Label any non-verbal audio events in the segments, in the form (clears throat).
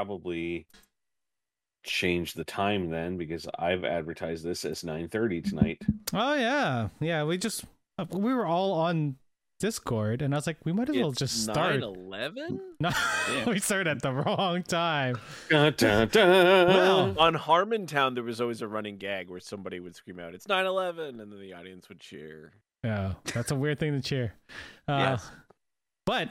I should probably change the time then because I've advertised this as 9:30 tonight. Oh yeah, yeah. We just we were all on Discord, and I was like, we might as well just start. 9/11? (laughs) No, we started at the wrong time. Dun, dun, dun. Well, On Harmontown, there was always a running gag where somebody would scream out, "It's 9/11," and then the audience would cheer. Yeah, that's a weird thing to cheer. Uh, Yes. But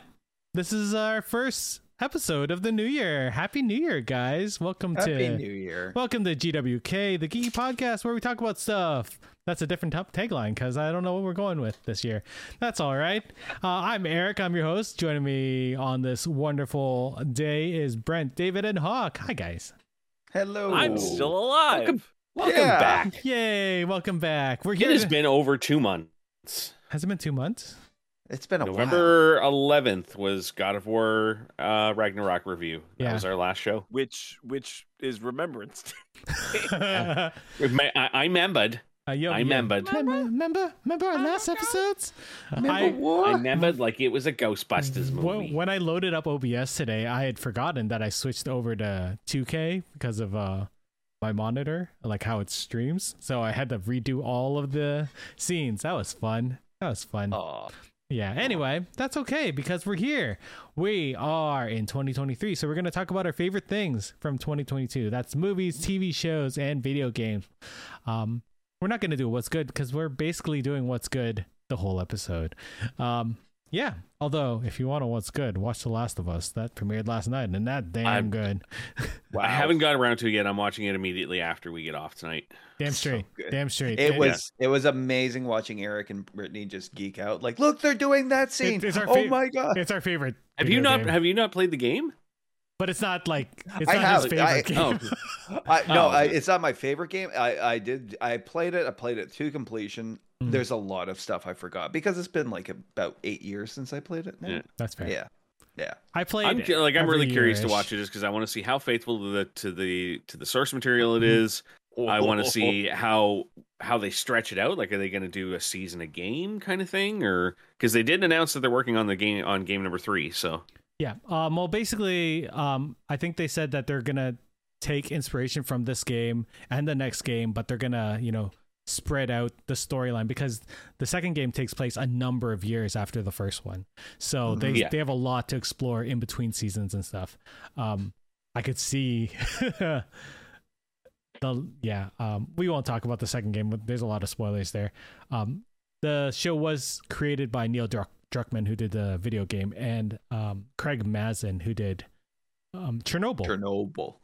this is our first episode of the new year. Happy New Year, guys! Welcome Happy to New Year. welcome to GWK, the geeky podcast where we talk about stuff. That's a different top tagline because I don't know what we're going with this year. That's all right. Uh, I'm Eric. I'm your host. Joining me on this wonderful day is Brent, David, and Hawk. Hi, guys. Hello. I'm still alive. Welcome- Welcome Yeah. back. Yay! Welcome back. We're It here. has been over two months. Has it been two months? It's been a while. November 11th was God of War uh, Ragnarok review. That Yeah. was our last show. Which which is Remembrance (laughs) (laughs) Day. uh, I, I remembered. yo, I yeah. remembered. Remember, remember, remember our last episodes? Remember I, I remembered like it was a Ghostbusters movie. when I loaded up OBS today, I had forgotten that I switched over to 2K because of uh my monitor, like how it streams. So I had to redo all of the scenes. That was fun. That was fun. Aw. Yeah. Anyway, that's okay because we're here. We are in 2023. So we're going to talk about our favorite things from 2022. That's movies, TV shows, and video games. Um, we're not going to do what's good because we're basically doing what's good the whole episode. Um, yeah. Although, if you want to what's good, watch The Last of Us. That premiered last night and that damn I'm- good. (laughs) I haven't got around to it yet. I'm watching it immediately after we get off tonight. Damn So straight. good. damn straight. It Yeah. was it was amazing watching Eric and Brittany just geek out. Like, look, they're doing that scene. it's our oh fav- my god. It's our favorite. Have you not game. have you not played the game? But it's not like it's I not have. his favorite I- game. Oh, (laughs) I, no, Oh, I, it's not my favorite game. I, I did. I played it. I played it to completion. Mhm. There's a lot of stuff I forgot because it's been like about eight years since I played it. Now. Yeah. That's fair. Yeah. Yeah. I played. I'm cu- like I'm really curious to year-ish. watch it just because I want to see how faithful to the to the to the source material it is. I want to see (laughs) how how they stretch it out. Like, are they going to do a season a game kind of thing, or because they did announce that they're working on the game on game number three. So Yeah. Um, well, basically, um, I think they said that they're gonna take inspiration from this game and the next game, but they're gonna, you know, spread out the storyline because the second game takes place a number of years after the first one. So they Yeah. they have a lot to explore in between seasons and stuff. Um, I could see. (laughs) the yeah um we won't talk about the second game but there's a lot of spoilers there um the show was created by neil Druck- druckmann who did the video game and um craig mazin who did um chernobyl Chernobyl.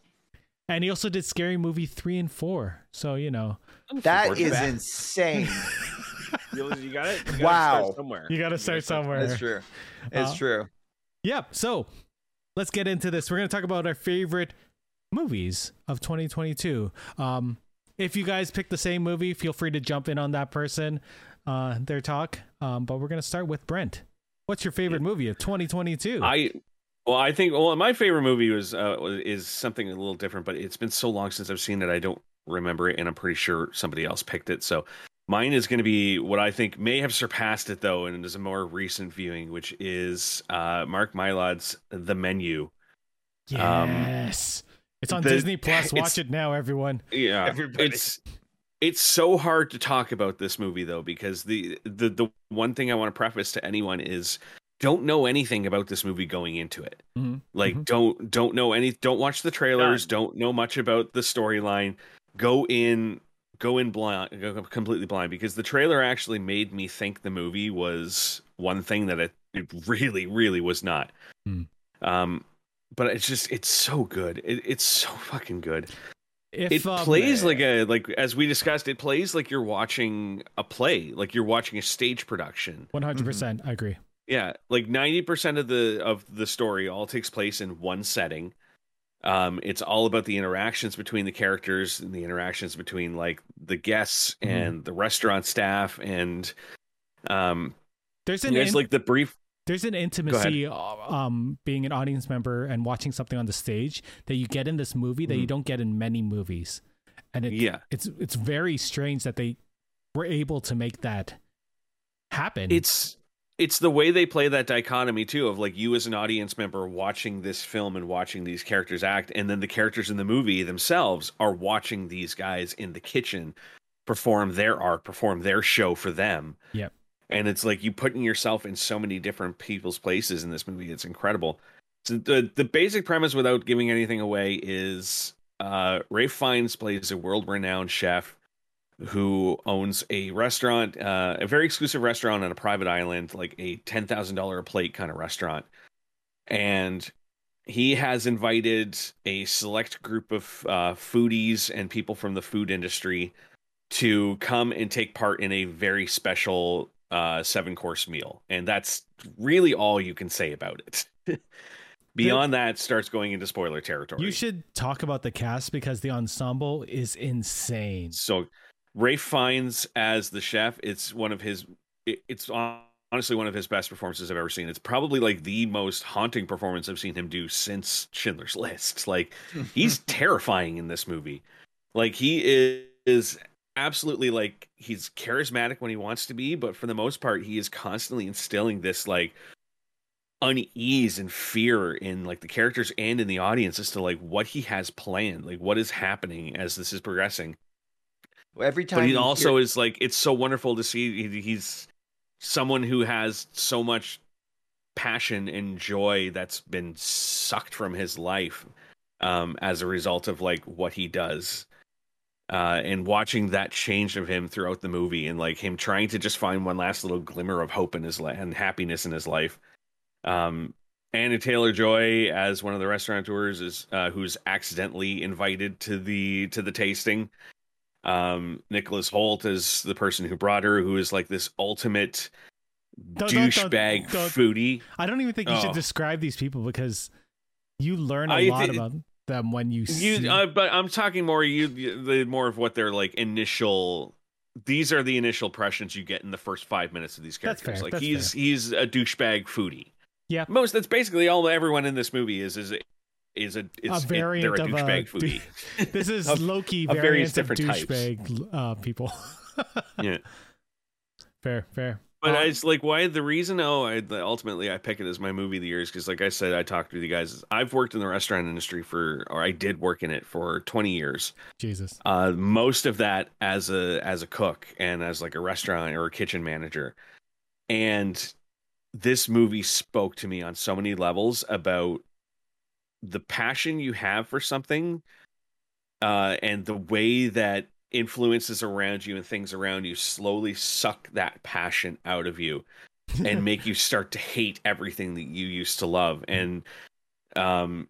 And he also did scary movie three and four so you know That is Support that. insane. (laughs) You you got it. You gotta Wow. Start somewhere. you gotta start somewhere It's true. It's Uh, true. Yep. So let's get into this. We're going to talk about our favorite movies of 2022. Um, if you guys pick the same movie, feel free to jump in on that person, uh, their talk. Um, but we're going to start with Brent. What's your favorite movie of 2022? I. Well, I think well, my favorite movie was uh, is something a little different, but it's been so long since I've seen it, I don't remember it, and I'm pretty sure somebody else picked it. So mine is going to be what I think may have surpassed it though, and it is a more recent viewing, which is uh, Mark Mylod's The Menu. um, yes. it's on the- Disney (laughs) Plus. Watch it now, everyone. Yeah, Everybody. it's it's so hard to talk about this movie though because the the the one thing I want to preface to anyone is don't know anything about this movie going into it. Mhm. Like Mhm. don't don't know any don't watch the trailers, None. don't know much about the storyline. Go in go in blind go completely blind because the trailer actually made me think the movie was one thing that it, it really really was not. Hmm. Um but it's just it's so good. It, it's so fucking good If it um, plays like a like as we discussed it plays like you're watching a play like you're watching a stage production 100%. percent I agree. Yeah like 90% of the of the story all takes place in one setting um it's all about the interactions between the characters and the interactions between like the guests Mhm. and the restaurant staff and um There's an there's in- like the brief There's an intimacy, uh, um, being an audience member and watching something on the stage that you get in this movie that you Mhm. don't get in many movies, and it, yeah it's it's very strange that they were able to make that happen. it's it's the way they play that dichotomy too of like you as an audience member watching this film and watching these characters act and then the characters in the movie themselves are watching these guys in the kitchen perform their art perform their show for them. Yep. and it's like you putting yourself in so many different people's places in this movie. It's incredible. So the the basic premise without giving anything away is uh Ralph Fiennes plays a world renowned chef who owns a restaurant, uh, a very exclusive restaurant on a private island, like a ten thousand dollar a plate kind of restaurant, and he has invited a select group of uh, foodies and people from the food industry to come and take part in a very special uh, seven course meal, and that's really all you can say about it. (laughs) Beyond that, starts going into spoiler territory. You should talk about the cast because the ensemble is insane. So Ralph Fiennes as the chef, it's one of his it- it's honestly one of his best performances I've ever seen. It's probably like the most haunting performance I've seen him do since Schindler's List. Like (laughs) he's terrifying in this movie. Like he is, is absolutely like he's charismatic when he wants to be, but for the most part he is constantly instilling this like unease and fear in like the characters and in the audience as to like what he has planned, like what is happening as this is progressing Every time but he also hear- is like it's so wonderful to see he's someone who has so much passion and joy that's been sucked from his life um as a result of like what he does. Uh and watching that change of him throughout the movie and like him trying to just find one last little glimmer of hope in his life and happiness in his life. Um Anya Taylor-Joy as one of the restaurateurs is uh, who's accidentally invited to the to the tasting um Nicholas Hoult is the person who brought her who is like this ultimate douchebag foodie I don't even think you should Oh. describe these people because you learn a I lot thi- about them when you see. uh, but i'm talking more you you- the more of what their like initial these are the initial impressions you get in the first five minutes of these characters fair, like that's he's he's a douchebag foodie Yeah. most that's basically all everyone in this movie is is is a is a variant they're a douchebag dou- foodie (laughs) this is (laughs) Of- low key of various different douchebag uh, people. (laughs) Yeah. Fair, fair. But Um, I it's like why the reason oh I ultimately I pick it as my movie of the year is because like I said I talked to the guys I've worked in the restaurant industry for or I did work in it for 20 years Jesus. uh most of that as a as a cook and as like a restaurant or a kitchen manager and this movie spoke to me on so many levels about the passion you have for something uh and the way that influences around you and things around you slowly suck that passion out of you and (laughs) make you start to hate everything that you used to love and um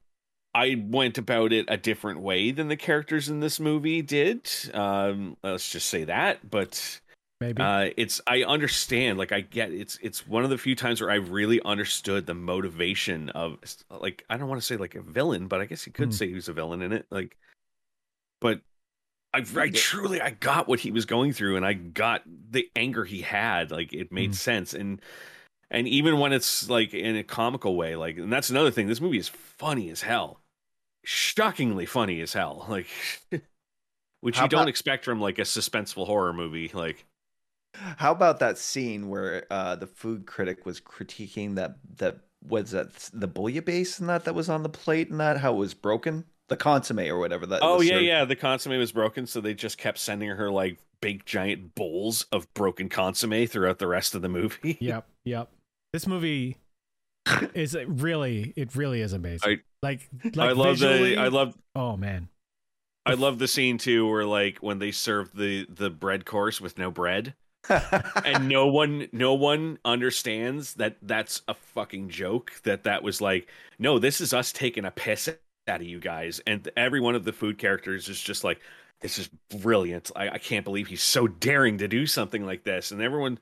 I went about it a different way than the characters in this movie did. Um, let's just say that. But Maybe. uh, it's I understand. Like I get it's it's one of the few times where I really understood the motivation of like I don't want to say like a villain, but I guess you could Hmm. say he was a villain in it. Like, but I, I truly I got what he was going through, and I got the anger he had. Like it made Hmm. sense, and and even when it's like in a comical way, like and that's another thing. This movie is funny as hell, shockingly funny as hell. Like. (laughs) Which How you don't about- expect from like a suspenseful horror movie. Like, How about that scene where uh, the food critic was critiquing that that was that the bouillabaisse and that that was on the plate and that how it was broken, the consomme or whatever that. oh yeah, served. yeah, the consomme was broken, so they just kept sending her like big giant bowls of broken consomme throughout the rest of the movie. (laughs) Yep, yep. This movie is really, it really is amazing. I- like, like I love visually, the I love Oh man, I love the scene too where like when they serve the the bread course with no bread and no one no one understands that that's a fucking joke that that was like no this is us taking a piss out of you guys. And every one of the food characters is just like this is brilliant. I, I can't believe he's so daring to do something like this. And everyone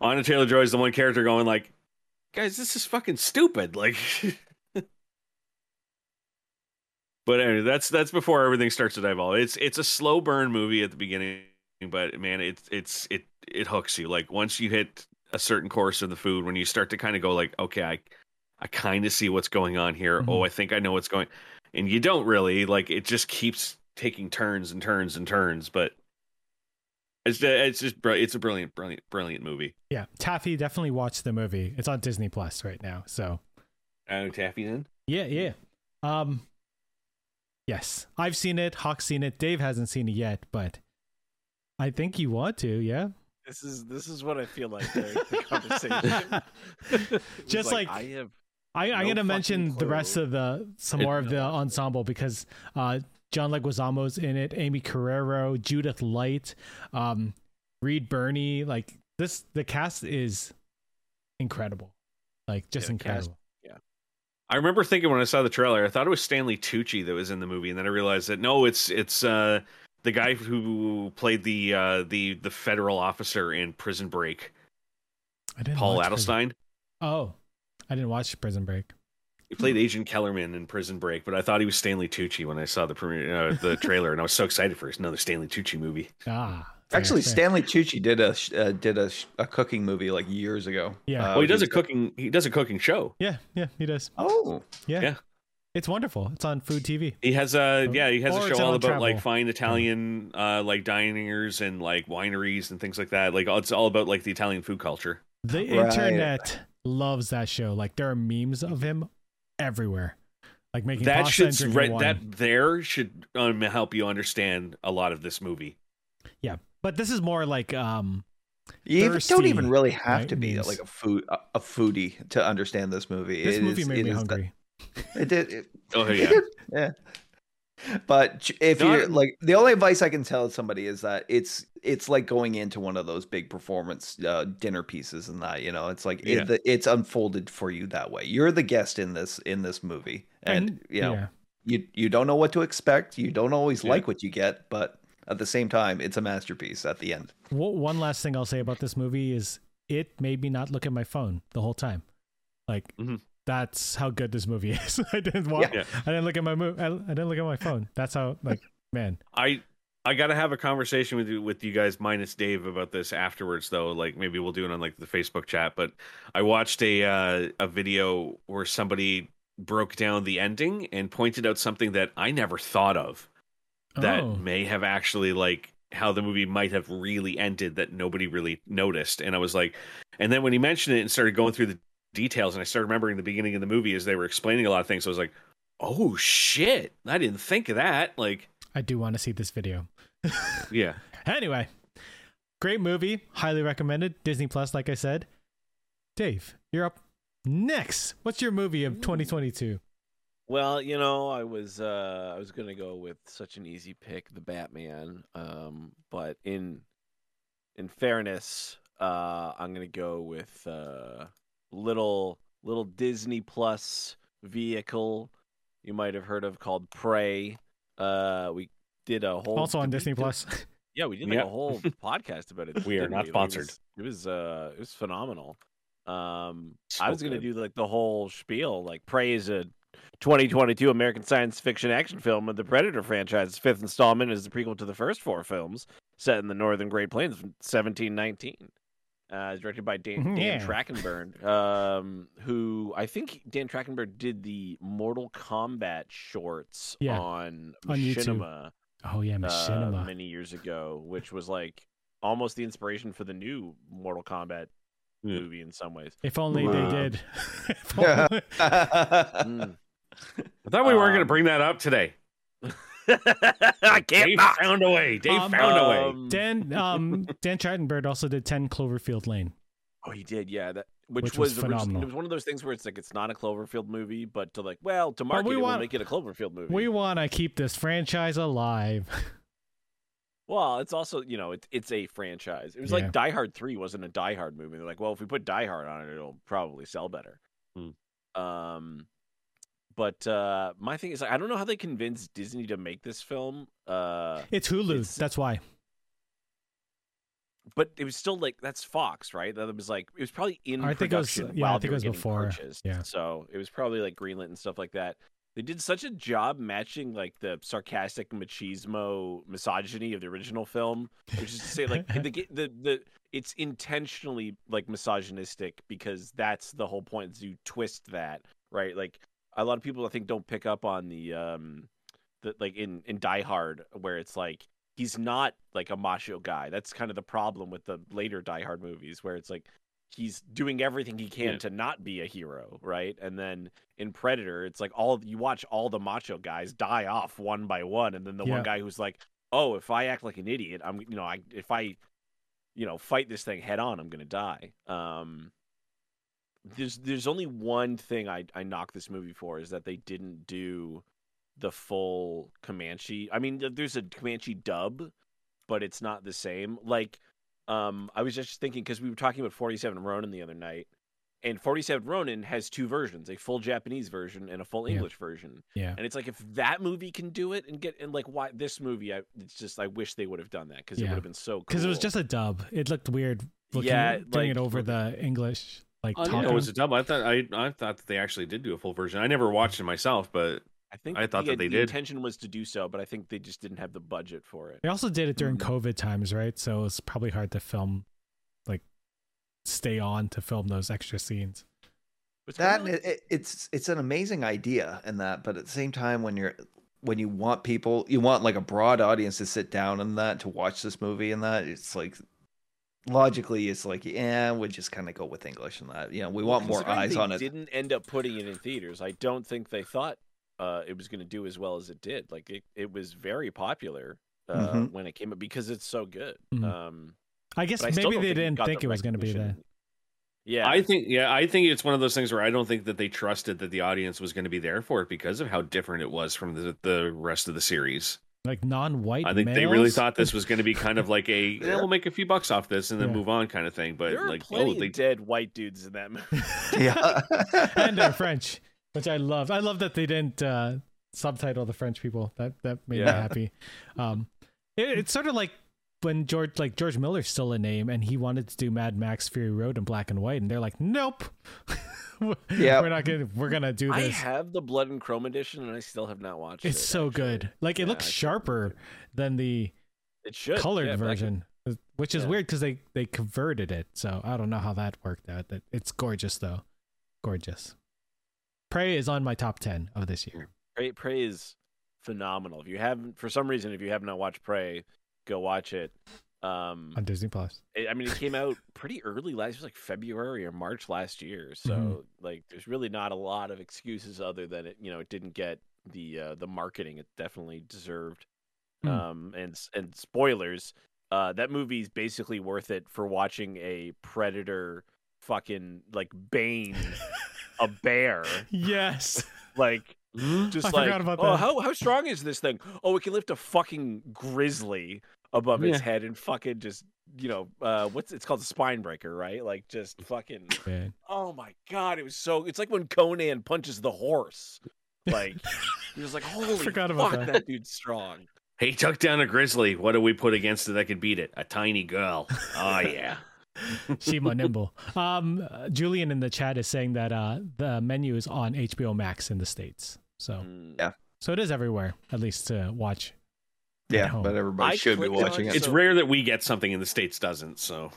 Anya Taylor-Joy is the one character going like guys this is fucking stupid. Like (laughs) but anyway that's that's before everything starts to divulge. It's it's a slow burn movie at the beginning but man it's it's it it hooks you like once you hit a certain course of the food when you start to kind of go like okay i i kind of see what's going on here Mhm. oh i think i know what's going and you don't really like it just keeps taking turns and turns and turns but It's it's just it's a brilliant, brilliant, brilliant movie. Yeah, Taffy definitely watched the movie. It's on Disney Plus right now. So Oh, Taffy's in. yeah, yeah. Um, yes, I've seen it. Hawk's seen it. Dave hasn't seen it yet, but I think you want to. Yeah, This is this is what I feel like during the (laughs) conversation. (laughs) Just like- I have I, I'm No gonna mention fucking the rest of the some It- more of the ensemble because uh, John Leguizamo's in it, Aimee Carrero, Judith Light, um, Reed Birney. Like this, the cast is incredible. Like just incredible. Yeah, the cast- incredible. I remember thinking when I saw the trailer, I thought it was Stanley Tucci that was in the movie, and then I realized that no, it's it's uh, the guy who played the uh, the the federal officer in Prison Break, I didn't Paul watch Prison- Adelstein. Oh, I didn't watch Prison Break. He played Agent Kellerman in Prison Break, but I thought he was Stanley Tucci when I saw the premiere, uh, the (laughs) trailer, and I was so excited for his another Stanley Tucci movie. Ah, fair, Actually, fair. Stanley Tucci did a uh, did a, a cooking movie like years ago. Yeah. Uh, well, he does a cooking. He does a cooking show. Yeah, yeah, he does. Oh, Yeah, Yeah. It's wonderful. It's on Food TV. He has a Oh. yeah. He has Or a show all on about like fine Italian uh, like diners and like wineries and things like that. Like it's all about like the Italian food culture. The Right. internet loves that show. Like there are memes of him everywhere. Like making that pasta and should drinking right, wine. that there should um, help you understand a lot of this movie. Yeah, but this is more like um you even- don't even really have right, to be like a food a, a foodie to understand this movie. this It movie is- made it me is hungry. That- it did. It, Oh yeah, yeah. But if Not- you're like the only advice I can tell somebody is that it's it's like going into one of those big performance uh, dinner pieces and that you know it's like Yeah. it, the, it's unfolded for you that way. You're the guest in this in this movie, and, you know yeah. you you don't know what to expect. You don't always Yeah. like what you get, but at the same time, it's a masterpiece at the end. Wha- One last thing I'll say about this movie is it made me not look at my phone the whole time. Like Mhm. That's how good this movie is. (laughs) I didn't watch. Yeah. I didn't look at my mo- I, I didn't look at my phone. That's how like man. I I got to have a conversation with you with you guys minus Dave about this afterwards though. Like maybe we'll do it on like the Facebook chat. But I watched a uh, a video where somebody broke down the ending and pointed out something that I never thought of that oh. may have actually like how the movie might have really ended that nobody really noticed. And I was like, and then when he mentioned it and started going through the details, and I started remembering the beginning of the movie as they were explaining a lot of things, I was like, oh shit, I didn't think of that. Like, I do want to see this video. (laughs) yeah. Anyway, great movie, highly recommended. Disney Plus, like I said. Dave, you're up next. What's your movie of 2022? Well, you know, I was uh I was gonna go with such an easy pick, the Batman. Um, but in in fairness, uh, I'm gonna go with uh little little Disney Plus vehicle you might have heard of called Prey. Uh, we did a whole Also on Disney do- Plus. (laughs) Yeah, we did like Yeah. a whole (laughs) podcast about it. We are didn't not Like, it sponsored. was- It was, uh it was phenomenal. Um So I was gonna good. do like the whole spiel. Like Prey is a 2022 American science fiction action film of the Predator franchise. Its fifth installment is the prequel to the first four films, set in the northern Great Plains from 1719. Uh, directed by Dan, Dan Yeah. Trachtenberg, um, who I think Dan Trachtenberg did the Mortal Kombat shorts Yeah, on on YouTube. Oh yeah, uh, many years ago, which was like almost the inspiration for the new Mortal Kombat Yeah. movie in some ways. if only Wow. they did. (laughs) (laughs) Only- (laughs) Mm. I thought we weren't going to Um, bring that up today. (laughs) I can't Dave not. found a way. Dave Um, found a way. Um, Dan um Dan Trachtenberg also did 10 Cloverfield Lane. Oh, he did, yeah. That which, Which was was, orig- phenomenal. It was one of those things where it's like it's not a Cloverfield movie, but to like, well, to market we it, want- we'll make it a Cloverfield movie. We want to keep this franchise alive. (laughs) Well, it's also you know it's it's a franchise. It was Yeah. like Die Hard Three wasn't a Die Hard movie. They're like, well, if we put Die Hard on it, it'll probably sell better. Hmm. Um, but uh, my thing is, like, I don't know how they convinced Disney to make this film. Uh, It's Hulu. It's- That's why. but it was still like that's Fox, right? That was like it was probably in I think it was- production yeah, I think it was before, purchased. yeah. so it was probably like greenlit and stuff like that. They did such a job matching like the sarcastic machismo misogyny of the original film, which is to say, like the (laughs) the the it's intentionally like misogynistic because that's the whole point. Is you twist that right? Like a lot of people I think don't pick up on the um the like in in Die Hard where it's like he's not like a macho guy. That's kind of the problem with the later Die Hard movies, where it's like he's doing everything he can Yeah. to not be a hero, right? And then in Predator, it's like all you watch all the macho guys die off one by one, and then the Yeah. one guy who's like, "Oh, if I act like an idiot, I'm you know, I if I you know fight this thing head on, I'm gonna die." Um, there's there's only one thing I I knock this movie for is that they didn't do the full Comanche. I mean, there's a Comanche dub, but it's not the same. Like, um, I was just thinking because we were talking about 47 Ronin the other night, and 47 Ronin has two versions: a full Japanese version and a full Yeah. English version. Yeah. And it's like if that movie can do it and get and like why this movie, I, it's just I wish they would have done that because it would have been so. Because it was just a dub. It looked weird. Looking, Yeah, doing like- it over the English, like talking. no, it was a dub. I thought I I thought that they actually did do a full version. I never watched it myself, but I think I thought the, that they the did. intention was to do so, but I think they just didn't have the budget for it. They also did it during Mm-hmm. COVID times, right? So it's probably hard to film, like, stay on to film those extra scenes. It's that like- it, it's it's an amazing idea and that but at the same time when you're when you want people you want like a broad audience to sit down and that to watch this movie and that it's like logically it's like yeah we just kind of go with english and that you know we want more eyes they on it Didn't end up putting it in theaters. I don't think they thought uh, it was going to do as well as it did. Like it, it was very popular uh, Mhm. when it came up because it's so good. Mhm. Um, I guess I maybe they didn't think it was going to be recognition. that. Yeah, I think yeah, I think it's one of those things where I don't think that they trusted that the audience was going to be there for it because of how different it was from the the rest of the series. Like non-white. I think they really thought this was going to be kind of (laughs) like a yeah, we'll make a few bucks off this and then Yeah. move on kind of thing. But there like oh, they of dead white dudes in that movie. (laughs) (laughs) yeah and they're French, which I love. I love that they didn't uh, subtitle the French people. That that made me happy. Um, it, it's sort of like when George like George Miller's still a name, and he wanted to do Mad Max Fury Road in black and white, and they're like, nope. (laughs) Yep. we're not gonna we're gonna do this. I have the blood and chrome edition, and I still have not watched it. it's so actually. good. Like it Yeah, looks I sharper than the It should colored yeah, black and- version, which is Yeah. weird because they they converted it. So I don't know how that worked out. That it's gorgeous though, gorgeous. Prey is on my top ten of this year. Prey, Prey is phenomenal. If you haven't, for some reason, if you have not watched Prey, go watch it. Um, on Disney Plus. I mean, it came out (laughs) pretty early last. It was like February or March last year. So Mhm. like, there's really not a lot of excuses other than it. You know, it didn't get the uh, the marketing it definitely deserved. Hmm. Um, and and spoilers, uh, that movie's basically worth it for watching a predator fucking like bane a (laughs) bear Yes. (laughs) like (gasps) just I like about oh that. how how strong is this thing oh it can lift a fucking grizzly above its head and fucking just you know uh what's it's called a spine breaker right like just fucking Man. oh my god it was so it's like when conan punches the horse like (laughs) he was like holy forgot about fuck that. that. dude's strong Hey, took down a grizzly. What do we put against it that could beat it? A tiny girl. Oh yeah. (laughs) Shima Nimble. Um, Julian in the chat is saying that uh, the menu is on HBO Max in the states. So, Mm. Yeah. so it is everywhere, at least to watch. At yeah home. but everybody I should be clicked on watching it. it It's So- rare that we get something in the states doesn't. So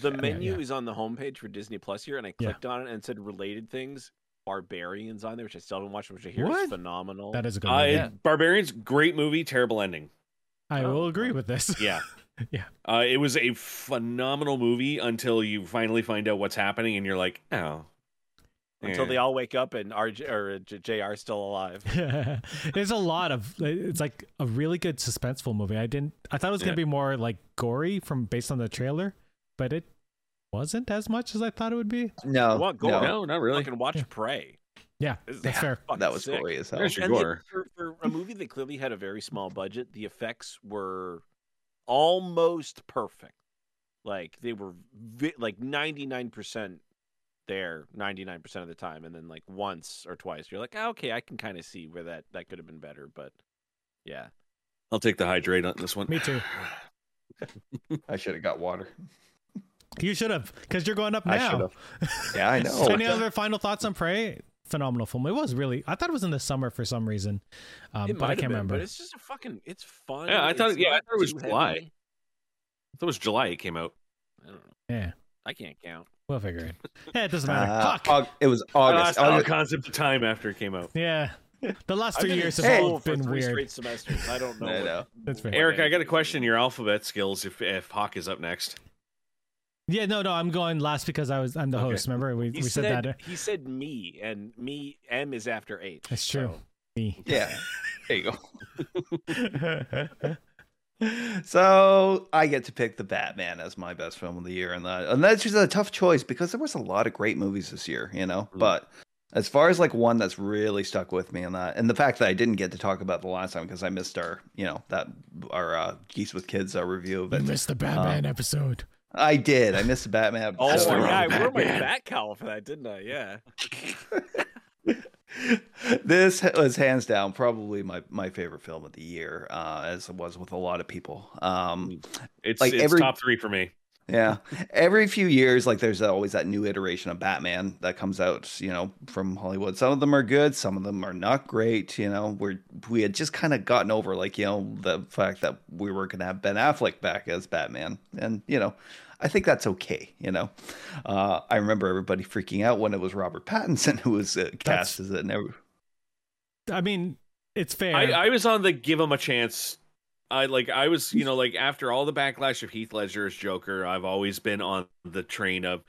the Yeah, menu yeah. is on the homepage for disney plus here and i Yeah. clicked on it and it said related things barbarians on there which i still haven't watched which i hear What? is phenomenal That is a good uh, yeah. Barbarians, great movie, terrible ending. I Oh, will agree oh. with this. (laughs) Yeah. (laughs) Yeah. Uh, it was a phenomenal movie until you finally find out what's happening and you're like, oh. Until Eh. they all wake up and RJ or uh, JR is still alive. (laughs) There's a lot of it's like a really good suspenseful movie. I didn't I thought it was gonna Yeah. be more like gory from based on the trailer, but it wasn't as much as I thought it would be. no You want gore? no No, not really. Fucking watch Yeah. Prey. Yeah, This- that's (laughs) fair. that was sick. gory as hell There's your And they- for, for a movie that clearly had a very small budget, the effects were almost perfect. Like they were vi- like ninety nine percent there, ninety nine percent of the time, and then like once or twice, you're like, "Ah, okay, I can kind of see where that that could have been better, but yeah, I'll take the hydrate on this one. Me too. (sighs) i should have got water You should have, because you're going up now. should have (laughs) yeah i know Any other final thoughts on Prey? Phenomenal film. It was really. I thought it was in the summer for some reason, um, but I can't been, remember. But it's just a fucking, it's fun. Yeah, I thought- It's yeah, I thought it was July. heavy. That was July it came out. I don't know. Yeah, I can't count. We'll figure it. Yeah, it doesn't matter. Uh, Fuck. Aug- it was august it's not a August- concept of time after it came out. yeah, The last I've three years have Hey. all school been three weird. straight semesters. I don't know. I what- know. That's fair. Eric, I got a question. Your alphabet skills. If if Hawk is up next, Yeah, no, no, I'm going last because I was I'm the Okay. host. Remember we, He we said, said, that. uh, he said me, and me M is after H. That's true. so- Me. Yeah. There you go. (laughs) so I get to pick the Batman as my best film of the year, and that and that's just a tough choice because there was a lot of great movies this year, you know. Mm. But as far as like one that's really stuck with me and that, and the fact that I didn't get to talk about the last time because I missed our, you know, that our uh, Geeks with Kids uh, review of You missed the Batman episode. I did. I missed the Batman. Oh episode. yeah, I wore my Batman. bat cowl for that, didn't I? Yeah. (laughs) (laughs) this was hands down probably my, my favorite film of the year, uh, as it was with a lot of people. Um, it's Like it's every- top three for me. yeah, every few years, like there's always that new iteration of Batman that comes out, you know, from Hollywood. Some of them are good, some of them are not great. You know, we we had just kind of gotten over, like you know, the fact that we were going to have Ben Affleck back as Batman, and you know. I think that's okay, you know. Uh, I remember everybody freaking out when it was Robert Pattinson who was uh, cast as it. And every- I mean, it's fair. I, I was on the give him a chance. I like I was you know like after all the backlash of Heath Ledger's Joker, I've always been on the train of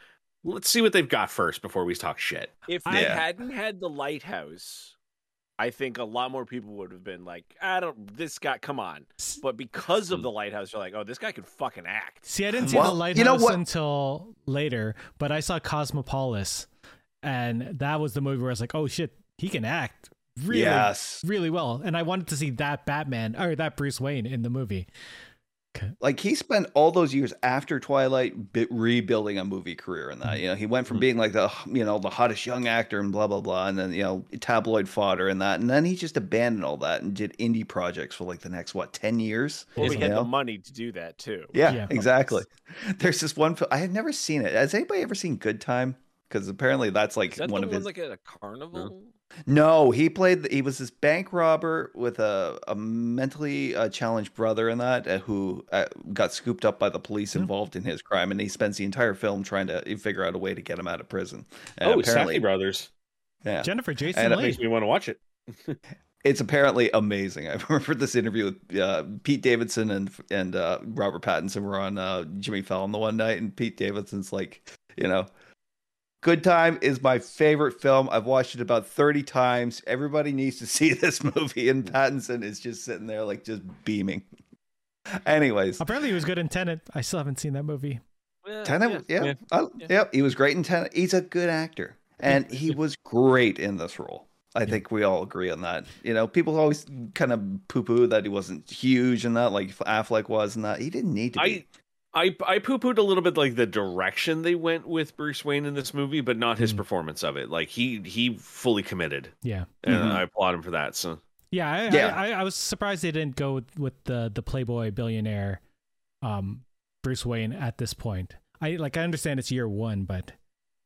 let's see what they've got first before we talk shit. If I- hadn't had the lighthouse, I think a lot more people would have been like, I don't this guy come on. But because of hmm. the lighthouse, you're like, oh, this guy can fucking act. See, I didn't see Well, the lighthouse you know what- until later, but I saw Cosmopolis, and that was the movie where I was like, "Oh shit, he can act really, Yes. really well." And I wanted to see that Batman or that Bruce Wayne in the movie. Like he spent all those years after Twilight bi- rebuilding a movie career in that. You know, he went from Mhm. being like the you know the hottest young actor and blah blah blah, and then you know tabloid fodder and that, and then he just abandoned all that and did indie projects for like the next what ten years. Well, we had know? the money to do that too. Yeah, Yeah. exactly. (laughs) There's this one. fil- I had never seen it. Has anybody ever seen Good Time? Because apparently that's like Is that one the of one his. like at a carnival? No, he played. He was this bank robber with a, a mentally uh, challenged brother in that, uh, who uh, got scooped up by the police Hmm. involved in his crime, and he spends the entire film trying to figure out a way to get him out of prison. And oh, apparently, Safdie Brothers. yeah, Jennifer Jason And it Leigh. Makes me want to watch it. (laughs) it's apparently amazing. I (laughs) remember this interview with uh, Pete Davidson and and uh, Robert Pattinson were on uh, Jimmy Fallon the one night, and Pete Davidson's like, you know. Good Time is my favorite film. I've watched it about 30 times. Everybody needs to (laughs) see this movie. And Pattinson is just sitting there, like, just beaming. Anyways, Apparently, he was good in Tenet. I still haven't seen that movie. Yeah, Tenet, yeah, yeah. yeah. Yeah. yep, he was great in Tenet. He's a good actor, and he was great in this role. I think we all agree on that. You know, people always kind of poo-poo that he wasn't huge and that, like Affleck was, and that he didn't need to be. I I poo pooed a little bit like the direction they went with Bruce Wayne in this movie, but not his Mhm. performance of it. Like he he fully committed, Yeah, and Mhm. I applaud him for that. So yeah. I, Yeah. I, I, I was surprised they didn't go with, with the the Playboy billionaire, um, Bruce Wayne at this point. I like. I understand it's year one, but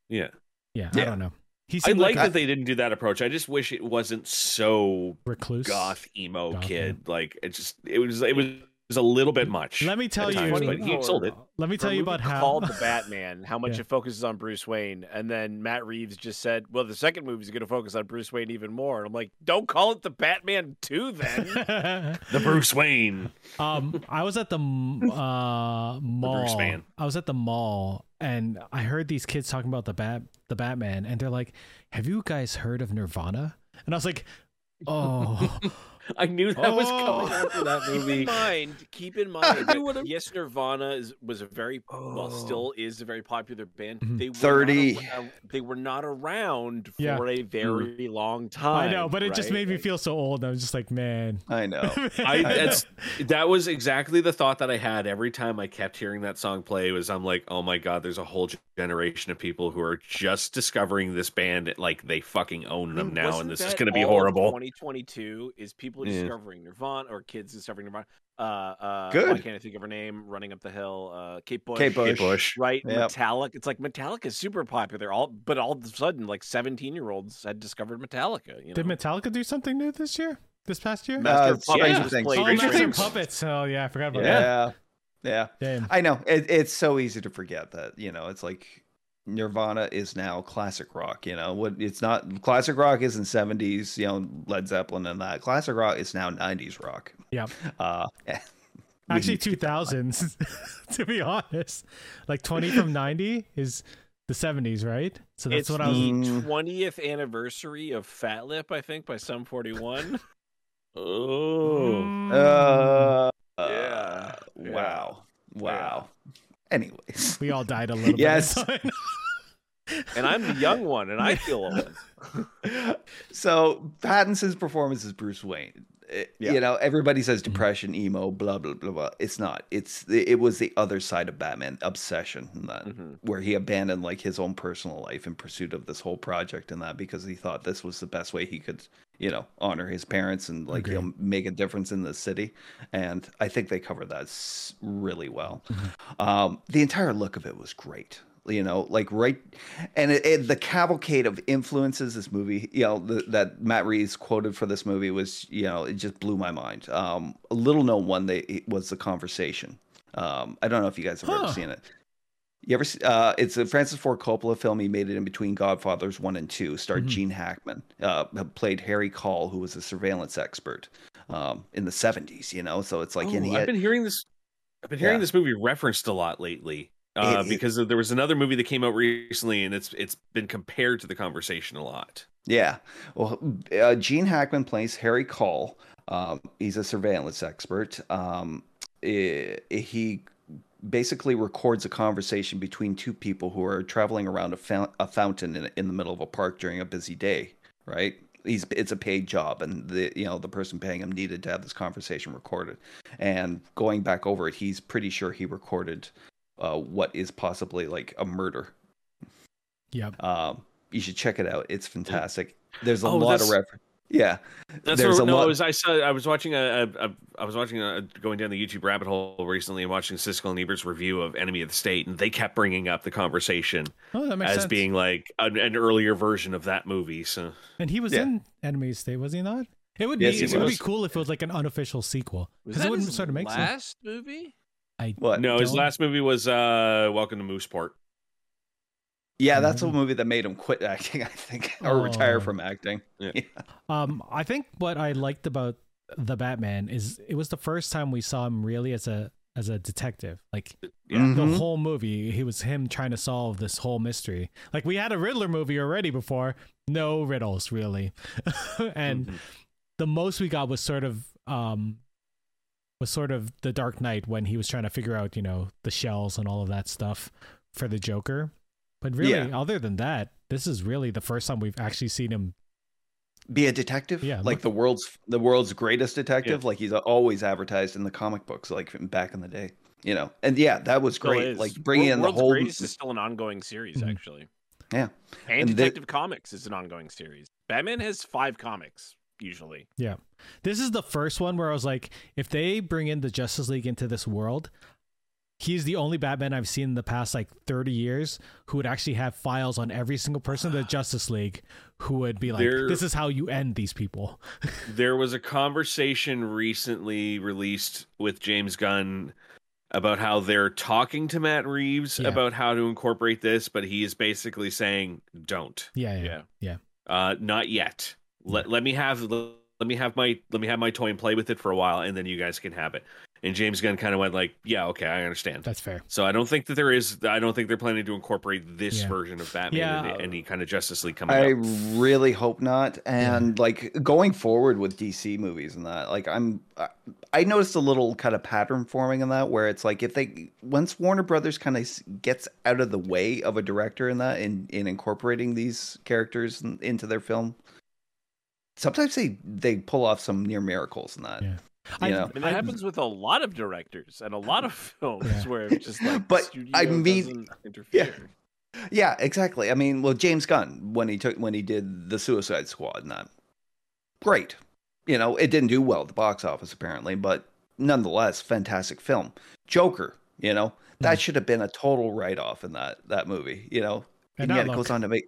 yeah, yeah, I don't know. He I like like, that they didn't do that approach. I just wish it wasn't so a recluse. goth emo Goth, kid. Like it just it was it was, it was a little bit much. Let me tell at you. times, Funny but he sold it. Let me tell you about how called (laughs) the Batman, how much Yeah. it focuses on Bruce Wayne, and then Matt Reeves just said, "Well, the second movie is going to focus on Bruce Wayne even more." And I'm like, "Don't call it the Batman Two then." (laughs) The Bruce Wayne. um, I was at the uh, mall. man. I was at the mall, and I heard these kids talking about the bat, the Batman, and they're like, "Have you guys heard of Nirvana?" And I was like, "Oh, (laughs) (laughs) I knew that was Oh. coming after that movie. (laughs) keep in movie. mind, keep in (laughs) mind, that yes, Nirvana is, was a very well, Oh. still is a very popular band. Mhm. They were 30. Not they were not around for Yeah. a very long time. I know," but it just made me feel so old. I was just like, "Man." I know. I that's that was exactly the thought that I had every time I kept hearing that song play was I'm like, oh my god, there's a whole generation of people who are just discovering this band like they fucking own them mean, now, and this is going to be horrible. 2022 is people Yeah. discovering Nirvana or kids discovering Nirvana. Uh, uh, Good. Why can't I think of her name? Running up the hill, uh, Kate Bush. Kate Bush. Kate Bush. Right, Yep. Metallica. It's like Metallica is super popular. All, but all of a sudden, like 17 year olds had discovered Metallica. You know? Did Metallica do something new this year? This past year? Master Uh, of Puppets Stranger was Things. oh, Stranger Things. Puppets. Oh yeah, I forgot about Yeah. that. Yeah. Damn. I know. It, it's so easy to forget that, you know, it's like Nirvana is now classic rock. You know what? It's not classic rock isn't seventies. You know Led Zeppelin and that classic rock is now nineties rock. Yeah. Uh, (laughs) Actually, 2000s, (laughs) to be honest. Like 20 from 90 is the 70s, right? So that's it's what I was. Mm. 20th anniversary of Fat Lip, I think, by Sum 41. (laughs) Oh. Mm. uh, Yeah. Wow. Wow. Anyways, we all died a little bit. Yes. (laughs) bit. and I'm the young one, and I feel old. (laughs) so Pattinson's performance as Bruce Wayne. Yeah. You know, everybody says Mm-hmm. depression, emo, blah blah blah blah. It's not. It's it was the other side of Batman, obsession, that Mhm. where he abandoned like his own personal life in pursuit of this whole project and that because he thought this was the best way he could, you know, honor his parents and like know, Agreed. make a difference in the city. And I think they covered that really well. Mm-hmm. Um, the entire look of it was great. You know, like right, and it, it, the cavalcade of influences this movie, you know, the, that Matt Reeves quoted for this movie was, you know, it just blew my mind. Um, a little known one they it was the conversation. Um, I don't know if you guys have Huh. ever seen it. You ever? see- Uh, it's a Francis Ford Coppola film. He made it in between Godfathers one and two. Starred Mhm. Gene Hackman. Uh, played Harry Caul, who was a surveillance expert um, in the seventies. You know, so it's like, Oh, he I've been hearing this. I've been hearing Yeah. this movie referenced a lot lately uh, It- it- because there was another movie that came out recently, and it's it's been compared to the conversation a lot. Yeah. Well, uh, Gene Hackman plays Harry Caul. Um, he's a surveillance expert. Um, eh, he basically records a conversation between two people who are traveling around a, fount- a fountain in, in the middle of a park during a busy day. Right. He's it's a paid job, and the you know the person paying him needed to have this conversation recorded. And going back over it, he's pretty sure he recorded uh, what is possibly like a murder Yep. um, you should check it out. It's fantastic. There's a Oh, lot of that's- reference. Yeah, That's There's where, a no, lot- it was I saw I was watching a, a, a I was watching a going down the YouTube rabbit hole recently and watching Siskel and Ebert's review of Enemy of the State, and they kept bringing up the conversation Oh, that makes as sense. being like an, an earlier version of that movie. So and he was Yeah. in Enemy of the State, was he not? It would Yes, be he it would be cool if it was like an unofficial sequel because it wouldn't sort of make sense. last movie? I what? no, his don't- last movie was uh, Welcome to Mooseport. Yeah, that's a Mhm. movie that made him quit acting. I think, (laughs) or retire Oh. from acting. Yeah. Um, I think what I liked about the Batman is it was the first time we saw him really as a as a detective. Like Yeah. Mhm. the whole movie, he was him trying to solve this whole mystery. Like we had a Riddler movie already before, no riddles really, (laughs) and Mhm. the most we got was sort of um was sort of the Dark Knight when he was trying to figure out you know the shells and all of that stuff for the Joker. But really, Yeah. other than that, this is really the first time we've actually seen him. Be a detective. Yeah, like look- the world's the world's greatest detective. Like he's always advertised in the comic books, like from back in the day. You know, and yeah, that was Still great. is. Like bringing Wor- in the World's whole. Greatest is still an ongoing series, Mhm. actually. Yeah. And, And they- Detective Comics is an ongoing series. Batman has five comics usually. This is the first one where I was like, if they bring in the Justice League into this world, he's the only Batman I've seen in the past like 30 years who would actually have files on every single person in the (sighs) Justice League who would be like, There- this is how you end these people. (laughs) There was a conversation recently released with James Gunn about how they're talking to Matt Reeves Yeah. about how to incorporate this, but he is basically saying, "Don't, Yeah, yeah. Yeah. uh, not yet. Let let me have let me have my let me have my toy and play with it for a while, and then you guys can have it." And James Gunn kind of went like, "Yeah, okay, I understand." That's fair. So I don't think that there is. I don't think they're planning to incorporate this Yeah. version of Batman Yeah. into any kind of Justice League coming I up. really hope not. And like going forward with DC movies and that, like I'm, I- I noticed a little kind of pattern forming in that where it's like if they once Warner Brothers kind of gets out of the way of a director in that in in incorporating these characters in, into their film, sometimes they they pull off some near miracles in that. Yeah. I- know? I mean, that I- happens with a lot of directors and a lot of (laughs) films Yeah. where it's just like But, the studio I mean- doesn't interfere. Yeah, exactly. I mean, well, James Gunn when he took when he did the Suicide Squad and that, great. You know, it didn't do well at the box office apparently, but nonetheless, fantastic film. Joker, you know, that Mhm. should have been a total write off in that that movie. You know, And and, yet it goes on to make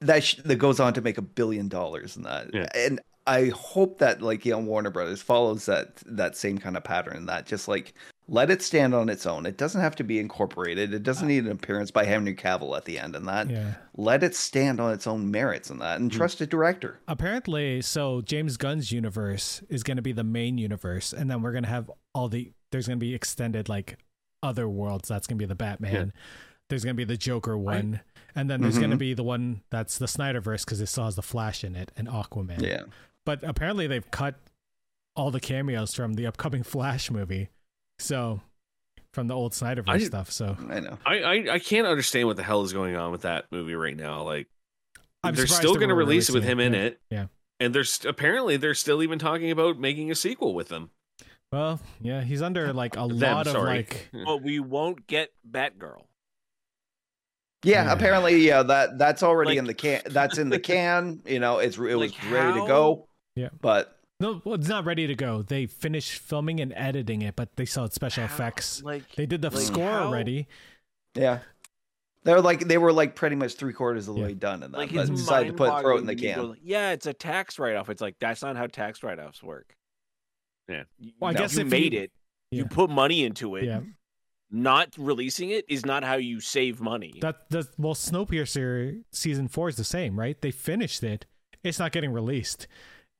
that sh- that goes on to make a billion dollars in that. Yeah. And I hope that like you know Warner Brothers follows that that same kind of pattern. That just like Let it stand on its own. It doesn't have to be incorporated. It doesn't uh. need an appearance by Henry Cavill at the end and that. Yeah. Let it stand on its own merits and that and hmm. trust a director. Apparently, so James Gunn's universe is going to be the main universe, and then we're going to have all the there's going to be extended like other worlds. That's going to be the Batman. There's going to be the Joker one, and then there's going to mm-hmm. be the one that's the Snyderverse because it still has the Flash in it and Aquaman. Yeah. But apparently, they've cut all the cameos from the upcoming (laughs) Flash movie, so from the old Snyderverse I- stuff. So I know. I, I I can't understand what the hell is going on with that movie right now. Like I'm they're still going to release it with releasing him in Yeah. it. Yeah. And there's apparently they're still even talking about making a sequel with them. Well, yeah, he's under like a Them, lot of sorry. like (laughs) But we won't get Batgirl. Yeah, Yeah. apparently, yeah, that that's already Like- in the (laughs) can. That's in the can. You know, it's it was Like, ready to go. Yeah. but no, well, it's not ready to go. They finished filming and editing it, but they still had special How- effects. Like They did the like, score how- already. yeah, they're like they were like pretty much three quarters of the Yeah. way done, and that, Like but decided to put throw it in the mind-boggling to me, can. go, Yeah, it's a tax write-off. It's like that's not how tax write-offs work. Yeah. Well, I you guess if made you- it, you put money into it. Yeah, Not releasing it is not how you save money. that that well, Snowpiercer season four is the same, right? They finished it. It's not getting released.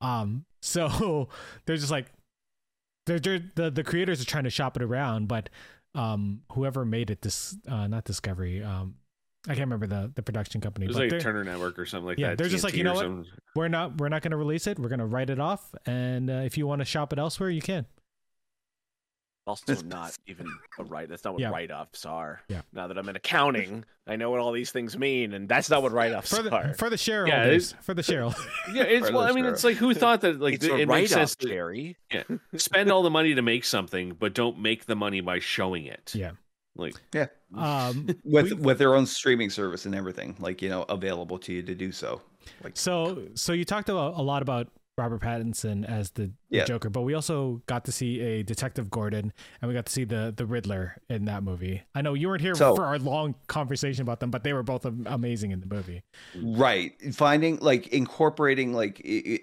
Um, (laughs) so they're just like they're, they're the the creators are trying to shop it around, but um, whoever made it, this uh, not Discovery, um, I can't remember the the production company, It was but like Turner Network or something like Yeah, that. they're just like, you know what? something. we're not we're not going to release it. We're going to write it off, and uh, if you want to shop it elsewhere, you can. Also That's- not even a right. That's not what Yeah. write-offs are. Yeah. Now that I'm in accounting, I know what all these things mean, and that's not what write-offs For the are. for the shareholders, for the shareholders. Yeah, it's well. I mean, it's like who thought that like it's it a makes write-off, sense to Jerry. (laughs) spend all the money to make something, but don't make the money by showing it. Yeah. Like yeah. Um, (laughs) with we- with their own streaming service and everything, like you know, available to you to do so. Like So, so you talked about a lot about Robert Pattinson as the, the Yeah. Joker, but we also got to see a Detective Gordon, and we got to see the the Riddler in that movie. I know you weren't here So- for our long conversation about them, but they were both amazing in the movie. right, finding like incorporating like i-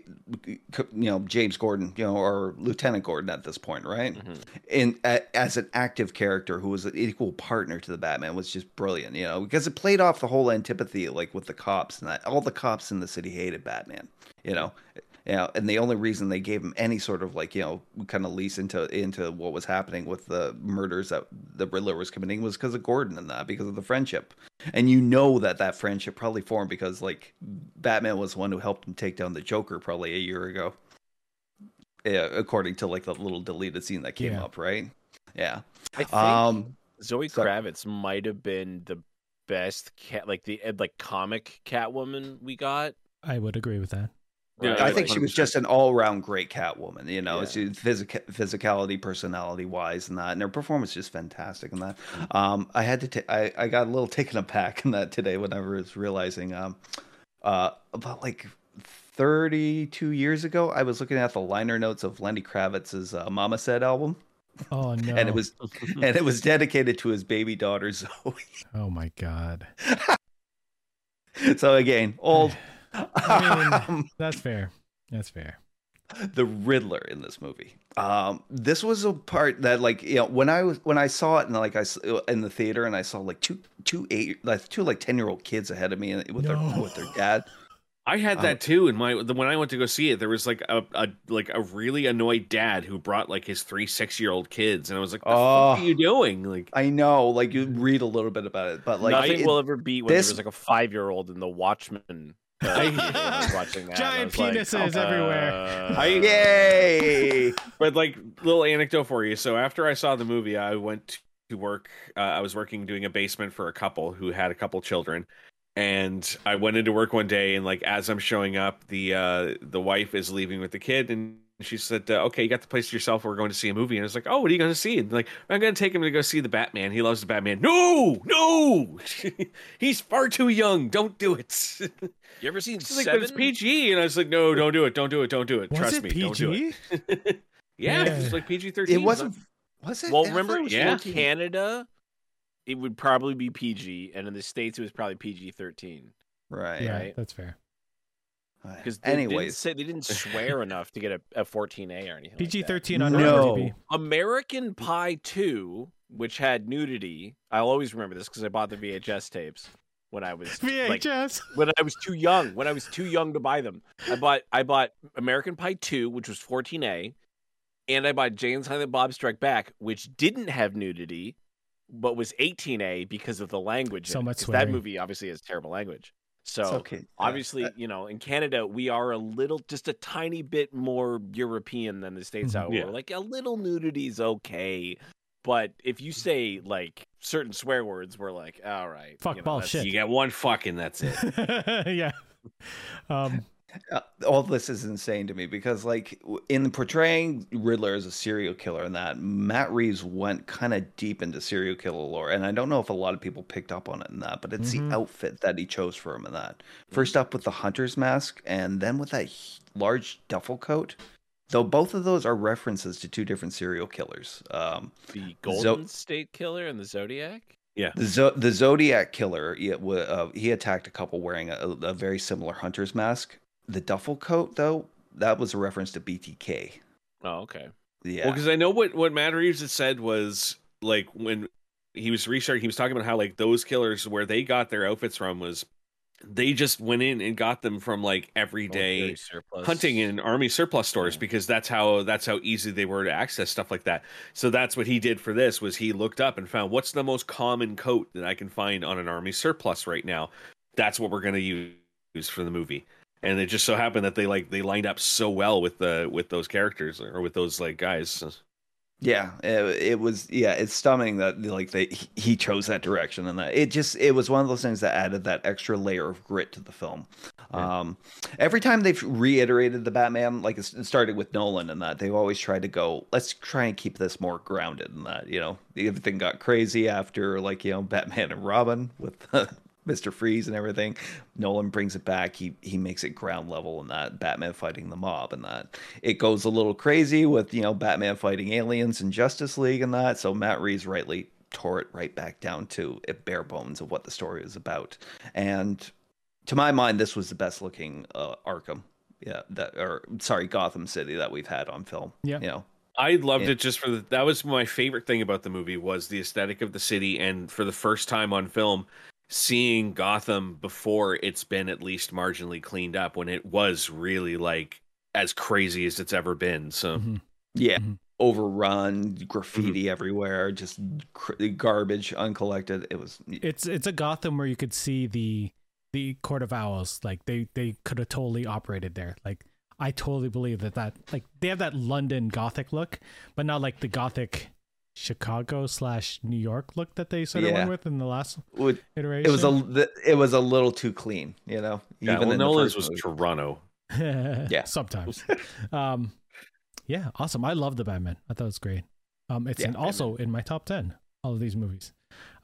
i- you know James Gordon, you know, or Lieutenant Gordon at this point, right? Mhm. in a, as an active character who was an equal partner to the Batman was just brilliant, you know, because it played off the whole antipathy like with the cops and that all the cops in the city hated Batman, you know. You know, and the only reason they gave him any sort of like you know kind of lease into into what was happening with the murders that the Riddler was committing was because of Gordon and that because of the friendship, and you know that that friendship probably formed because like Batman was the one who helped him take down the Joker probably a year ago, yeah, according to like the little deleted scene that came Yeah. up, right? Yeah. I think Um. Zoe so- Kravitz might have been the best cat, like the like comic Catwoman we got. I would agree with that. Yeah, I right? think she was just an all-around great Catwoman. You know, Yeah. she physic- physicality, personality-wise, and that, and her performance is just fantastic. And that, um, I had to, ta- I, I got a little taken aback in that today whenever I was realizing, um, uh, about like thirty-two years ago, I was looking at the liner notes of Lenny Kravitz's uh, "Mama Said" album, Oh no! (laughs) and it was, and it was dedicated to his baby daughter (laughs) Zoe. oh my god. (laughs) so again, old. (sighs) I (laughs) um, That's fair. That's fair. the Riddler in this movie. Um, this was a part that, like, you know, when I was when I saw it, and like I s- in the theater, and I saw like two two eight like two like ten year old kids ahead of me with No. their with their dad. I had Um, that too. In my the, when I went to go see it, there was like a, a like a really annoyed dad who brought like his three six year old kids, and I was like, the Oh. fuck are you doing?" Like, I know, like you read a little bit about it, but like Nothing it- will ever beat when this- there was like a five year old in the Watchmen. When I (laughs) was watching that, and I Giant was like, penises everywhere. uh, I- yay! (laughs) but like little anecdote for you. So after I saw the movie, I went to work. Uh, I was working doing a basement for a couple who had a couple children, and I went into work one day, and like as I'm showing up, the uh, the wife is leaving with the kid, and she said, uh, "Okay, you got the place to yourself. We're going to see a movie." And I was like, "Oh, what are you going to see?" And like, I'm going to take him to go see the Batman. He loves the Batman. No, no, (laughs) he's far too young. Don't do it. You ever seen (laughs) She's like, but Seven? it's PG, and I was like, "No, don't do it. Don't do it. Don't do it. Was Trust it me. Don't do it." (laughs) Yeah, Yeah. it's like PG thirteen. It wasn't. Was it? Well, I remember it was Yeah. in Canada, it would probably be PG, and in the states, it was probably PG thirteen. Right. Yeah, Right. that's fair. Because they didn't Anyways, say they didn't swear (laughs) enough to get a, a 14A or anything. PG that. thirteen on No. IMDb. American Pie 2, which had nudity. I'll always remember this because I bought the VHS tapes when I was like VHS. when I was too young. When I was too young to buy them, I bought I bought American Pie 2, which was 14A, and I bought Jay and Silent Bob Strike Back, which didn't have nudity, but was 18A because of the language. So in it, That movie obviously has terrible language. So okay. Obviously, uh, you know, in Canada, we are a little, just a tiny bit more European than the states. Out, Yeah. We're like a little nudity's okay, but if you say like certain swear words, we're like, all right, Fuck you know, ball that's- shit. You get one fucking, that's it. (laughs) yeah. Um, Uh, all this is insane to me because like in portraying riddler as a serial killer and that matt reeves went kind of deep into serial killer lore and i don't know if a lot of people picked up on it in that but it's Mhm. the outfit that he chose for him in that first up with the hunter's mask and then with that large duffel coat though both of those are references to two different serial killers um, the Golden State Killer and the Zodiac. Yeah. the, Zo- the zodiac killer yeah, uh, he attacked a couple wearing a, a very similar hunter's mask the duffel coat though that was a reference to btk Oh, okay. Yeah. Well, because I know what what Matt Reeves had said was like when he was researching, he was talking about how like those killers where they got their outfits from was they just went in and got them from like everyday surplus. hunting in army surplus stores Yeah. because that's how that's how easy they were to access stuff like that. So that's what he did for this was he looked up and found what's the most common coat that I can find on an army surplus right now. That's what we're going to use for the movie. And it just so happened that they like they lined up so well with the with those characters or with those like guys. Yeah, it, it was. Yeah, it's stunning that like they he- chose that direction and that it just it was one of those things that added that extra layer of grit to the film. Yeah. Um, every time they've reiterated the Batman, like it started with Nolan and that they've always tried to go, let's try and keep this more grounded and that you know everything got crazy after like you know Batman and Robin with Mister Freeze and everything. Nolan brings it back. He he makes it ground level and that Batman fighting the mob and that it goes a little crazy with you know Batman fighting aliens and Justice League and that. So Matt Reeves rightly tore it right back down to a bare bones of what the story is about. And to my mind, this was the best looking uh, Arkham, yeah, that or sorry Gotham City that we've had on film. Yeah. you know, I loved Yeah. it just for the, that was my favorite thing about the movie was the aesthetic of the city and for the first time on film seeing Gotham before it's been at least marginally cleaned up when it was really like as crazy as it's ever been. So mhm. yeah. Mhm. Overrun, graffiti everywhere, just cr- garbage, uncollected. It was It's it's a Gotham where you could see the the Court of Owls. Like they they could have totally operated there. Like I totally believe that that like they have that London Gothic look, but not like the Gothic Chicago slash New York look that they sort of Yeah. went with in the last would- iteration. it was a it was a little too clean, you know. yeah, well, in the Nolan's first was movie. Toronto. (laughs) yeah sometimes (laughs) um yeah awesome i love the batman i thought it was great um it's Yeah, in, also in my top 10 all of these movies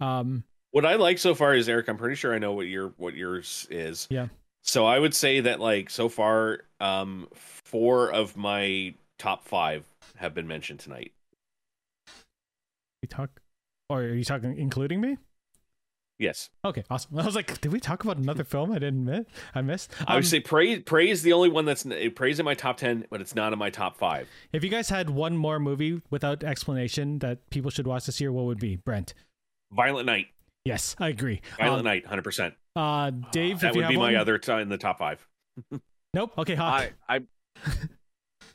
um What I like so far is Eric. I'm pretty sure I know what your what yours is. Yeah. So I would say that like so far, um, four of my top five have been mentioned tonight. We talk or are you talking including me Yes, okay awesome (laughs) i was like did we talk about another film i didn't miss i missed I would Um, say praise. Prey's is the only one that's Prey's in my top ten, but it's not in my top five. if you guys had one more movie without explanation that people should watch this year what would be brent Violent Night. yes i agree Violent um, Night, hundred percent. uh dave That if you would have be my other t- in the top five. (laughs) nope okay hawk I, I (laughs)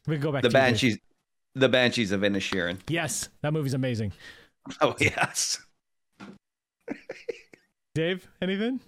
we can go back the to you, banshees, the banshees of Inisherin. yes that movie's amazing (laughs) Oh yes. (laughs) dave anything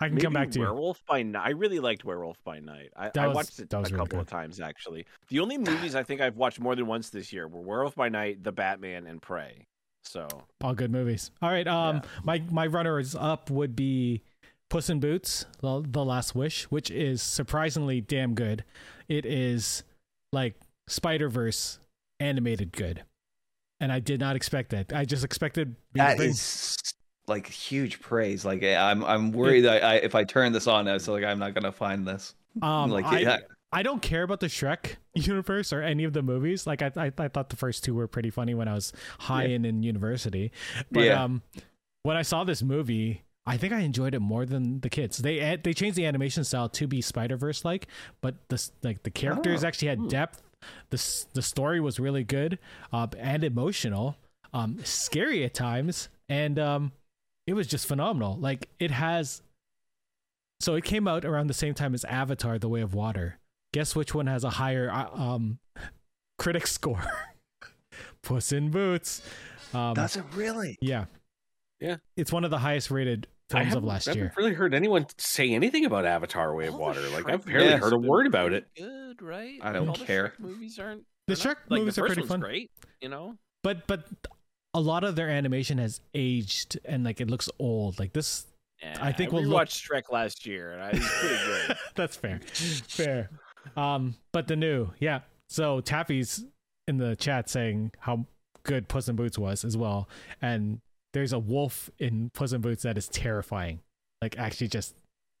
i can come back to you Werewolf by Night. I really liked Werewolf by Night. I, That I watched it a really couple of times actually. The only movies I think I've watched more than once this year were Werewolf by Night, The Batman, and Prey. So all good movies. All right, um, Yeah. my my runners up would be Puss in Boots: The, the Last Wish, which is surprisingly damn good. It is like Spider Verse animated good, and I did not expect that. I just expected That big- is like huge praise. Like I'm I'm worried that I, if I turn this on, it's like I'm not gonna find this. um, like I, yeah, I don't care about the Shrek (laughs) universe or any of the movies. Like I, I, I thought the first two were pretty funny when I was high Yeah. and in university. But Yeah. um, when I saw this movie, I think I enjoyed it more than the kids. They they changed the animation style to be Spider Verse like, but the like the characters Oh, actually had depth. The The story was really good, uh, and emotional, um, scary at times, and um, it was just phenomenal. Like it has. So it came out around the same time as Avatar: The Way of Water. Guess which one has a higher uh, um, (laughs) critic score? (laughs) Puss in Boots. Um, Does it really? yeah. Yeah. It's one of the highest rated I films of haven't, last I haven't year. really heard anyone say anything about Avatar: Way of Water. Like I've barely Yes. heard a word about it. Good, right? I don't All the care. Shrek movies aren't. The they're not- Shrek like, movies the are pretty fun. Great, you know. But but a lot of their animation has aged and like it looks old. Like this Yeah, I think we we'll look- watched Shrek last year, and I was pretty good. (laughs) That's fair. fair. Um but the new, yeah. So Taffy's in the chat saying how good Puss in Boots was as well. And there's a wolf in Puss in Boots that is terrifying. Like actually just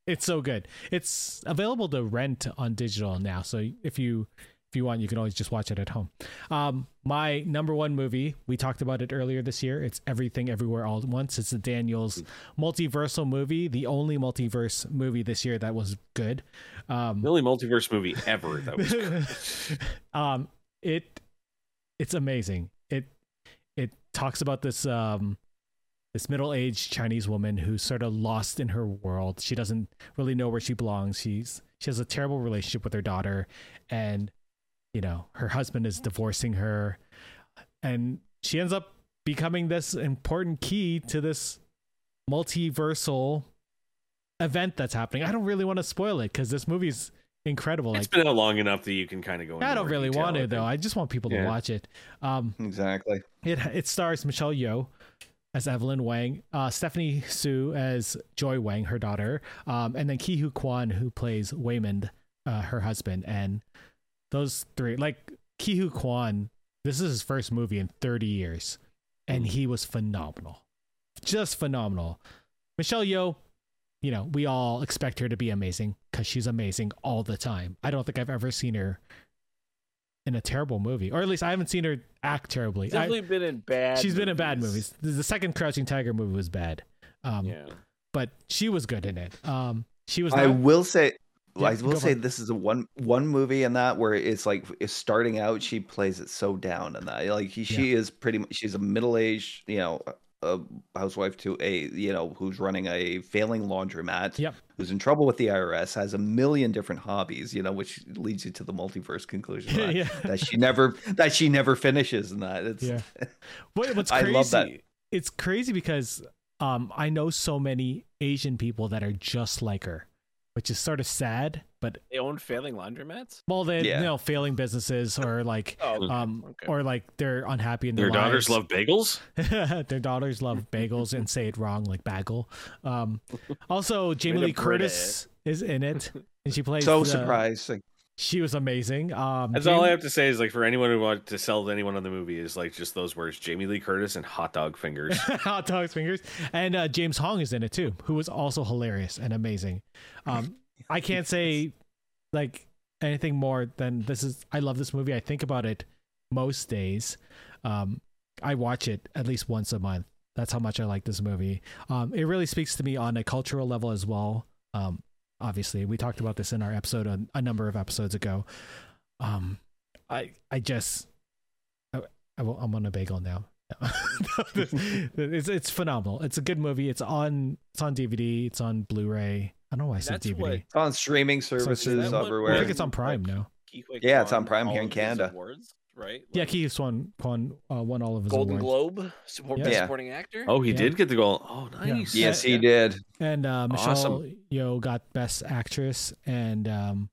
it's so good. It's available to rent on digital now. So if you if you want, you can always just watch it at home. Um, my number one movie, we talked about it earlier this year. It's Everything Everywhere All at Once. It's the Daniels multiversal movie, the only multiverse movie this year that was good. Um, The only multiverse movie ever that was good. (laughs) um it it's amazing it it talks about this um this middle-aged chinese woman who's sort of lost in her world she doesn't really know where she belongs she's she has a terrible relationship with her daughter and you know her husband is divorcing her and she ends up becoming this important key to this multiversal event that's happening i don't really want to spoil it because this movie's incredible It's like been out long enough that you can kind of go. I don't really detail, want to though. I just want people to watch it. Um, Exactly. it it stars Michelle Yeoh as Evelyn Wang, uh, Stephanie Hsu as Joy Wang, her daughter, um, and then Ke Huy Quan who plays Waymond, uh, her husband, and those three. Like Ke Huy Quan, this is his first movie in 30 years, and he was phenomenal, just phenomenal. Michelle Yeoh, you know, we all expect her to be amazing because she's amazing all the time. I don't think I've ever seen her in a terrible movie, or at least I haven't seen her act terribly. I- Definitely been in bad. she's been in bad movies. The the second Crouching Tiger movie was bad, um, Yeah. but she was good in it. Um, she was. I will say, Yeah, I will say on. this is a one one movie in that where it's like it's starting out. She plays it so down in that. Like he, she is pretty. much She's a middle aged, you know, a housewife to a you know who's running a failing laundromat. Yep. Who's in trouble with the IRS? Has a million different hobbies. You know, which leads you to the multiverse conclusion (laughs) that, yeah. that she never that she never finishes. And that it's Yeah. (laughs) What, what's I crazy? love that. It's crazy because um, I know so many Asian people that are just like her, which is sort of sad. But They own failing laundromats. well, they Yeah. you know failing businesses or like Oh, um okay. or like they're unhappy in their Their daughters lives. love bagels. (laughs) Their daughters love bagels and say it wrong, like bagel. Um, (laughs) also, Jamie Lee Curtis is in it, and she (laughs) plays. so the- surprising. She was amazing. Um, That's all I have to say is like for anyone who wants to sell to anyone on the movie is like just those words: Jamie Lee Curtis and hot dog fingers. (laughs) hot dog fingers, and uh, James Hong is in it too, who was also hilarious and amazing. Um, I can't say (laughs) like anything more than this is. I love this movie. I think about it most days. Um, I watch it at least once a month. That's how much I like this movie. Um, it really speaks to me on a cultural level as well. Um, obviously, we talked about this in our episode a, a number of episodes ago. Um, I I just I, I will, I'm on a bagel now. (laughs) it's it's phenomenal. It's a good movie. It's on it's on DVD. It's on Blu-ray. I don't know why I said That's DVD. what- It's on streaming is services that what- everywhere. I think it's on Prime now. Yeah, it's on Prime here in of his Canada. Awards, right? Yeah, Like, Ke Huy Quan uh, won all of his Golden awards. Globe, support, Yeah. best supporting actor. Oh, he Yeah. did get the goal. Oh, Yeah. nice. yes, he Yeah. did. and uh, Michelle Awesome. Yeoh got Best Actress, and um,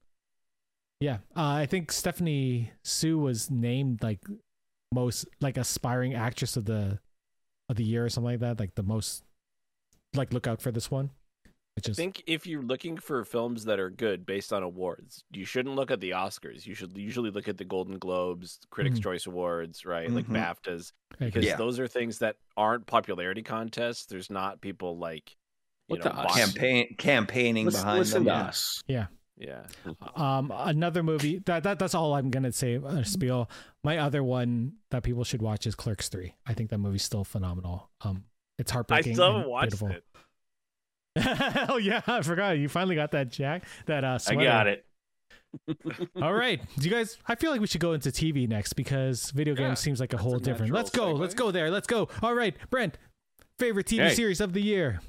yeah, uh, I think Stephanie Hsu was named like most like aspiring actress of the of the year or something like that, like the most like look out for this one, which I is think if you're looking for films that are good based on awards, you shouldn't look at the Oscars. You should usually look at the Golden Globes, Critics' Mhm. Choice Awards, right? Like Mhm. BAFTAs, because Yeah. those are things that aren't popularity contests. There's not people like you What know the Campaign campaigning Listen, behind listen them. to us. Yeah, Yeah. Um, another movie that, that that's all I'm gonna say. Uh, spiel. My other one that people should watch is Clerks Three. I think that movie's still phenomenal. Um, it's I heartbreaking. still haven't watched beautiful. it. (laughs) oh yeah, I forgot. You finally got that jack. That uh, I got it. (laughs) All right, do you guys? I feel like we should go into TV next because video games Yeah, seems like a whole a different. Let's go. natural Let's go there. Let's go. All right, Brent. Favorite TV Hey. series of the year.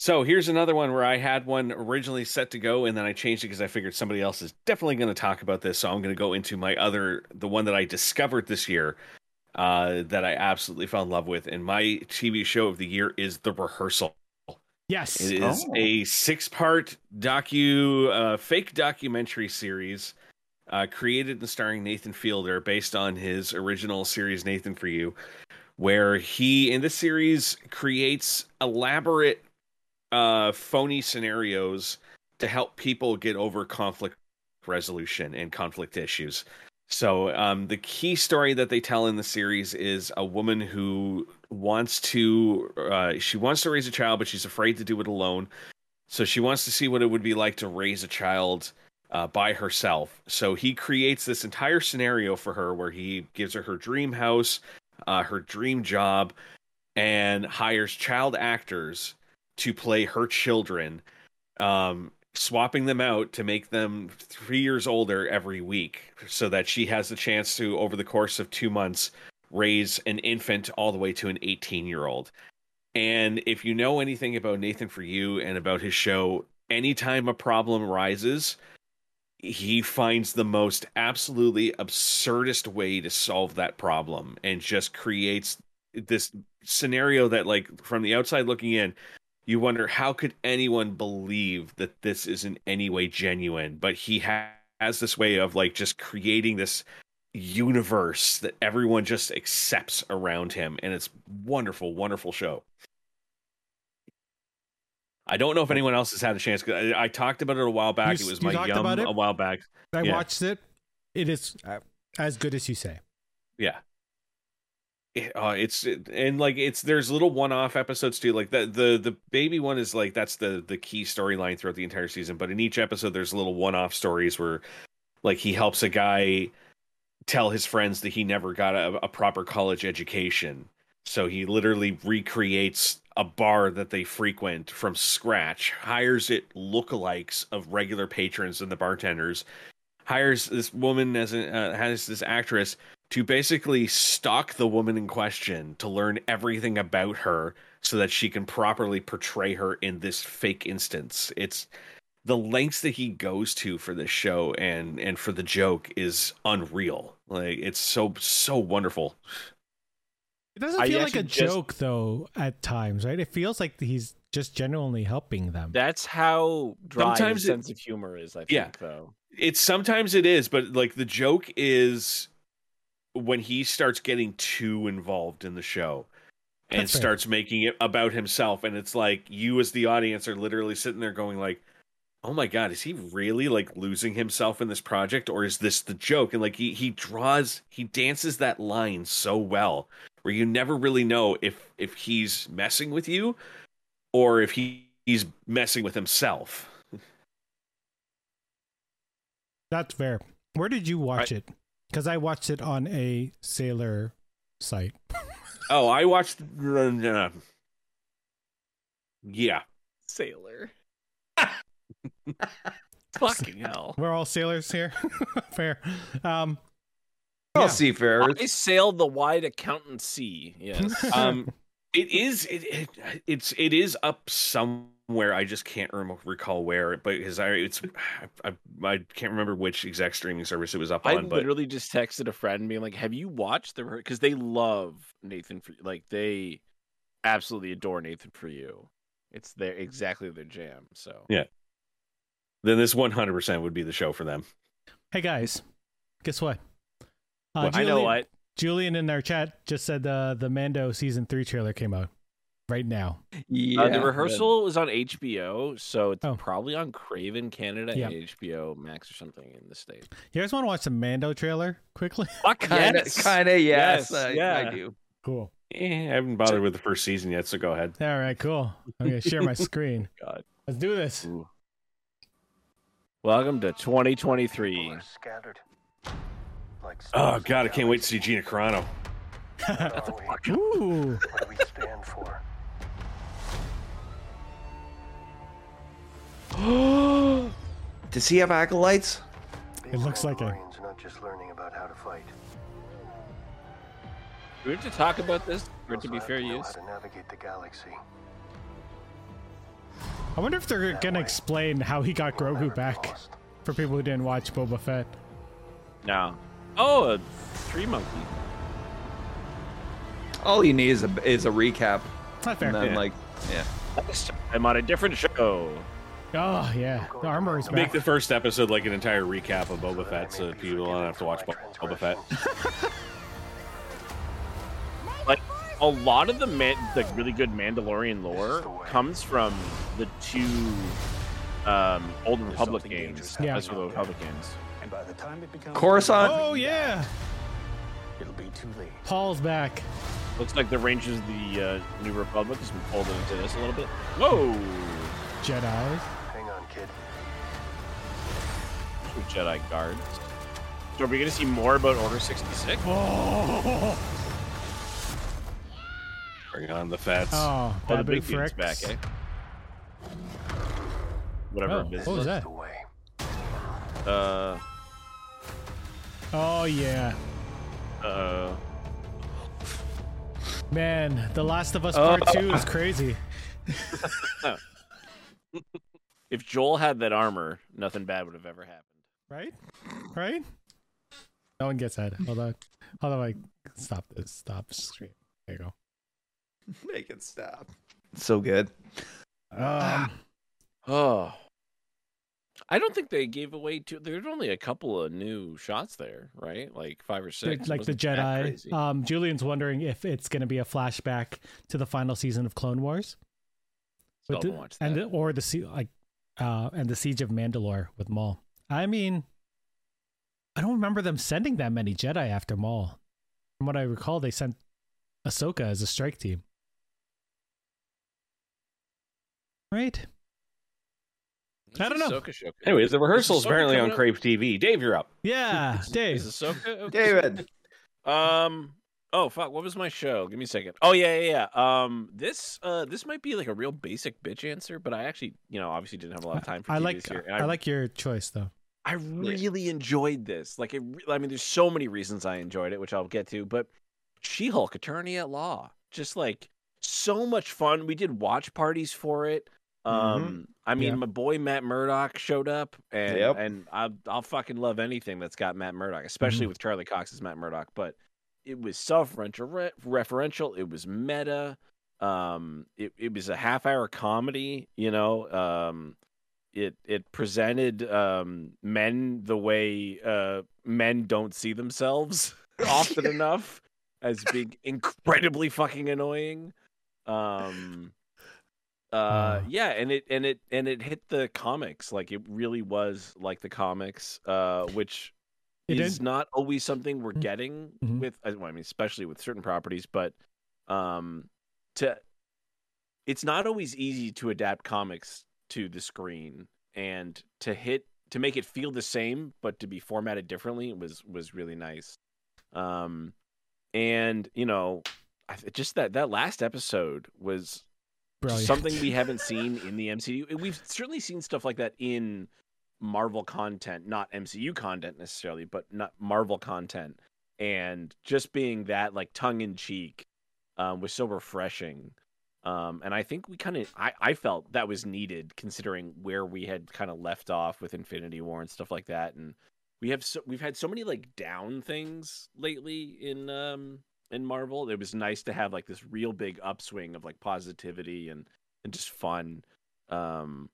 So here's another one where I had one originally set to go, and then I changed it because I figured somebody else is definitely going to talk about this. So I'm going to go into my other, the one that I discovered this year, uh, that I absolutely fell in love with, and my TV show of the year is The Rehearsal. Yes. It is Oh. a six-part docu, uh, fake documentary series, uh, created and starring Nathan Fielder, based on his original series Nathan for You, where he in this series creates elaborate, uh, phony scenarios to help people get over conflict resolution and conflict issues. So um, the key story that they tell in the series is a woman who wants to uh, she wants to raise a child, but she's afraid to do it alone. So she wants to see what it would be like to raise a child uh, by herself. So he creates this entire scenario for her where he gives her her dream house, uh, her dream job, and hires child actors to play her children, um, swapping them out to make them three years older every week so that she has the chance to, over the course of two months, raise an infant all the way to an 18 year old. And if you know anything about Nathan for You and about his show, anytime a problem rises, he finds the most absolutely absurdist way to solve that problem and just creates this scenario that like from the outside looking in you wonder how could anyone believe that this is in any way genuine but he ha- has this way of like just creating this universe that everyone just accepts around him and it's wonderful wonderful show i don't know if anyone else has had a chance 'cause I, I talked about it a while back You it was my yum a while back I yeah. watched it. It is uh, as good as you say. Yeah. Uh, it's and like it's there's little one-off episodes too. Like the the the baby one is like that's the the key storyline throughout the entire season. But in each episode, there's little one-off stories where like he helps a guy tell his friends that he never got a, a proper college education. So he literally recreates a bar that they frequent from scratch, hires it lookalikes of regular patrons and the bartenders, hires this woman as a, uh, has this actress to basically stalk the woman in question to learn everything about her so that she can properly portray her in this fake instance. It's the lengths that he goes to for this show and and for the joke is unreal. Like it's so so wonderful. It doesn't I feel like a just- joke though at times, right? It feels like he's just genuinely helping them. That's how dry Sometimes his it- sense of humor is. I think, Yeah. though. It's sometimes it is, but like the joke is when he starts getting too involved in the show and That's fair. starts making it about himself and it's like you as the audience are literally sitting there going like oh my god is he really like losing himself in this project or is this the joke and like he he draws he dances that line so well where you never really know if if he's messing with you or if he he's messing with himself That's fair. Where did you watch it? Because I watched it on a sailor site. Oh, I watched. Uh, yeah, Sailor. (laughs) Fucking hell. We're all sailors here. (laughs) fair. Um, All Yeah. seafarers. I sailed the wide accountant sea. Yes. um, it is. It, it it's it is up somewhere. I just can't rem- recall where. But because I it's (sighs) I, I I can't remember which exact streaming service it was up I on. But literally just texted a friend being like, "Have you watched the?" Because they love Nathan for like they absolutely adore Nathan for you. It's their exactly their jam. So Yeah. then this one hundred percent would be the show for them. hey guys, guess what? Uh, Well, I know Julian- what. Julian in our chat just said uh, the Mando season three trailer came out right now. Yeah, uh, the rehearsal is on HBO, so it's Oh. probably on Crave in Canada Yeah. and HBO Max or something in the states. You guys want to watch the Mando trailer quickly? (laughs) Fuck kind of, yes. kind of, yes, Yes, I, yeah. I do. Cool. Eh, I haven't bothered with the first season yet, so go ahead. All right, cool. I'm gonna share my (laughs) screen. God. Let's do this. Ooh. Welcome to 2023. Like Oh god, I can't wait to see Gina Carano. galaxies. Are we? (laughs) Ooh. What do we stand for? (gasps) Does he have acolytes? These looks like it. Not just learning about how to fight. Do we have to talk about this for it to be fair to use? How to navigate the galaxy. I wonder if they're gonna explain how he got Grogu back Lost. for people who didn't watch Boba Fett. No. Oh, a tree monkey. All you need is a is a recap, Not fair. and then Yeah. like, yeah. Next time on a different show. Oh yeah, the armor is Make the first episode like an entire recap of Boba Fett, so people don't have to watch Bo- Boba Fett. (laughs) Like a lot of the man, the really good Mandalorian lore comes from the two um, Old Republic games. dangerous Yeah. That's for the Republic games. And by the time it becomes Coruscant. Oh yeah, it'll be too late. Paul's back. Looks like the Rangers of the uh, New Republic has been pulled into this a little bit. Whoa! Jedi. Hang. Two Jedi guards. So are we going to see more about Order 66? Oh, Bring on the Fets. oh, the Babu big dude's Fricks. back, eh? Whatever. Oh, business. what was that? Uh, Oh yeah, uh, man, The Last of Us Oh. Part Two is (laughs) crazy. (laughs) if Joel had that armor, nothing bad would have ever happened. Right? Right? No one gets that. Hold on. Hold on. Like, stop this. Stop screen. There you go. (laughs) Make it stop. So good. Um, (sighs) Oh. I don't think they gave away too. There's only a couple of new shots there, right? Like five or six. like the Wasn't that Jedi. Um, Julian's wondering if it's going to be a flashback to the final season of Clone Wars, Still with the- haven't watched and the, or the se- like, uh, and the Siege of Mandalore with Maul. I mean, I don't remember them sending that many Jedi after Maul. From what I recall, they sent Ahsoka as a strike team. Right? I don't know. Ahsoka show. Anyways, the rehearsal Is rehearsal's apparently on? Crave TV. Dave, you're up. Yeah, (laughs) Is Dave. Ahsoka? okay? David. Um. Oh fuck! What was my show? Give me a second. Oh yeah, yeah, yeah. Um. This uh. This might be like a real basic bitch answer, but I actually, you know, obviously didn't have a lot of time for I TV like this year. and I like your choice though. I really enjoyed this. Like, it, I mean, there's so many reasons I enjoyed it, which I'll get to. But She-Hulk, Attorney at Law, just like so much fun. We did watch parties for it. Um, I mean, Yeah. my boy Matt Murdock showed up, and Yep. and I, I'll fucking love anything that's got Matt Murdock, especially Mhm. with Charlie Cox's Matt Murdock. But it was self-referential. It was meta. Um, it it was a half-hour comedy. You know, um, it it presented um men the way uh men don't see themselves (laughs) often (laughs) enough as being incredibly fucking annoying. Um uh yeah and it and it and it hit the comics like it really was like the comics uh which It is did- not always something we're Mhm. getting Mhm. with well, I mean especially with certain properties but um to it's not always easy to adapt comics to the screen and to hit to make it feel the same but to be formatted differently was was really nice um and you know I, just that that last episode was Brilliant. something we (laughs) haven't seen in the MCU. We've certainly seen stuff like that in Marvel content, not MCU content necessarily, but not Marvel content. And just being that like tongue in cheek um, was so refreshing. Um, and I think we kind of, I, I felt that was needed considering where we had kind of left off with Infinity War and stuff like that. And we have so, we've had so many like down things lately in um, in Marvel. It was nice to have like this real big upswing of like positivity and and just fun. Um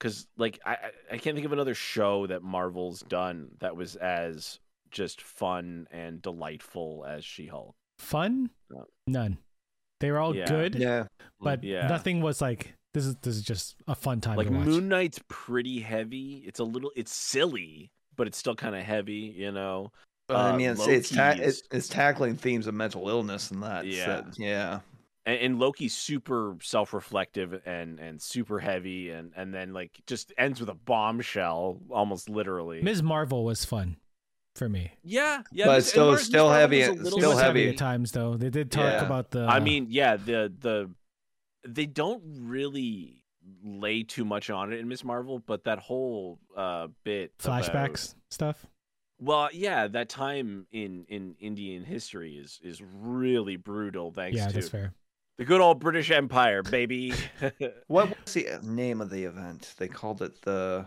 cuz like I I- can't think of another show that Marvel's done that was as just fun and delightful as She-Hulk. Fun? No. None. They were all Yeah. good, Yeah. but Yeah. nothing was like this is this is just a fun time Like to watch. Moon Knight's pretty heavy. It's a little it's silly, but it's still kind of heavy, you know. But I Uh, mean, it's it's, ta- Loki's- it, it's tackling themes of mental illness and that. Yeah. so- yeah. and, and Loki's super self-reflective and and super heavy and and then like just ends with a bombshell almost literally. Ms. Marvel was fun for me. yeah, yeah, But Miss- still- and Mar- still Miss heavy- was a it's little It still heavy heavy. at times though. They did talk Yeah. about the I mean, yeah, the the they don't really lay too much on it in Miss Marvel, but that whole uh bit about- Flashbacks stuff. well, yeah, that time in in Indian history is is really brutal. Thanks Yeah, to that's fair. the good old British Empire, baby. (laughs) What was the name of the event? They called it the.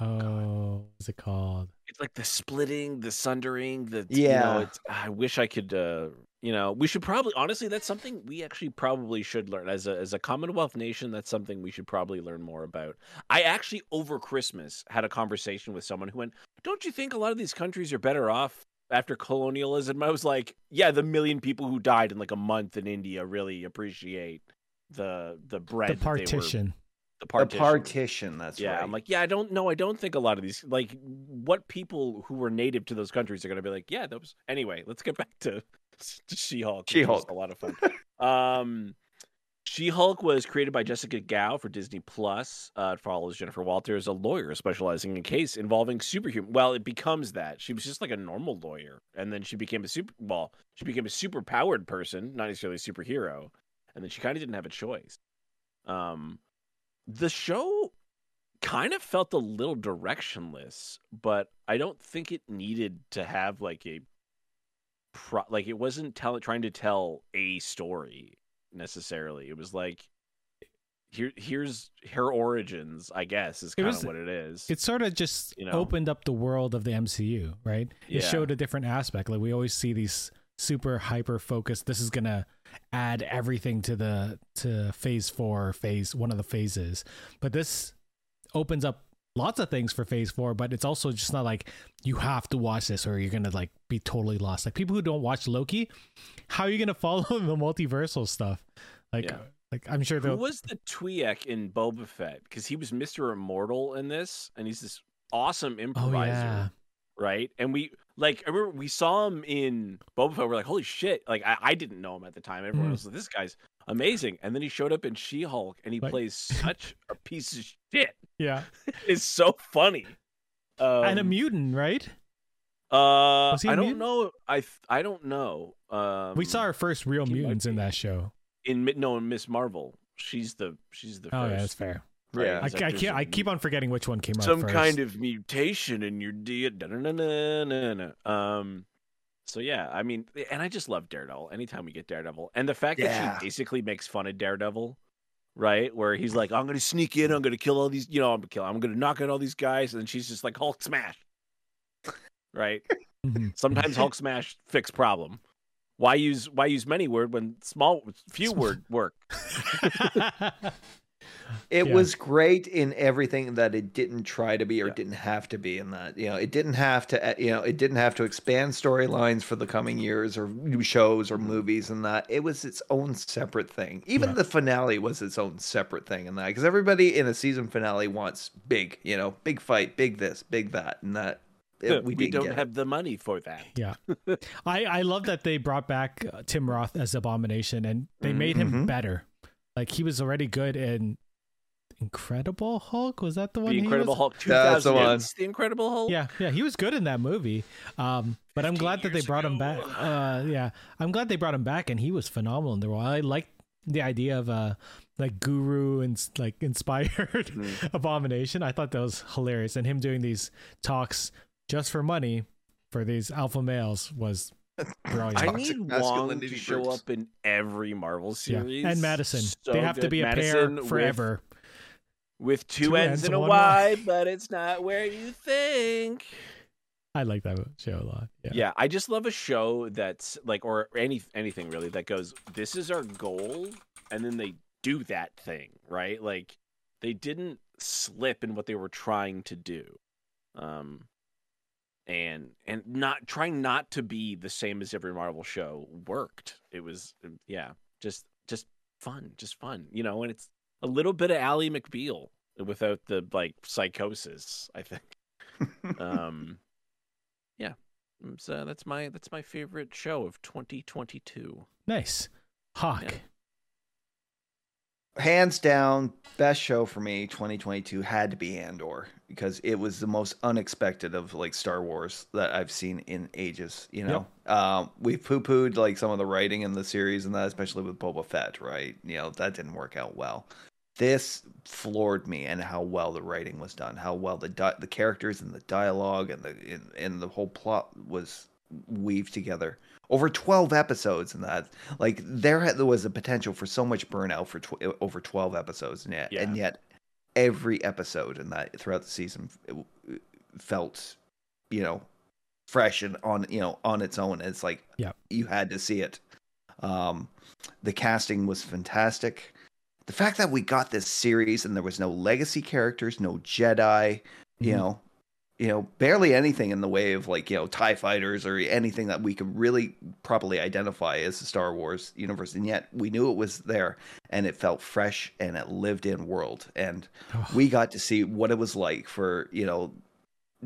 Oh, what's it called? It's like the splitting, the sundering, the You Yeah. know, it's, I wish I could. uh You know, we should probably honestly. That's something we actually probably should learn as a as a Commonwealth nation. That's something we should probably learn more about. I actually over Christmas had a conversation with someone who went, "Don't you think a lot of these countries are better off?" After colonialism, I was like, "Yeah, the million people who died in like a month in India really appreciate the the bread the that were- partition. the The partition. That's yeah, right. I'm like, yeah, I don't know. I don't think a lot of these, like, what people who were native to those countries are going to be like, yeah, that was. Anyway, let's get (laughs) back to, to She-Hulk. She-Hulk. a lot of fun. um, She-Hulk was created by Jessica Gao for Disney Plus. Uh, it follows Jennifer Walters, a lawyer specializing in a case involving superhuman. Well, it becomes that she was just like a normal lawyer, and then she became a super. Well, she became a super powered person, not necessarily a superhero, and then she kind of didn't have a choice. Um, the show kind of felt a little directionless, but I don't think it needed to have like a pro- like it wasn't tell- trying to tell a story necessarily. It was like here here's her origins, I guess, is kind was- of what it is. It sort of just You know? opened up the world of the MCU, right? It Yeah. showed a different aspect. Like we always see these super hyper focused. This is gonna add everything to the to phase four, phase one of the phases. But this opens up lots of things for phase four, but it's also just not like you have to watch this or you're gonna like be totally lost. Like people who don't watch Loki, how are you gonna follow (laughs) the multiversal stuff? Like Yeah. like I'm sure Who was the Twi'lek in Boba Fett? Because he was Mister Immortal in this, and he's this awesome Oh improviser. yeah. right? And we like I remember we saw him in Boba Fett. We're like, holy shit! Like I, I didn't know him at the time. Everyone Mm. was like, this guy's amazing. And then he showed up in She Hulk, and he Like- plays such a piece of shit. Yeah. (laughs) It's so funny. Um, and a mutant, right? Uh, Was he a I don't mutant? know. I I don't know. Um, we saw our first real mutants in that show. in no in Miss Marvel. She's the she's the Oh first. yeah, that's fair. Right? Yeah. I, It's like I, there's keep, a I keep on forgetting which one came out some first. kind of mutation in your DNA. Um, so yeah, I mean, and I just love Daredevil. Anytime we get Daredevil, and the fact that she basically makes fun of Daredevil, right? Where he's like, "I'm gonna sneak in, I'm gonna kill all these, you know, I'm gonna kill, I'm gonna knock out all these guys," and she's just like, "Hulk smash," (laughs) right? Mhm. Sometimes Hulk smash fix problem. Why use why use many word when small few (laughs) word work? (laughs) It Yeah. was great in everything that it didn't try to be or Yeah. didn't have to be in that. You know, it didn't have to. You know, it didn't have to expand storylines for the coming years or new shows or movies and that. It was its own separate thing. Even Yeah. the finale was its own separate thing in that because everybody in a season finale wants big. You know, big fight, big this, big that, and that. it- we, we, don't get it. have the money for that. yeah, (laughs) I I love that they brought back uh, Tim Roth as Abomination and they made him Mhm. better. Like he was already good in Incredible Hulk. Was that the one? The he Incredible was? Hulk That's the 2000. The Incredible Hulk. Yeah, yeah, he was good in that movie. Um, but I'm glad that they years brought him back. Uh, yeah, I'm glad they brought him back, and he was phenomenal in the role. I like the idea of uh like guru and like (laughs) inspired Mm-hmm. abomination. I thought that was hilarious, and him doing these talks just for money for these alpha males was brilliant. I need Wong masculinity to show groups. up in every Marvel yeah, series. and Madisynn. So they have to be a Madisynn pair forever. with, two, Two ends ends and and a one Y, Y. but it's not where you think. I like that show a lot. Yeah. Yeah. I just love a show that's like, or any anything really that goes. This is our goal, and then they do that thing, right? Like they didn't slip in what they were trying to do, um, and and not trying not to be the same as every Marvel show worked. It was, yeah, just just fun, just fun, you know. And it's a little bit of Ally McBeal without the like psychosis. I think. (laughs) um yeah so that's my that's my favorite show of 2022 Nice. Hawk. Yeah. Hands down best show for me 2022 had to be andor because it was the most unexpected of like star wars that i've seen in ages you know? Um we've poo-pooed like some of the writing in the series and that especially with boba fett right? You know that didn't work out well. This floored me and how well the writing was done, how well the di- the characters and the dialogue and the and, and the whole plot was weaved together over 12 episodes and that. Like there, there was a potential for so much burnout for tw- over 12 episodes and yet, Yeah. and yet every episode and that throughout the season felt you know fresh and on you know on its own. It's like yeah. you had to see it. Um the casting was fantastic. The fact that we got this series and there was no legacy characters no jedi you Mhm. know you know barely anything in the way of like you know tie fighters or anything that we could really properly identify as the star wars universe. And yet we knew it was there and it felt fresh and it lived in world. And we got to see what it was like for you know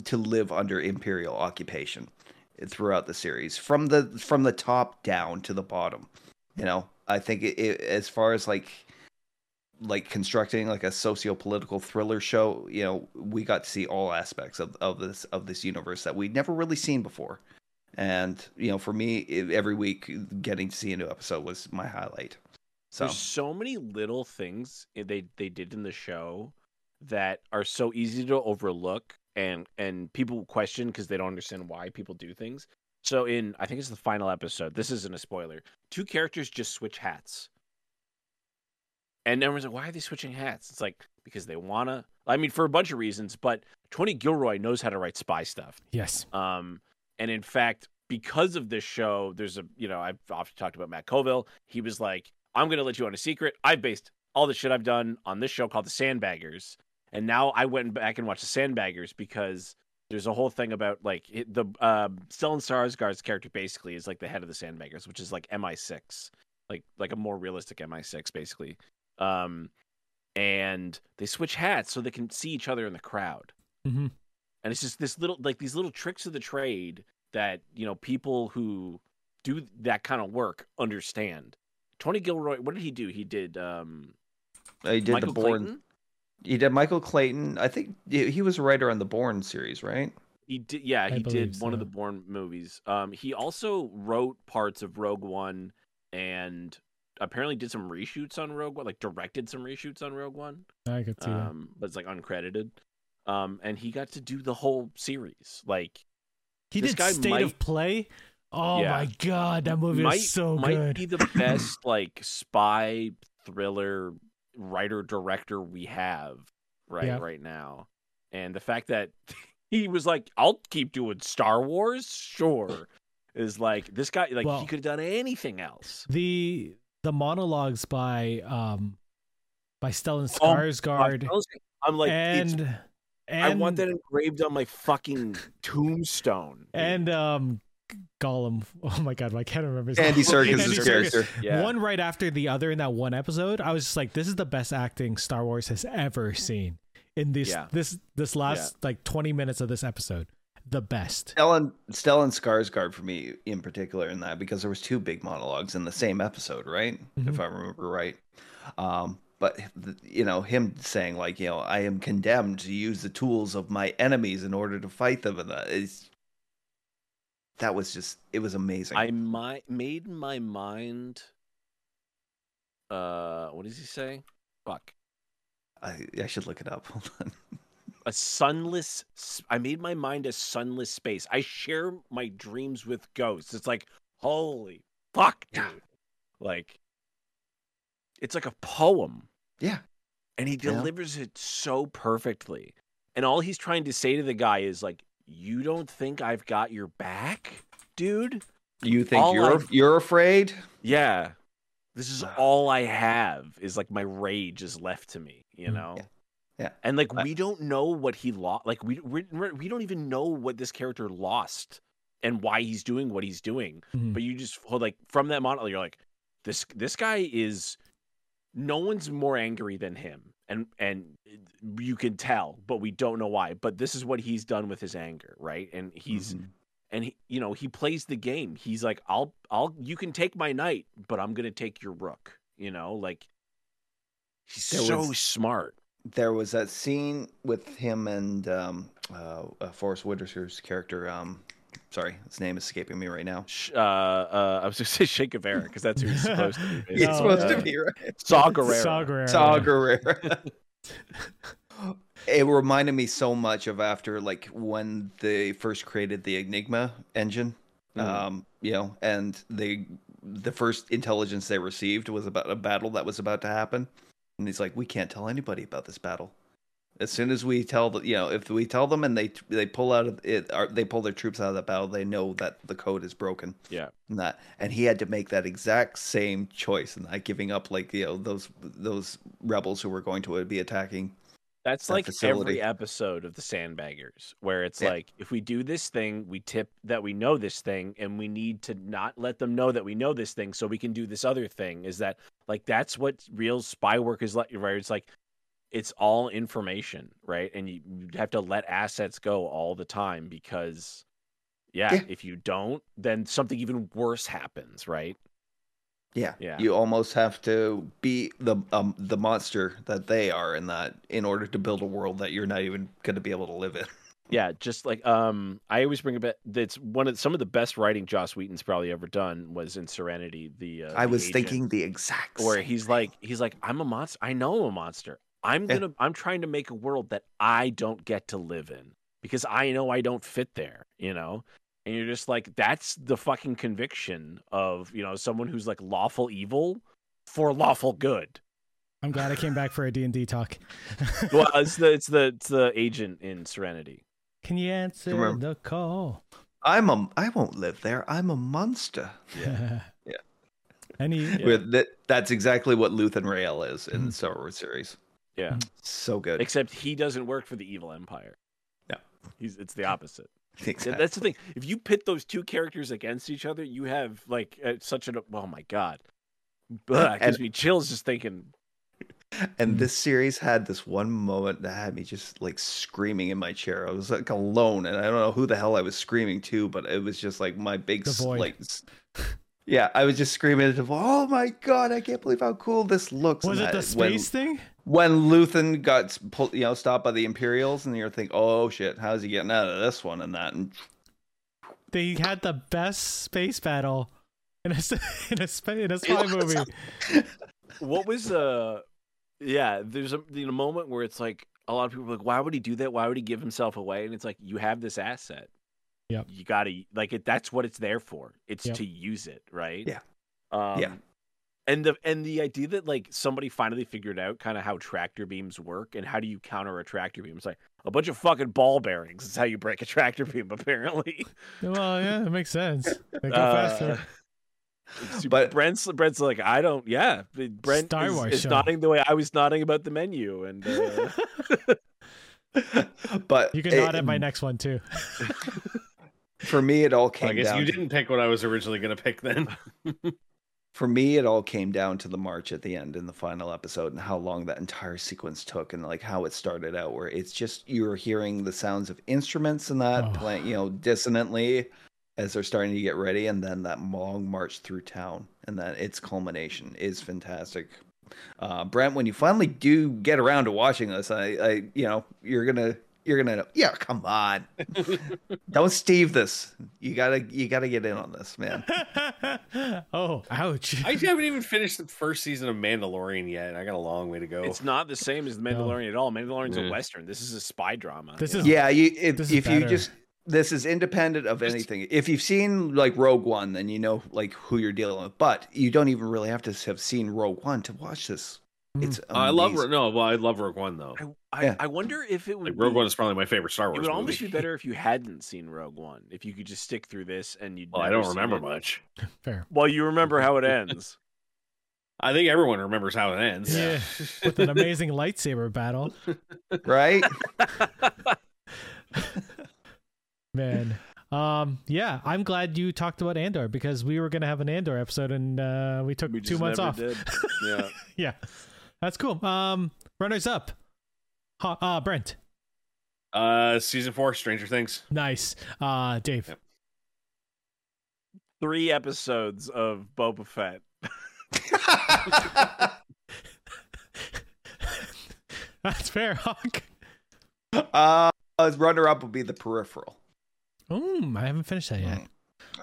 to live under imperial occupation throughout the series from the from the top down to the bottom. You know i think it, it, as far as like like constructing like a socio-political thriller show you know we got to see all aspects of, of this of this universe that we'd never really seen before and you know for me every week getting to see a new episode was my highlight so There's so many little things eh, they they did in the show that are so easy to overlook and and people question because they don't understand why people do things. So in I think it's the final episode. This isn't a spoiler. Two characters just switch hats. And everyone's like, why are they switching hats? It's like because they wanna. I mean, for a bunch of reasons, but Tony Gilroy knows how to write spy stuff. Yes. Um, and in fact, because of this show, there's a you know I've often talked about Matt Colville. He was like, "I'm going to let you on a secret. I've based all the shit I've done on this show called The Sandbaggers, and now I went back and watched The Sandbaggers because there's a whole thing about like the uh, Stellan Skarsgård's character basically is like the head of the Sandbaggers, which is like MI6, like like a more realistic MI6 basically. Um, and they switch hats so they can see each other in the crowd. Hmm and it's just this little like these little tricks of the trade that you know people who do that kind of work understand. Tony gilroy what did he do? He did um he did michael the Bourne Clayton? he did michael clayton. I think he he was a writer on the Bourne series right? He did yeah he believe did one of the Bourne movies. Um he also wrote parts of rogue one and apparently did some reshoots on rogue one like directed some reshoots on rogue one I could see that. um but it's like uncredited um and he got to do the whole series like He this did guy State might- of Play. Oh Yeah. my god, that movie might, is so might good. be the best (clears throat) like spy thriller writer director we have right Yeah. right now and the fact that (laughs) he was like i'll keep doing star wars sure is like this guy like Well- he could have done anything else the the monologues by um by Stellan Oh Skarsgård i'm like and and i want that engraved on my fucking tombstone dude. and um Gollum. Oh my god, I can't remember his andy name. serkis' Andy Serkis. character yeah One right after the other in that one episode, I was just like, "This is the best acting Star Wars has ever seen." In this Yeah. this this last like twenty minutes of this episode, the best. Stellan Stellan Skarsgård for me in particular in that because there was two big monologues in the same episode, right? Mhm. If I remember right. Um, but you know him saying like you know I am condemned to use the tools of my enemies in order to fight them, and that is that was just it was amazing. i mi- made my mind uh what does he say fuck I, I should look it up. (laughs) Hold on. A sunless i made my mind a sunless space i share my dreams with ghosts it's like holy fuck dude Yeah. like it's like a poem Yeah. and he Yeah. delivers it so perfectly and all he's trying to say to the guy is like you don't think i've got your back dude You think All you're I've- you're afraid? yeah this is all i have is like my rage is left to me you Mm. know Yeah. Yeah. and like we don't know what he lost like we we're, we're- don't even know what this character lost and why he's doing what he's doing. Mhm. but you just hold like from that model you're like this this guy is no one's more angry than him. And and you can tell but we don't know why. But this is what he's done with his anger right? And he's Mhm. and he you know he plays the game. He's like i'll i'll you can take my knight but i'm gonna take your rook you know? Like he's There so was- smart there was that scene with him and um, uh, uh, Forrest Whitaker's character. Um, Sorry, his name is escaping me right now. Uh, uh, I was going (laughs) to say Che Guevara because that's who he's (laughs) supposed to be. He's No, basically. supposed uh, to be right. Saw Gerrera. Saw Gerrera. Saw Gerrera. (laughs) it reminded me so much of after like when they first created the Enigma engine. Mhm. Um, you know, and they the first intelligence they received was about a battle that was about to happen. And he's like, We can't tell anybody about this battle. As soon as we tell the, you know, if we tell them and they they pull out of it, or they pull their troops out of the battle, they know that the code is broken. Yeah. And that, and he had to make that exact same choice, and not giving up like you know those those rebels who were going to be attacking. That's that like facility. every episode of the Sandbaggers, where it's Yeah. like if we do this thing, we tip that we know this thing, and we need to not let them know that we know this thing, so we can do this other thing. Is that like that's what real spy work is like? Right? It's like it's all information, right? And you, you have to let assets go all the time because, yeah, Yeah. if you don't, then something even worse happens, right? Yeah, Yeah. You almost have to be the um the monster that they are in that in order to build a world that you're not even going to be able to live in. (laughs) Yeah, just like um, I always bring up that's one of some of the best writing Joss Whedon's probably ever done was in Serenity. The uh, I the was agent, thinking the exact where same he's like he's like I'm a monster. I know I'm a monster. I'm gonna I'm trying to make a world that I don't get to live in because I know I don't fit there. You know. And you're just like, that's the fucking conviction of, you know, someone who's like lawful evil for lawful good. I'm glad I came back for a D&D talk. (laughs) Well, it's the it's the it's the agent in Serenity. Can you answer Remember- the call? I'm a I won't live there. I'm a monster. Yeah. (laughs) Yeah. Any Yeah. With that that's exactly what Luthen Rael is in Mhm. the Star Wars series. Yeah. So good. Except he doesn't work for the evil empire. No. He's it's the opposite. (laughs) Th- Exactly. That's the thing. If you pit those two characters against each other, you have like uh, such an oh my god. Ugh, gives me chills just thinking. And this series had this one moment that had me just like screaming in my chair. I was like alone, and I don't know who the hell I was screaming to, but it was just like my big The like. Yeah, I was just screaming at the. Oh my god! I can't believe how cool this looks. was And it the that- when- space thing? When Luthen got pulled, you know, stopped by the Imperials, and you're thinking, "Oh shit, how's he getting out of this one?" And that, and They had the best space battle in a s- (laughs) in a spa- in a spy movie. (laughs) What was uh yeah, there's a you know, moment where it's like a lot of people are like, why would he do that? Why would he give himself away? And it's like you have this asset. Yeah, You gotta like it that's what it's there for. It's Yep. to use it, right? Yeah. Um, Yeah. And the and the idea that like somebody finally figured out kind of how tractor beams work and how do you counter a tractor beam? It's like a bunch of fucking ball bearings. Is how you break a tractor beam, (laughs) apparently. Well, yeah, it makes sense. They go Uh, faster. (laughs) But But- Brent's Brent's like, I don't. Yeah, Brent Star Wars is show. nodding the way I was nodding about the menu, and uh, (laughs) but You can it- nod at my next one too. For me, it all came well, I guess down. you to- didn't pick what I was originally going to pick then. For me, it all came down to the march at the end in the final episode and how long that entire sequence took and like how it started out, where it's just you're hearing the sounds of instruments and that Oh. playing, you know, dissonantly as they're starting to get ready, and then that long march through town, and then its culmination is fantastic. Uh, Brent, when you finally do get around to watching this, I, I, you know, you're gonna. You're gonna, know. yeah. Come on, (laughs) don't Steve this. You gotta, you gotta get in on this, man. (laughs) oh, ouch. I haven't even finished the first season of Mandalorian yet. I got a long way to go. it's not the same as (laughs) the Mandalorian at all. Mandalorian's a western. This is a spy drama. This you is- know? yeah you if, if you better. just this is independent of anything if you've seen like rogue one then you know like who you're dealing with but you don't even really have to have seen rogue one to watch this It's I love amazing. no, well, I love Rogue One though. I, I, Yeah. I wonder if it would. Like Rogue be- One is probably my favorite Star Wars It would almost movie. be better if you hadn't seen Rogue One. If you could just stick through this and you. Well, I don't remember much. (laughs) Fair. Well, you remember how it (laughs) ends. I think everyone remembers how it ends. Yeah. (laughs) With an amazing lightsaber battle. right Man. Um, yeah, I'm glad you talked about Andor because we were gonna have an Andor episode and uh, we took We two months off. did. Yeah. Yeah, that's cool. Um, runners up. Ha- uh, Brent, Uh, season four, Stranger Things. nice. Uh, Dave, Yep. Three episodes of Boba Fett. (laughs) that's fair. Hawk. uh runner up would be the peripheral Mm, I haven't finished that yet.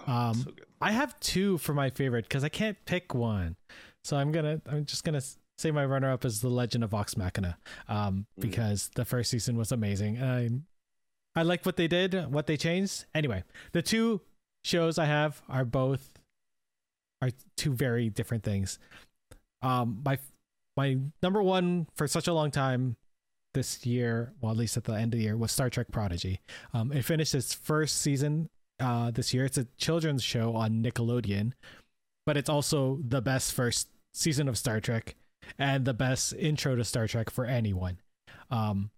Oh, Um, so good. I have two for my favorite because I can't pick one. So I'm gonna I'm just gonna s- say my runner up is The Legend of Vox Machina. Um, Mm. because the first season was amazing. And I I like what they did, what they changed. Anyway, the two shows I have are both are two very different things. Um, my my number one for such a long time this year, well, at least at the end of the year, was Star Trek Prodigy. Um, it finished its first season uh, this year. It's a children's show on Nickelodeon, but it's also the best first season of Star Trek and the best intro to Star Trek for anyone. Um,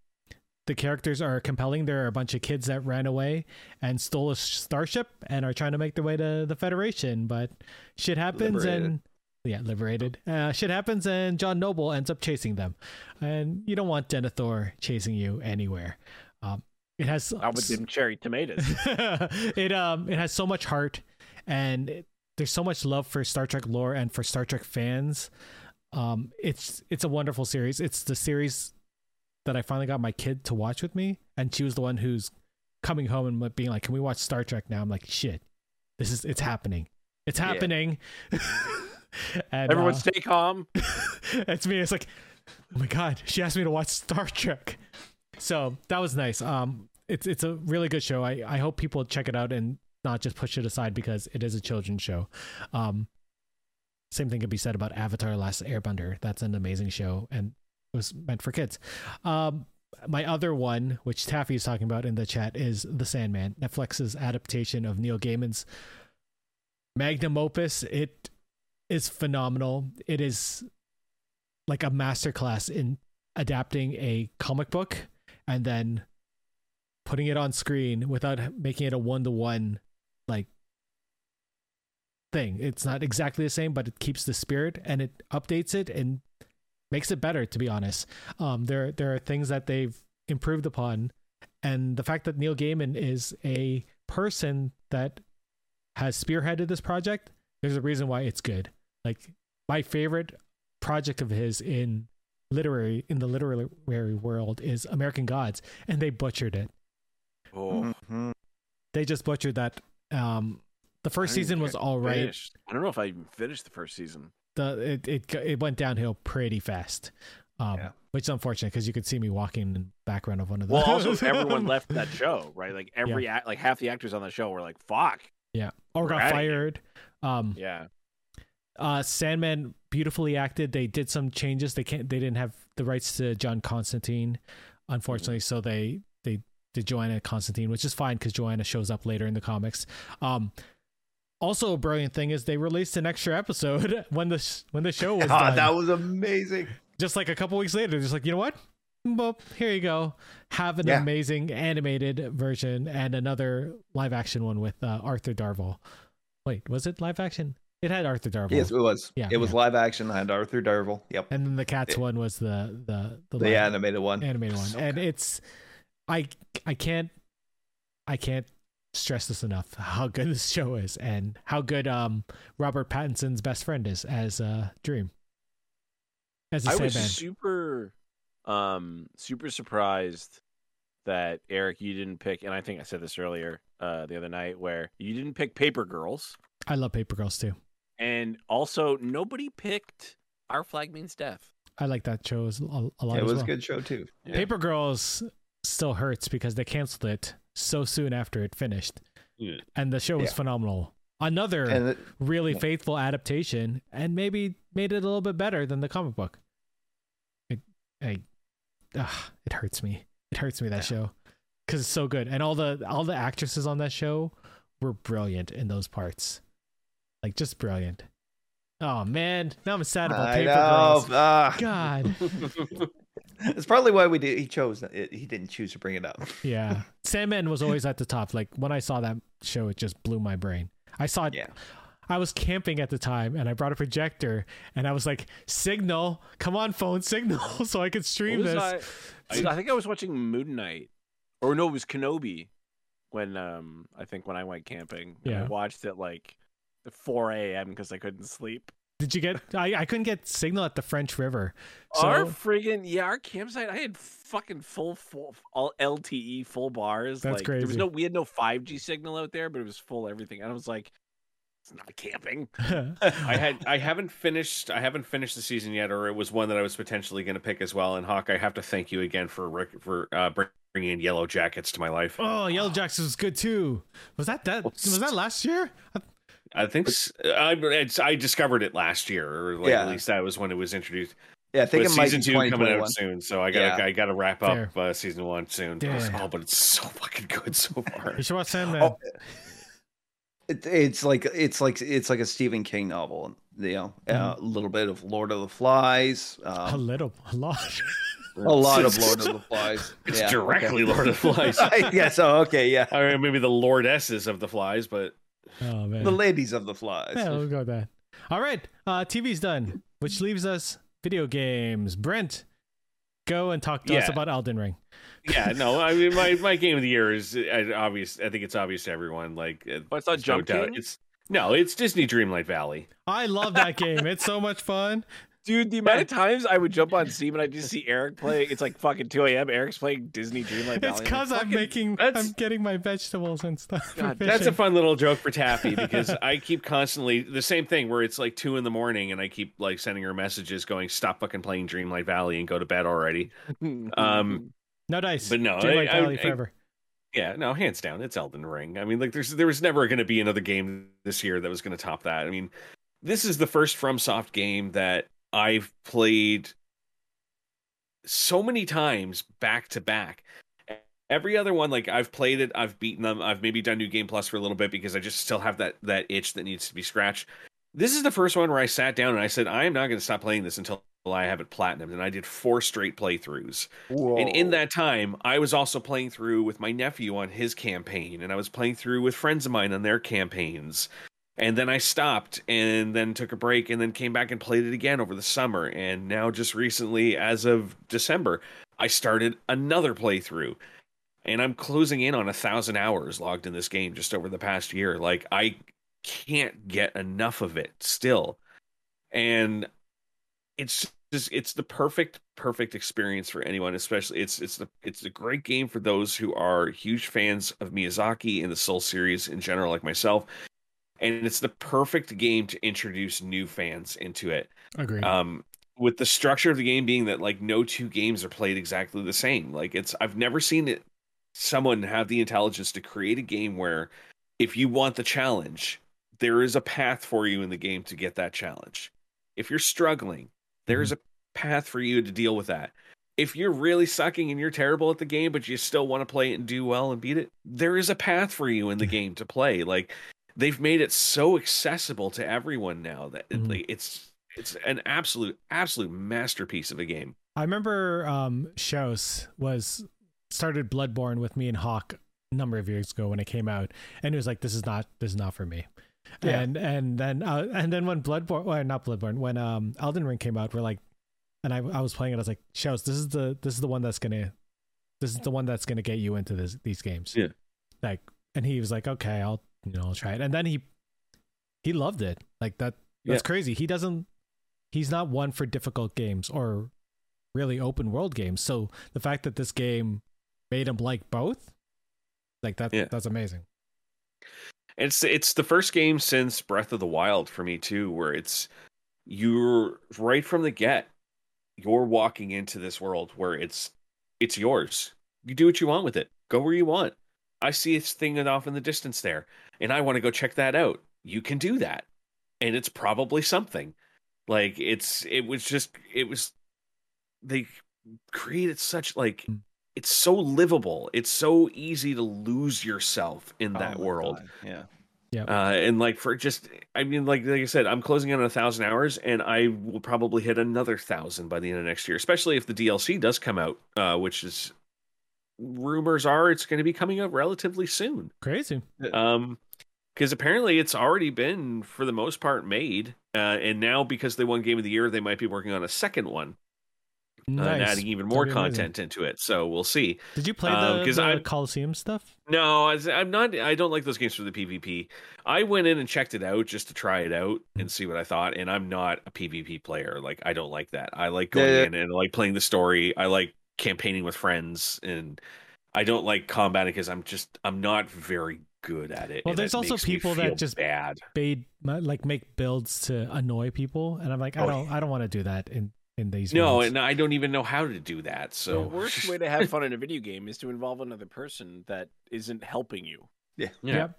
the characters are compelling. There are a bunch of kids that ran away and stole a starship and are trying to make their way to the Federation, but shit happens Liberated. and yeah, liberated. Uh, shit happens and John Noble ends up chasing them, and you don't want Denethor chasing you anywhere. Um, it has Out with them cherry tomatoes. (laughs) it um it has so much heart and it, there's so much love for Star Trek lore and for Star Trek fans. Um it's it's a wonderful series. It's the series that I finally got my kid to watch with me and she was the one who's coming home and being like, "Can we watch Star Trek now?" I'm like, "Shit. This is it's happening. It's Yeah. happening." (laughs) and Everyone uh, stay calm. (laughs) it's me. It's like, oh my god, she asked me to watch Star Trek. So that was nice. Um, it's it's a really good show. I I hope people check it out and not just push it aside because it is a children's show. Um, same thing could be said about Avatar: Last Airbender. That's an amazing show and it was meant for kids. Um, my other one, which Taffy is talking about in the chat, is The Sandman, Netflix's adaptation of Neil Gaiman's magnum opus. It is phenomenal. It is like a masterclass in adapting a comic book and then putting it on screen without making it a one to one like thing. It's not exactly the same, but it keeps the spirit and it updates it and makes it better. To be honest, um, there there are things that they've improved upon, and the fact that Neil Gaiman is a person that has spearheaded this project, there's a reason why it's good. Like my favorite project of his in literary in the literary world is American Gods, and they butchered it. Oh, Mhm. They just butchered that. Um, the first season was all right. finished. I don't know if I even finished the first season. The it it it went downhill pretty fast. Um, Yeah. which is unfortunate because you could see me walking in the background of one of those. Well, also everyone (laughs) left that show, right? Like every act, like half the actors on the show were like, "Fuck." yeah, or got fired. Um, Yeah. uh Sandman beautifully acted. They did some changes. They can't they didn't have the rights to John Constantine, unfortunately, so they they did Joanna Constantine, which is fine because Joanna shows up later in the comics. Um also a brilliant thing is they released an extra episode (laughs) when the sh- when the show was (laughs) Ah, done. that was amazing. just like a couple weeks later, just like, you know what? Well, here you go. Have an Yeah. amazing animated version and another live action one with uh, Arthur Darvill. Wait, was it live action? It had Arthur Darvill. Yes, it was. Yeah, it was yeah. live action. I had Arthur Darvill. Yep, And then the cats It- one was the the the, the animated one. animated one. So and good. it's I I can't I can't stress this enough how good this show is and how good um Robert Pattinson's best friend is as uh Dream. As the I was Sandman. super, um, super surprised that Eric, you didn't pick, and I think I said this earlier, uh, the other night, where you didn't pick Paper Girls, I love Paper Girls too. and also nobody picked Our Flag Means Death. I like that show a, a lot It as was well. a good show too. Yeah. Paper Girls still hurts because they canceled it so soon after it finished, Yeah. and the show was Yeah. phenomenal. Another And it, really yeah. faithful adaptation, and maybe made it a little bit better than the comic book. It, I, ugh, it hurts me. It hurts me that Yeah. show because it's so good, and all the all the actresses on that show were brilliant in those parts, like just brilliant. Oh man, now I'm sad about I Paper know. Girls. ah. God, (laughs) (laughs) it's probably why we did. He chose it. He didn't choose to bring it up. (laughs) yeah. Sandman was always at the top. Like when I saw that show, it just blew my brain. I saw it. Yeah. I was camping at the time, and I brought a projector, and I was like, "Signal, come on, phone, (laughs) signal, so I could stream this." I, I, I think I was watching Moon Knight, or no, it was Kenobi. When um, I think when I went camping, and I Yeah. watched it like 4 a.m. because I couldn't sleep. Did you get? I, I couldn't get signal at the French River. So our friggin' yeah, our campsite. I had fucking full full all LTE full bars. That's like, There was no we had no five G signal out there, but it was full everything. And I was like, it's not camping. (laughs) I had I haven't finished I haven't finished the season yet, or it was one that I was potentially going to pick as well. And Hawk, I have to thank you again for for uh, bringing in Yellow Jackets to my life. oh, Yellow Jackets was good too. Was that that? Was that last year? I think s- I it's, I discovered it last year, or like, Yeah. at least that was when it was introduced. Yeah, I think But it might season be two coming out soon, so I gotta Yeah. I gotta wrap up Fair. uh, season one soon. Yeah. Oh, but it's so fucking good so (laughs) far. You should watch Sandman. Oh, It, it's like it's like it's like a Stephen King novel. You know, uh, a little bit of Lord of the Flies, a um, little, a lot. a lot of (laughs) Lord of the Flies. It's Yeah, directly Lord of the (laughs) Flies. Okay. yeah. So okay, yeah, I mean, maybe the lordesses of the flies, but Oh man. the ladies of the flies. Yeah, we'll go with that. All right, uh, TV's done, which leaves us video games. Brent, go and talk to us about Elden Ring. yeah, no, I mean, my, (laughs) my game of the year is uh, obvious. I think it's obvious to everyone. Like, uh, Oh, it's not there's no Jump doubt. King? It's no, it's Disney Dreamlight Valley. I love that (laughs) game. It's so much fun. Dude, the amount of times I would jump on Steam and I just see Eric play. It's like fucking 2 a.m. Eric's playing Disney Dreamlight Valley. It's I'm because I'm making, that's- I'm getting my vegetables and stuff. God, That's a fun little joke for Taffy because I keep constantly the same thing where it's like two in the morning and I keep like sending her messages going, "Stop fucking playing Dreamlight Valley and go to bed already." (laughs) Um, no dice. but no, Dreamlight I- I- Valley I- forever. Yeah, no, hands down, it's Elden Ring. I mean, like, there's there was never going to be another game this year that was going to top that. I mean, this is the first FromSoft game that I've played so many times back to back. Every other one, like I've played it, I've beaten them, I've maybe done New Game Plus for a little bit because I just still have that that itch that needs to be scratched. This is the first one where I sat down and I said, I am not going to stop playing this until I have it platinumed, and I did four straight playthroughs. And in that time, I was also playing through with my nephew on his campaign, and I was playing through with friends of mine on their campaigns. And then I stopped and then took a break and then came back and played it again over the summer. And now, just recently, as of December, I started another playthrough. And I'm closing in on a thousand hours logged in this game just over the past year. Like, I can't get enough of it still. And it's just it's the perfect perfect experience for anyone especially it's it's the it's a great game for those who are huge fans of Miyazaki and the Soul series in general like myself and it's the perfect game to introduce new fans into it. Agreed. um with the structure of the game being that like no two games are played exactly the same. Like it's I've never seen it someone have the intelligence to create a game where if you want the challenge there is a path for you in the game to get that challenge. If you're struggling there is a path for you to deal with that. If you're really sucking and you're terrible at the game but you still want to play it and do well and beat it there is a path for you in the game to play. Like they've made it so accessible to everyone now that it- Mhm. like, it's it's an absolute absolute masterpiece of a game I remember um Shows was started Bloodborne with me and Hawk a number of years ago when it came out, and it was like, "This is not this is not for me." Yeah. And and then uh, and then when Bloodborne, well, not Bloodborne, when um Elden Ring came out, we're like, and I I was playing it, I was like, "Shouse, this is the this is the one that's gonna this is the one that's gonna get you into this these games." Yeah. Like, and he was like, "Okay, I'll you know I'll try it," and then he he loved it. Like that that's crazy. He doesn't he's not one for difficult games or really open world games. So the fact that this game made him like both, like that, Yeah. that's amazing. it's it's the first game since Breath of the Wild for me too where it's you're right from the get you're walking into this world where it's it's yours you do what you want with it go where you want i see this thing off in the distance there and i want to go check that out you can do that and it's probably something like it's it was just it was they created such like Mm. it's so livable it's so easy to lose yourself in Oh that my world God, Yeah. uh, and like for just, I mean, like like I said, I'm closing in on a thousand hours, and I will probably hit another thousand by the end of next year. Especially if the DLC does come out, uh, which is rumors are it's going to be coming out relatively soon. Crazy. Um, because apparently it's already been for the most part made, uh, and now because they won Game of the Year, they might be working on a second one. and Nice. adding even more That'd amazing. content into it. So we'll see. Did you play Um, the, 'cause the I'm- Coliseum stuff? No, I- I'm not. I don't like those games for the PvP. I went in and checked it out just to try it out and see what I thought. And I'm not a PvP player. Like I don't like that. I like going Yeah. in and like playing the story. I like campaigning with friends, and I don't like combat because I'm just I'm not very good at it. Well, there's it also people that just- bad. Made like make builds to annoy people, and I'm like, I Oh, don't, I don't want to do that in in these. No, modes. and I don't even know how to do that. So the worst way to have fun in a video game is to involve another person that isn't helping you. yeah. Yep.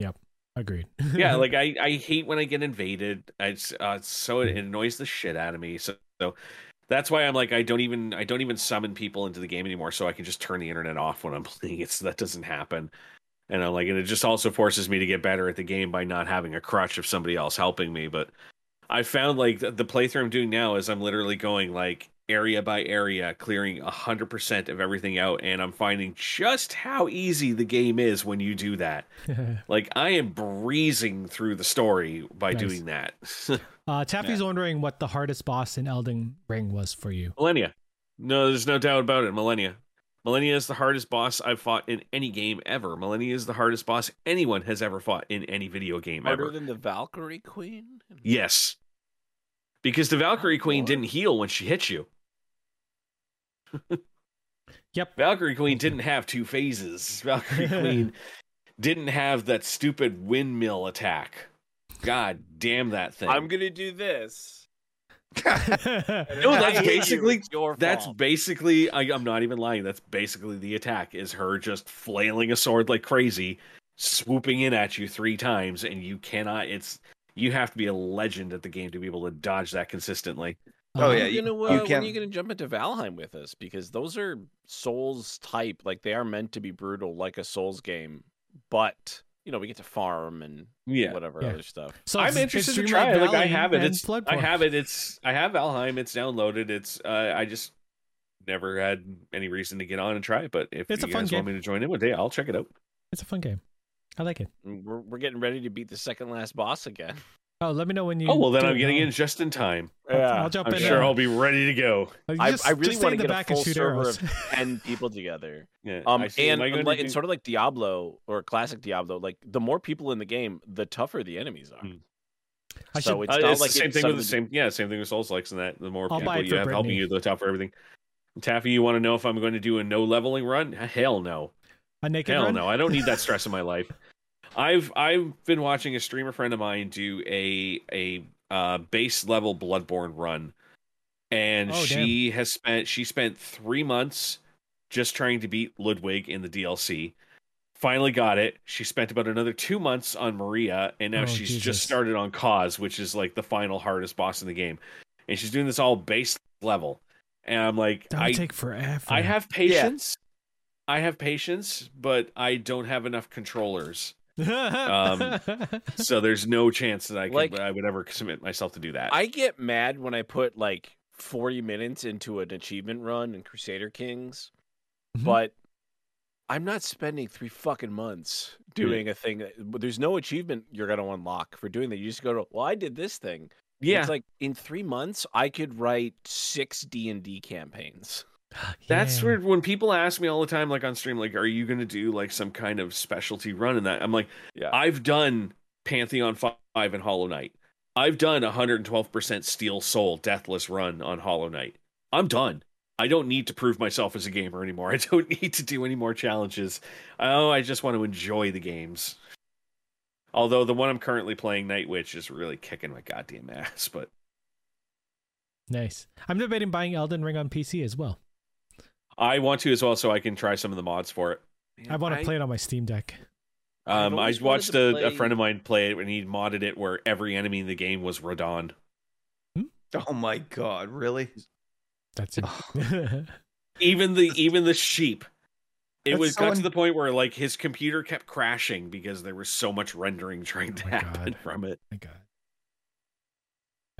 Yep. Agreed. yeah like (laughs) i i hate when i get invaded it's uh so it annoys the shit out of me so, so that's why i'm like i don't even i don't even summon people into the game anymore so i can just turn the internet off when i'm (laughs) playing it so that doesn't happen. And i'm like and it just also forces me to get better at the game by not having a crutch of somebody else helping me but i found like the, playthrough i'm doing now is i'm literally going like area by area clearing 100% of everything out and i'm finding just how easy the game is when you do that (laughs) like I am breezing through the story by Nice. doing that. (laughs) uh, Taffy's wondering what the hardest boss in Elden Ring was for you. Malenia. No, there's no doubt about it. Malenia. Malenia is the hardest boss I've fought in any game ever. Malenia is the hardest boss anyone has ever fought in any video game Harder ever. than the Valkyrie Queen? Yes. Because the Valkyrie Queen Lord. didn't heal when she hit you. (laughs) Yep. Valkyrie Queen didn't have two phases. Valkyrie (laughs) Queen didn't have that stupid windmill attack. God damn that thing. I'm gonna do this. No, that's I hate you. basically- your That's fault. basically, I, I'm not even lying. That's basically the attack is her just flailing a sword like crazy, swooping in at you three times, and you cannot. It's you have to be a legend at the game to be able to dodge that consistently. Oh, yeah, are you you- gonna, you uh, when are you gonna jump into Valheim with us? Because those are Souls type, like they are meant to be brutal, like a Souls game. But you know, we get to farm and Yeah, whatever Yeah. other stuff. So I'm it's- interested it's to try it. Like I have it. It's I have it. It's I have Valheim. It's downloaded. It's uh, I just never had any reason to get on and try it. But if It's a you fun guys want game. me to join in one day, I'll check it out. It's a fun game. I like it. We're we're getting ready to beat the second last boss again. (laughs) Oh, let me know when you. Oh well, then I'm getting I'll- in just in time. I'll, I'll jump I'm in. sure uh, I'll be ready to go. I, just- I really want to get a back and full shoot server arrows. of (laughs) ten people together. Yeah. Um, I see. Am and, I and like, to and sort of like Diablo or classic Diablo, like the more people in the game, the tougher the enemies are. Mm. I so should- it's Uh, it's like the same thing with the same. Yeah, same thing with Souls likes and that. The more I'll people you for have helping Brittany. you, the tougher everything. Taffy, you want to know if I'm going to do a no leveling run? Hell no. a naked Hell run? no. I don't need that stress in my life. (laughs) I've I've been watching a streamer friend of mine do a a uh, base level Bloodborne run, and Oh, she has spent she spent three months just trying to beat Ludwig in the DLC. Finally got it. She spent about another two months on Maria, and now Oh, she's Jesus. just started on Kos, which is like the final hardest boss in the game. And she's doing this all base level. And I'm like, That would I take forever. I have patience. I have patience, but I don't have enough controllers. Um, (laughs) So there's no chance that I could, Like- I would ever commit myself to do that. I get mad when I put like 40 minutes into an achievement run in Crusader Kings, Mhm. but I'm not spending three fucking months doing a thing. That, there's no achievement you're going to unlock for doing that. You just go to, well, I did this thing. yeah, It's like in three months, I could write six D and D campaigns. (gasps) that's Yeah. where when people ask me all the time, like on stream, like, are you going to do like some kind of specialty run in that? I'm like, Yeah. I've done Pantheon 5 and Hollow Knight. I've done 112% Steel Soul Deathless run on Hollow Knight. I'm done. I don't need to prove myself as a gamer anymore. (laughs) I don't need to do any more challenges. Oh, I just want to enjoy the games. Although the one I'm currently playing, Night Witch, is really kicking my goddamn ass. But Nice. I'm debating buying Elden Ring on PC as well. I want to as well, so I can try some of the mods for it. I want to play it on my Steam Deck. I've Um, I watched to a, a friend of mine play it, and he modded it where every enemy in the game was Radahn. Oh my god, really? That's it. (laughs) even the even the sheep it That's was so got to the point where like his computer kept crashing because there was so much rendering trying to Oh my happen God. from it my God.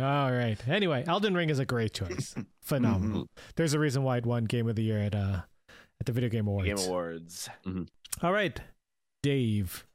All right. Anyway, Elden Ring is a great choice. (laughs) Phenomenal. Mm-hmm. There's a reason why it won Game of the Year at uh at the Video Game Awards. Game Awards. Mm-hmm. All right, Dave.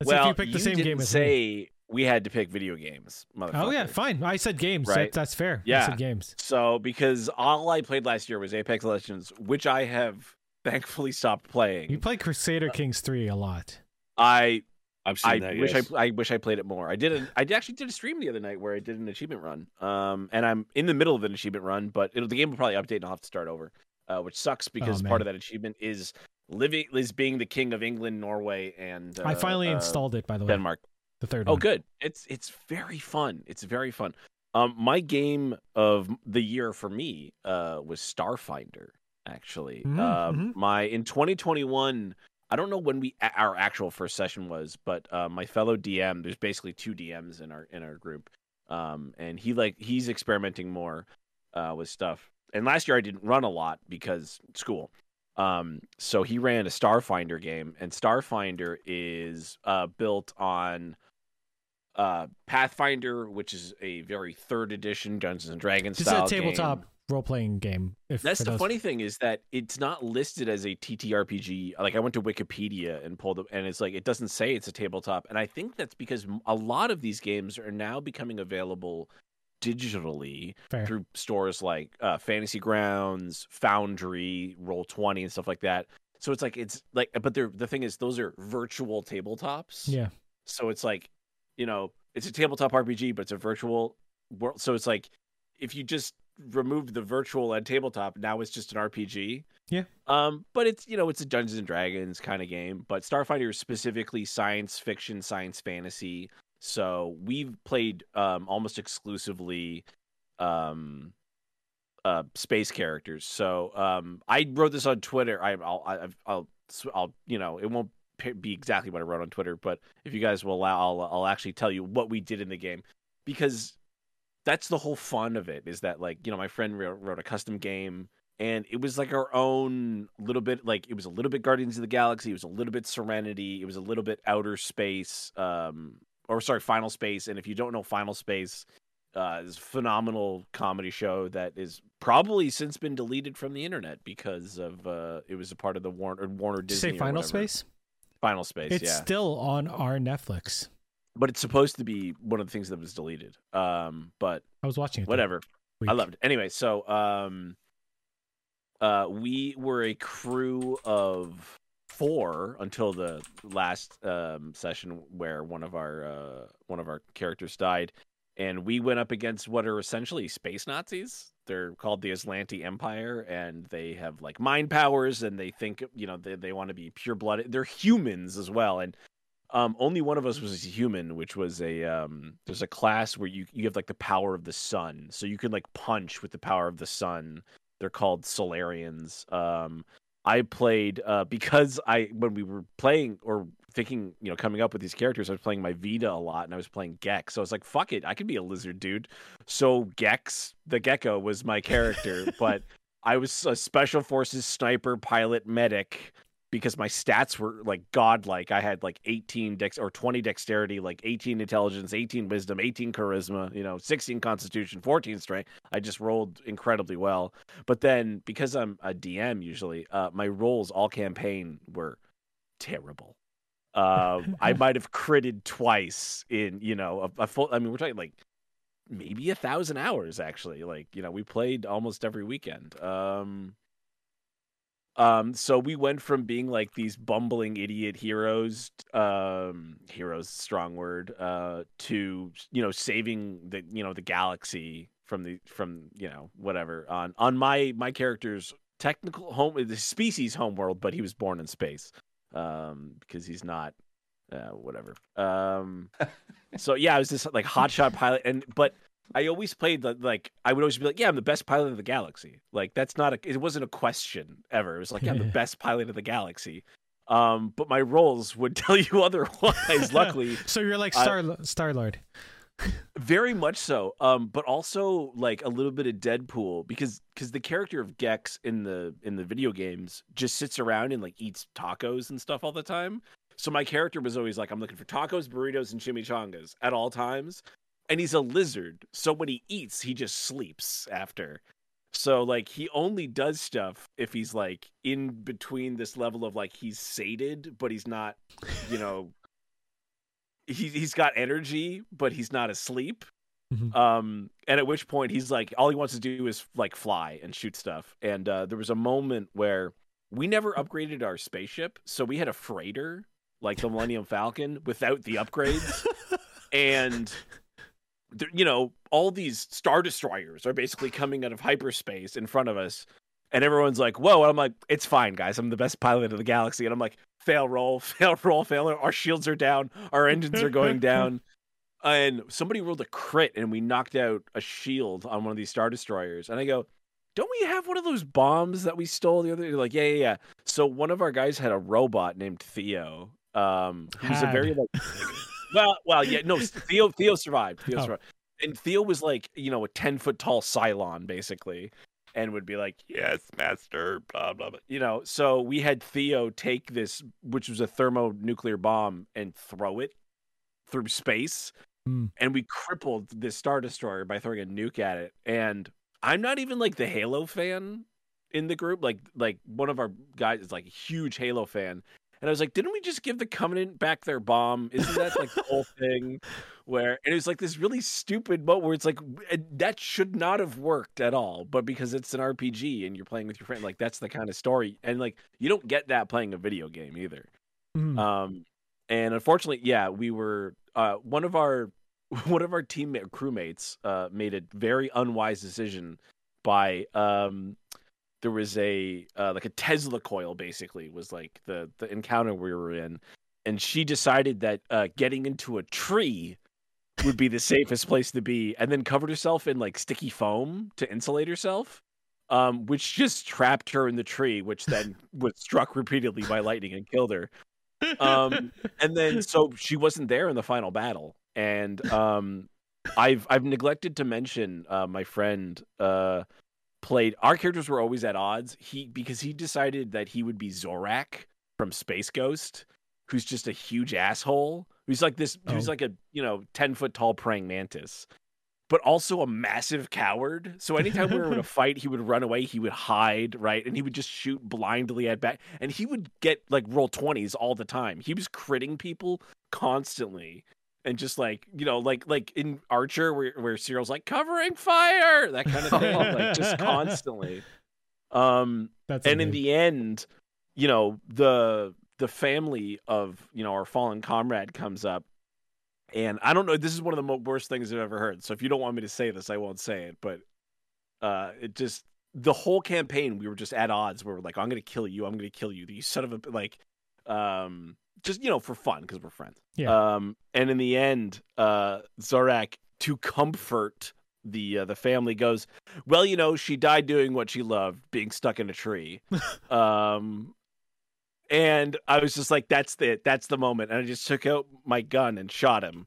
Let's see well, if you picked the same didn't game as me. say we had to pick video games. Oh yeah, fine. I said games. Right. That, that's fair. I Yeah. said games. So because all I played last year was Apex Legends, which I have thankfully stopped playing. You play Crusader uh, Kings three a lot. I I've seen I that. wish yes. I I wish I played it more. I did a, I actually did a stream the other night where I did an achievement run. Um, and I'm in the middle of an achievement run, but it'll, the game will probably update and I'll have to start over, uh, which sucks because Oh, part of that achievement is living is being the king of England, Norway, and I uh, finally uh, installed it by the way. Denmark. The third Oh, one. good. It's it's very fun. It's very fun. Um, my game of the year for me uh was Starfinder. Actually, Mhm, um, mhm. my in 2021. I don't know when we our actual first session was, but uh, my fellow DM. There's basically two DMs in our in our group, um, and he like he's experimenting more uh, with stuff. And last year I didn't run a lot because school. Um, so he ran a Starfinder game, and Starfinder is uh, built on uh, Pathfinder, which is a very third edition Dungeons and Dragons style a tabletop game. Role playing game. If That's the those- funny thing is that it's not listed as a TTRPG. Like I went to Wikipedia and pulled up, and it's like it doesn't say it's a tabletop. And I think that's because a lot of these games are now becoming available digitally Fair. through stores like uh, Fantasy Grounds, Foundry, Roll Twenty, and stuff like that. So it's like it's like, but the thing is those are virtual tabletops. Yeah. So it's like, you know, it's a tabletop RPG, but it's a virtual world. So it's like, if you just removed the virtual and tabletop, now it's just an RPG. Yeah. Um, but it's you know it's a Dungeons and Dragons kind of game. But Starfinder is specifically science fiction, science fantasy. So we've played um almost exclusively um uh space characters. So um I wrote this on Twitter. I I'll I, I'll I'll you know it won't be exactly what I wrote on Twitter, but if you guys will allow, I'll I'll actually tell you what we did in the game because that's the whole fun of it. Is that like you know my friend wrote, a custom game and it was like our own little bit like it was a little bit Guardians of the Galaxy, it was a little bit Serenity, it was a little bit Outer Space, um or sorry Final Space. And if you don't know Final Space. Uh, it's a phenomenal comedy show that is probably since been deleted from the internet because of uh, it was a part of the Warner Warner Did you Disney. say Final. Space? Final Space, It's yeah. still on our Netflix. But it's supposed to be one of the things that was deleted. Um, but I was watching it. whatever. I loved it. Anyway, so um, uh, we were a crew of four until the last um session where one of our uh one of our characters died, and we went up against what are essentially space Nazis. They're called the Azlanti Empire, and they have like mind powers, and they think you know they they want to be pure blooded. They're humans as well, and um, only one of us was a human, which was a um, there's a class where you you have like the power of the sun, so you can like punch with the power of the sun. They're called Solarians. Um, I played uh, because I when we were playing or thinking, you know, coming up with these characters, I was playing my Vita a lot, and I was playing Gex. So I was like, "Fuck it, I could be a lizard dude." So Gex, the gecko, was my character, (laughs) but I was a special forces sniper pilot medic because my stats were like godlike. I had like 18 dex or 20 dexterity, like 18 intelligence, 18 wisdom, 18 charisma, you know, 16 constitution, 14 strength. I just rolled incredibly well. But then because I'm a DM usually, uh, my rolls all campaign were terrible. Uh, I (laughs) might have critted twice in, you know, a, a full. I mean, we're talking like maybe a thousand hours actually. Like, you know, we played almost every weekend. Um, um, so we went from being like these bumbling idiot heroes, um, heroes, strong word, uh, to you know saving the you know the galaxy from the from you know whatever on on my my character's technical home the species homeworld, but he was born in space, um, because he's not, uh, whatever. Um, (laughs) so yeah, I was this like hotshot pilot, and but I always played the, like I would always be like, yeah, I'm the best pilot of the galaxy. Like that's not a it wasn't a question ever. It was like yeah, I'm the (laughs) best pilot of the galaxy. Um, but my roles would (laughs) tell you otherwise. (laughs) Luckily, So you're like I- Star Star Lord. very much so. Um, but also like a little bit of Deadpool because because the character of Gex in the in the video games just sits around and like eats tacos and stuff all the time. So my character was always like, I'm looking for tacos, burritos, and chimichangas at all times. And he's a lizard, so when he eats, he just sleeps after. So like he only does stuff if he's like in between this level of like he's sated, but he's not, you know, he he's got energy, but he's not asleep. Mhm. Um, and at which point he's like, all he wants to do is like fly and shoot stuff. And uh, there was a moment where we never upgraded our spaceship, so we had a freighter like the Millennium Falcon without the upgrades, (laughs) and you know all these star destroyers are basically coming out of hyperspace in front of us. And everyone's like, "Whoa!" And I'm like, "It's fine, guys. I'm the best pilot of the galaxy." And I'm like, "Fail, roll, (laughs) fail, roll, fail. Our shields are down. Our engines are going down." (laughs) and somebody rolled a crit and we knocked out a shield on one of these star destroyers and i go don't we have one of those bombs that we stole the other day? They're like yeah yeah yeah so one of our guys had a robot named theo um was a very like (laughs) well well yeah no theo theo survived. Theo Oh. survived. And theo was like you know a 10 foot tall cylon basically and would be like yes master blah blah blah you know? So we had theo take this which was a thermonuclear bomb and throw it through space Hmm. and we crippled this star destroyer by throwing a nuke at it. And i'm not even like the halo fan in the group. Like like one of our guys is like a huge halo fan and i was like didn't we just give the covenant back their bomb isn't that like the whole (laughs) thing where and it was like this really stupid moment where it's like that should not have worked at all but because it's an rpg and you're playing with your friend like that's the kind of story and like you don't get that playing a video game either Mhm. um, and unfortunately, yeah, we were uh, one of our (laughs) one of our teammate crewmates uh, made a very unwise decision by um, there was a uh, like a Tesla coil basically was like the the encounter we were in, and she decided that uh, getting into a tree would be the (laughs) safest place to be, and then covered herself in like sticky foam to insulate herself. Um, which just trapped her in the tree, which then (laughs) was struck repeatedly by lightning and killed her um (laughs) and then so she wasn't there in the final battle and um i've i've neglected to mention uh my friend uh played our characters were always at odds he because he decided that he would be zorak from space ghost who's just a huge asshole who's like this who's Oh. like a you know 10 foot tall praying mantis but also a massive coward. So anytime we were in a (laughs) fight, he would run away, he would hide, right? And he would just shoot blindly at back. And he would get like roll 20s all the time. He was critting people constantly. And just like, you know, like like in Archer where where Cyril's like covering fire, that kind of thing. like just (laughs) constantly. Um That's and in the end, you know, the the family of, you know, our fallen comrade comes up and I don't know. This is one of the worst things I've ever heard. So if you don't want me to say this, I won't say it. But uh, it just the whole campaign, we were just at odds. where We were like, "I'm going to kill you. I'm going to kill you." You son of a like, um, just you know, for fun because we're friends. Yeah. Um, and in the end, uh, Zorak to comfort the uh, the family goes, "Well, you know, she died doing what she loved, being stuck in a tree." (laughs) um, and I was just like, "That's the that's the moment," and I just took out my gun and shot him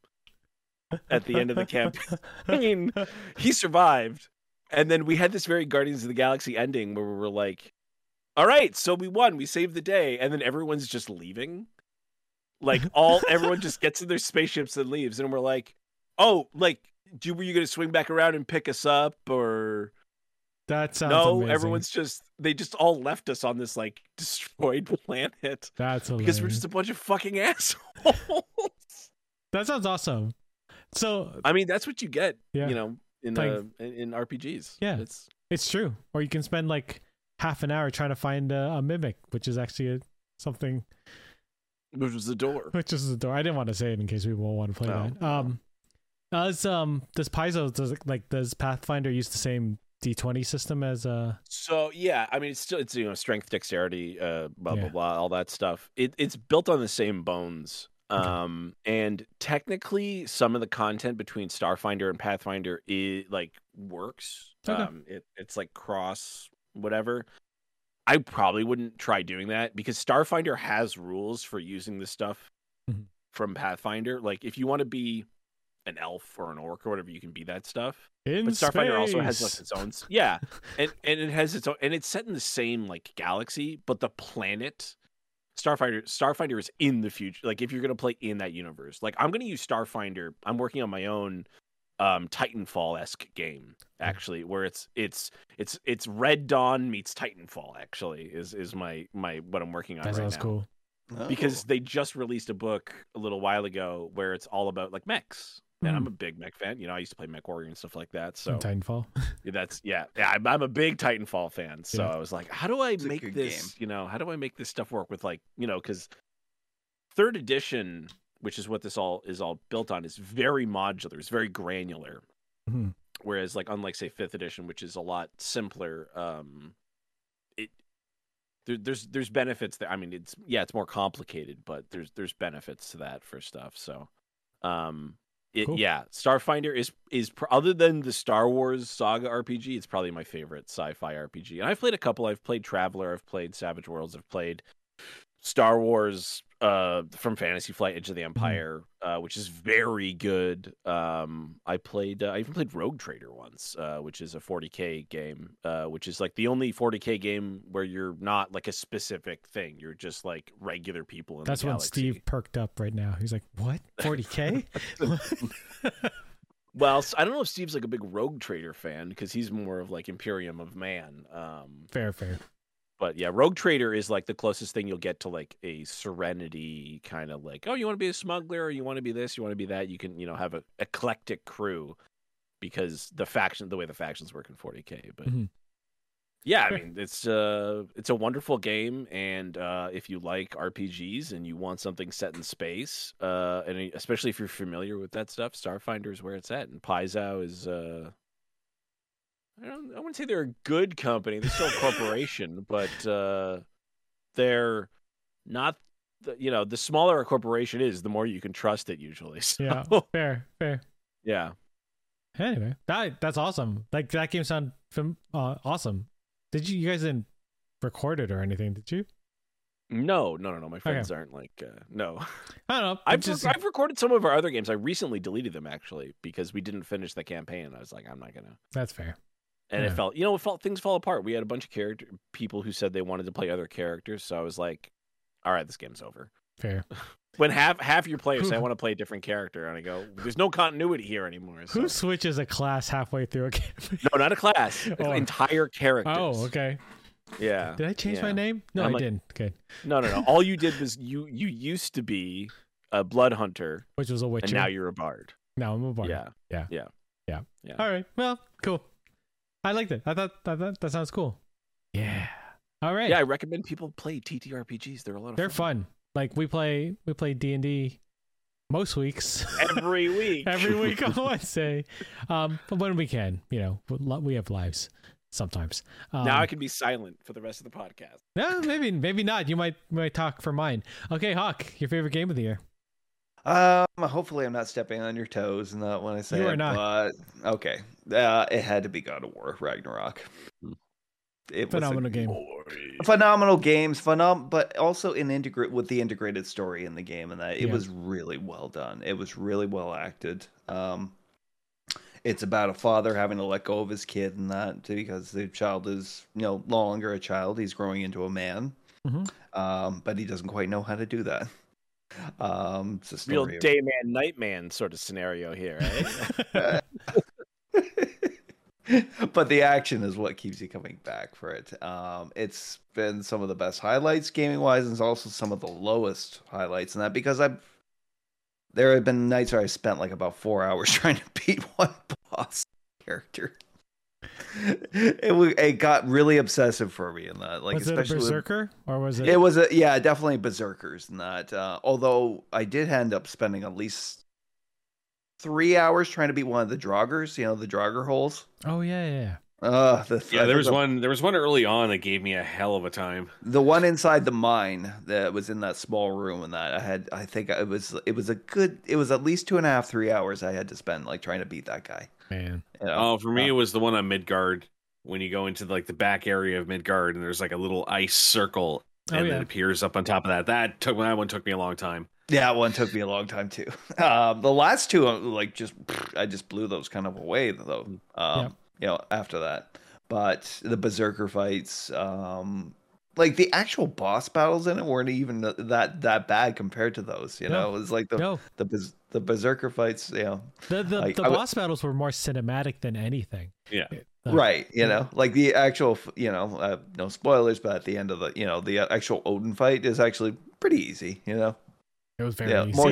at the end of the (laughs) campaign. I mean, he survived, and then we had this very Guardians of the Galaxy ending where we were like, "All right, so we won, we saved the day," and then everyone's just leaving. Like (laughs) all everyone just gets in their spaceships and leaves, and we're like, "Oh, like, do were you to swing back around and pick us up, or?" That sounds no, amazing. everyone's just they just all left us on this like (laughs) destroyed planet That's hilarious. because we're just a bunch of fucking (laughs) assholes. That sounds awesome. So I mean, that's what you get, Yeah. you know, in Like- uh, in, in RPGs. Yeah. it's it's true. Or you can spend like half an hour trying to find a, a mimic, which is actually a, something which was the door. (laughs) which is the door. I didn't want to say it in case people want to play No, that. Um, does um does Paizo does like does Pathfinder use the same D twenty system as uh So yeah, I mean, it's still it's you know strength, dexterity, uh, blah Yeah. blah blah, all that stuff. It it's built on the same bones. Okay. Um, and technically, some of the content between Starfinder and Pathfinder is like works. Okay. Um, it it's like cross whatever. I probably wouldn't try doing that because Starfinder has rules for using this stuff Mhm. from Pathfinder. Like if you want to be an elf or an orc or whatever, you can be that stuff in but Starfinder also has like its own yeah, and and it has its own and it's set in the same like galaxy, but the planet Starfinder Starfinder is in the future. Like if you're gonna play in that universe, like I'm gonna use Starfinder. I'm working on my own um Titanfall esque game actually, where it's it's it's it's Red Dawn meets Titanfall. Actually, is is my my what I'm working on That right sounds now. cool. because Oh. they just released a book a little while ago where it's all about like mechs. And Hmm. I'm a big mech fan. You know, I used to play Mech Warrior and stuff like that. So From Titanfall. (laughs) that's yeah, yeah. I'm, I'm a big Titanfall fan. So Yeah. I was like, how do I It's make good this? You know, how do I make this stuff work with like you know because third edition, which is what this all is all built on, is very modular. It's very granular. Mhm. Whereas like unlike say fifth edition, which is a lot simpler, um, it there, there's there's benefits that I mean it's yeah it's more complicated, but there's there's benefits to that for stuff. So, um, it, Cool. yeah, Starfinder is is pr- other than the Star Wars Saga RPG, it's probably my favorite sci-fi RPG. And I've played a couple. I've played Traveller. I've played Savage Worlds. I've played Star Wars uh from Fantasy Flight Edge of the Empire, uh, which is very good. Um, I played. Uh, I even played Rogue Trader once, uh, which is a 40k game, uh, which is like the only 40k game where you're not like a specific thing. You're just like regular people in That's when. Steve perked up right now. He's like, "What? 40k?" (laughs) (laughs) Well, I don't know if Steve's like a big Rogue Trader fan because he's more of like Imperium of Man. Um, fair, fair. But yeah, Rogue Trader is like the closest thing you'll get to like a Serenity kind of like, oh, you want to be a smuggler, or you want to be this, you want to be that. You can, you know, have a eclectic crew because the faction, the way the factions work in 40k. But Mhm. yeah, I mean, it's uh, it's a wonderful game, and uh, if you like RPGs and you want something set in space, uh, and especially if you're familiar with that stuff, Starfinder is where it's at, and Paizo is uh. I don't. I wouldn't say they're a good company. They're still a corporation, (laughs) but uh, they're not. The, you know, the smaller a corporation is, the more you can trust it. Usually, (laughs) so, Yeah, fair, fair. yeah. Anyway, that that's awesome. Like that game sound fam- uh, awesome. Did you you guys didn't record it or anything? Did you? No, no, no, no. My friends aren't like. Uh, no, I don't know. (laughs) I've just- I've recorded some of our other games. I recently deleted them actually because we didn't finish the campaign. I was like, I'm not gonna. that's fair. And Yeah. it felt, you know, it felt things fall apart. We had a bunch of character people who said they wanted to play other characters, so I was like, all right, this game's over. Fair. (laughs) when half half your players say I want to play a different character, and I go, "There's no continuity here anymore." So. Who switches a class halfway through a (laughs) game? No, not a class. (laughs) Oh. Entire characters. oh, okay. Yeah. Did I change my name? No, I'm I like- didn't. Okay. No, no, no. All you did was you you used to be a blood hunter, Which was a witcher. and now you're a bard. now I'm a bard. Yeah. Yeah. Yeah. Yeah. Yeah. All right. Well, cool. I liked it. I thought that that, that sounds cool. Yeah. All right. Yeah, I recommend people play TTRPGs. They're a lot of They're fun. fun. Like we play we play D and D most weeks. Every (laughs) week. every week (laughs) on Wednesday. Um, but when we can, you know, we have lives sometimes. Um, now I can be silent for the rest of the podcast. no, maybe maybe not. You might you might talk for mine. Okay, Hawk, your favorite game of the year? Um, hopefully I'm not stepping on your toes in that when I say You are it, not. But okay, uh, it had to be God of War Ragnarok. It Phenomenal was a game. phenomenal games, phenom, but also in integrate with the integrated story in the game, and that it Yeah. was really well done. It was really well acted. Um, it's about a father having to let go of his kid and that because the child is you know no longer a child; he's growing into a man. Mhm. Um, but he doesn't quite know how to do that. Um, it's a Real day man, night man sort of scenario here, right? (laughs) but the action is what keeps you coming back for it. Um, it's been some of the best highlights gaming wise, and it's also some of the lowest highlights in that because I've there have been nights where I spent like about four hours (laughs) trying to beat one boss character. (laughs) It wa- it got really obsessive for me in that, like was it a especially with- berserker or was it? it was a yeah, definitely berserkers in that. Uh, although I did end up spending at least three hours trying to beat one of the draugrs. You know, the draugr holes. oh yeah, yeah, yeah. Uh, the, Yeah, there was the, one. There was one early on that gave me a hell of a time. the one inside the mine that was in that small room, and that I had. I think it was it was a good. It was at least two and a half, three hours I had to spend like trying to beat that guy. Man. You know? Oh, for me, Uh, it was the one on Midgard when you go into like the back area of Midgard and there's like a little ice circle Oh, and yeah. it appears up on top of that. That took that one took me a long time. Yeah, that one took me a long time too. (laughs) Um, the last two, uh, like, just I just blew those kind of away though. Um, Yeah. You know, after that, but the berserker fights, um, like the actual boss battles in it weren't even that that bad compared to those. You No. know, it was like the No, the the berserker fights. You know, the the, Like, the I would- boss battles were more cinematic than anything. Yeah. The- right? You know, like the actual, you know, uh, no spoilers, but at the end of the, you know, the actual Odin fight is actually pretty easy, you know. It was very Yeah, easy. more-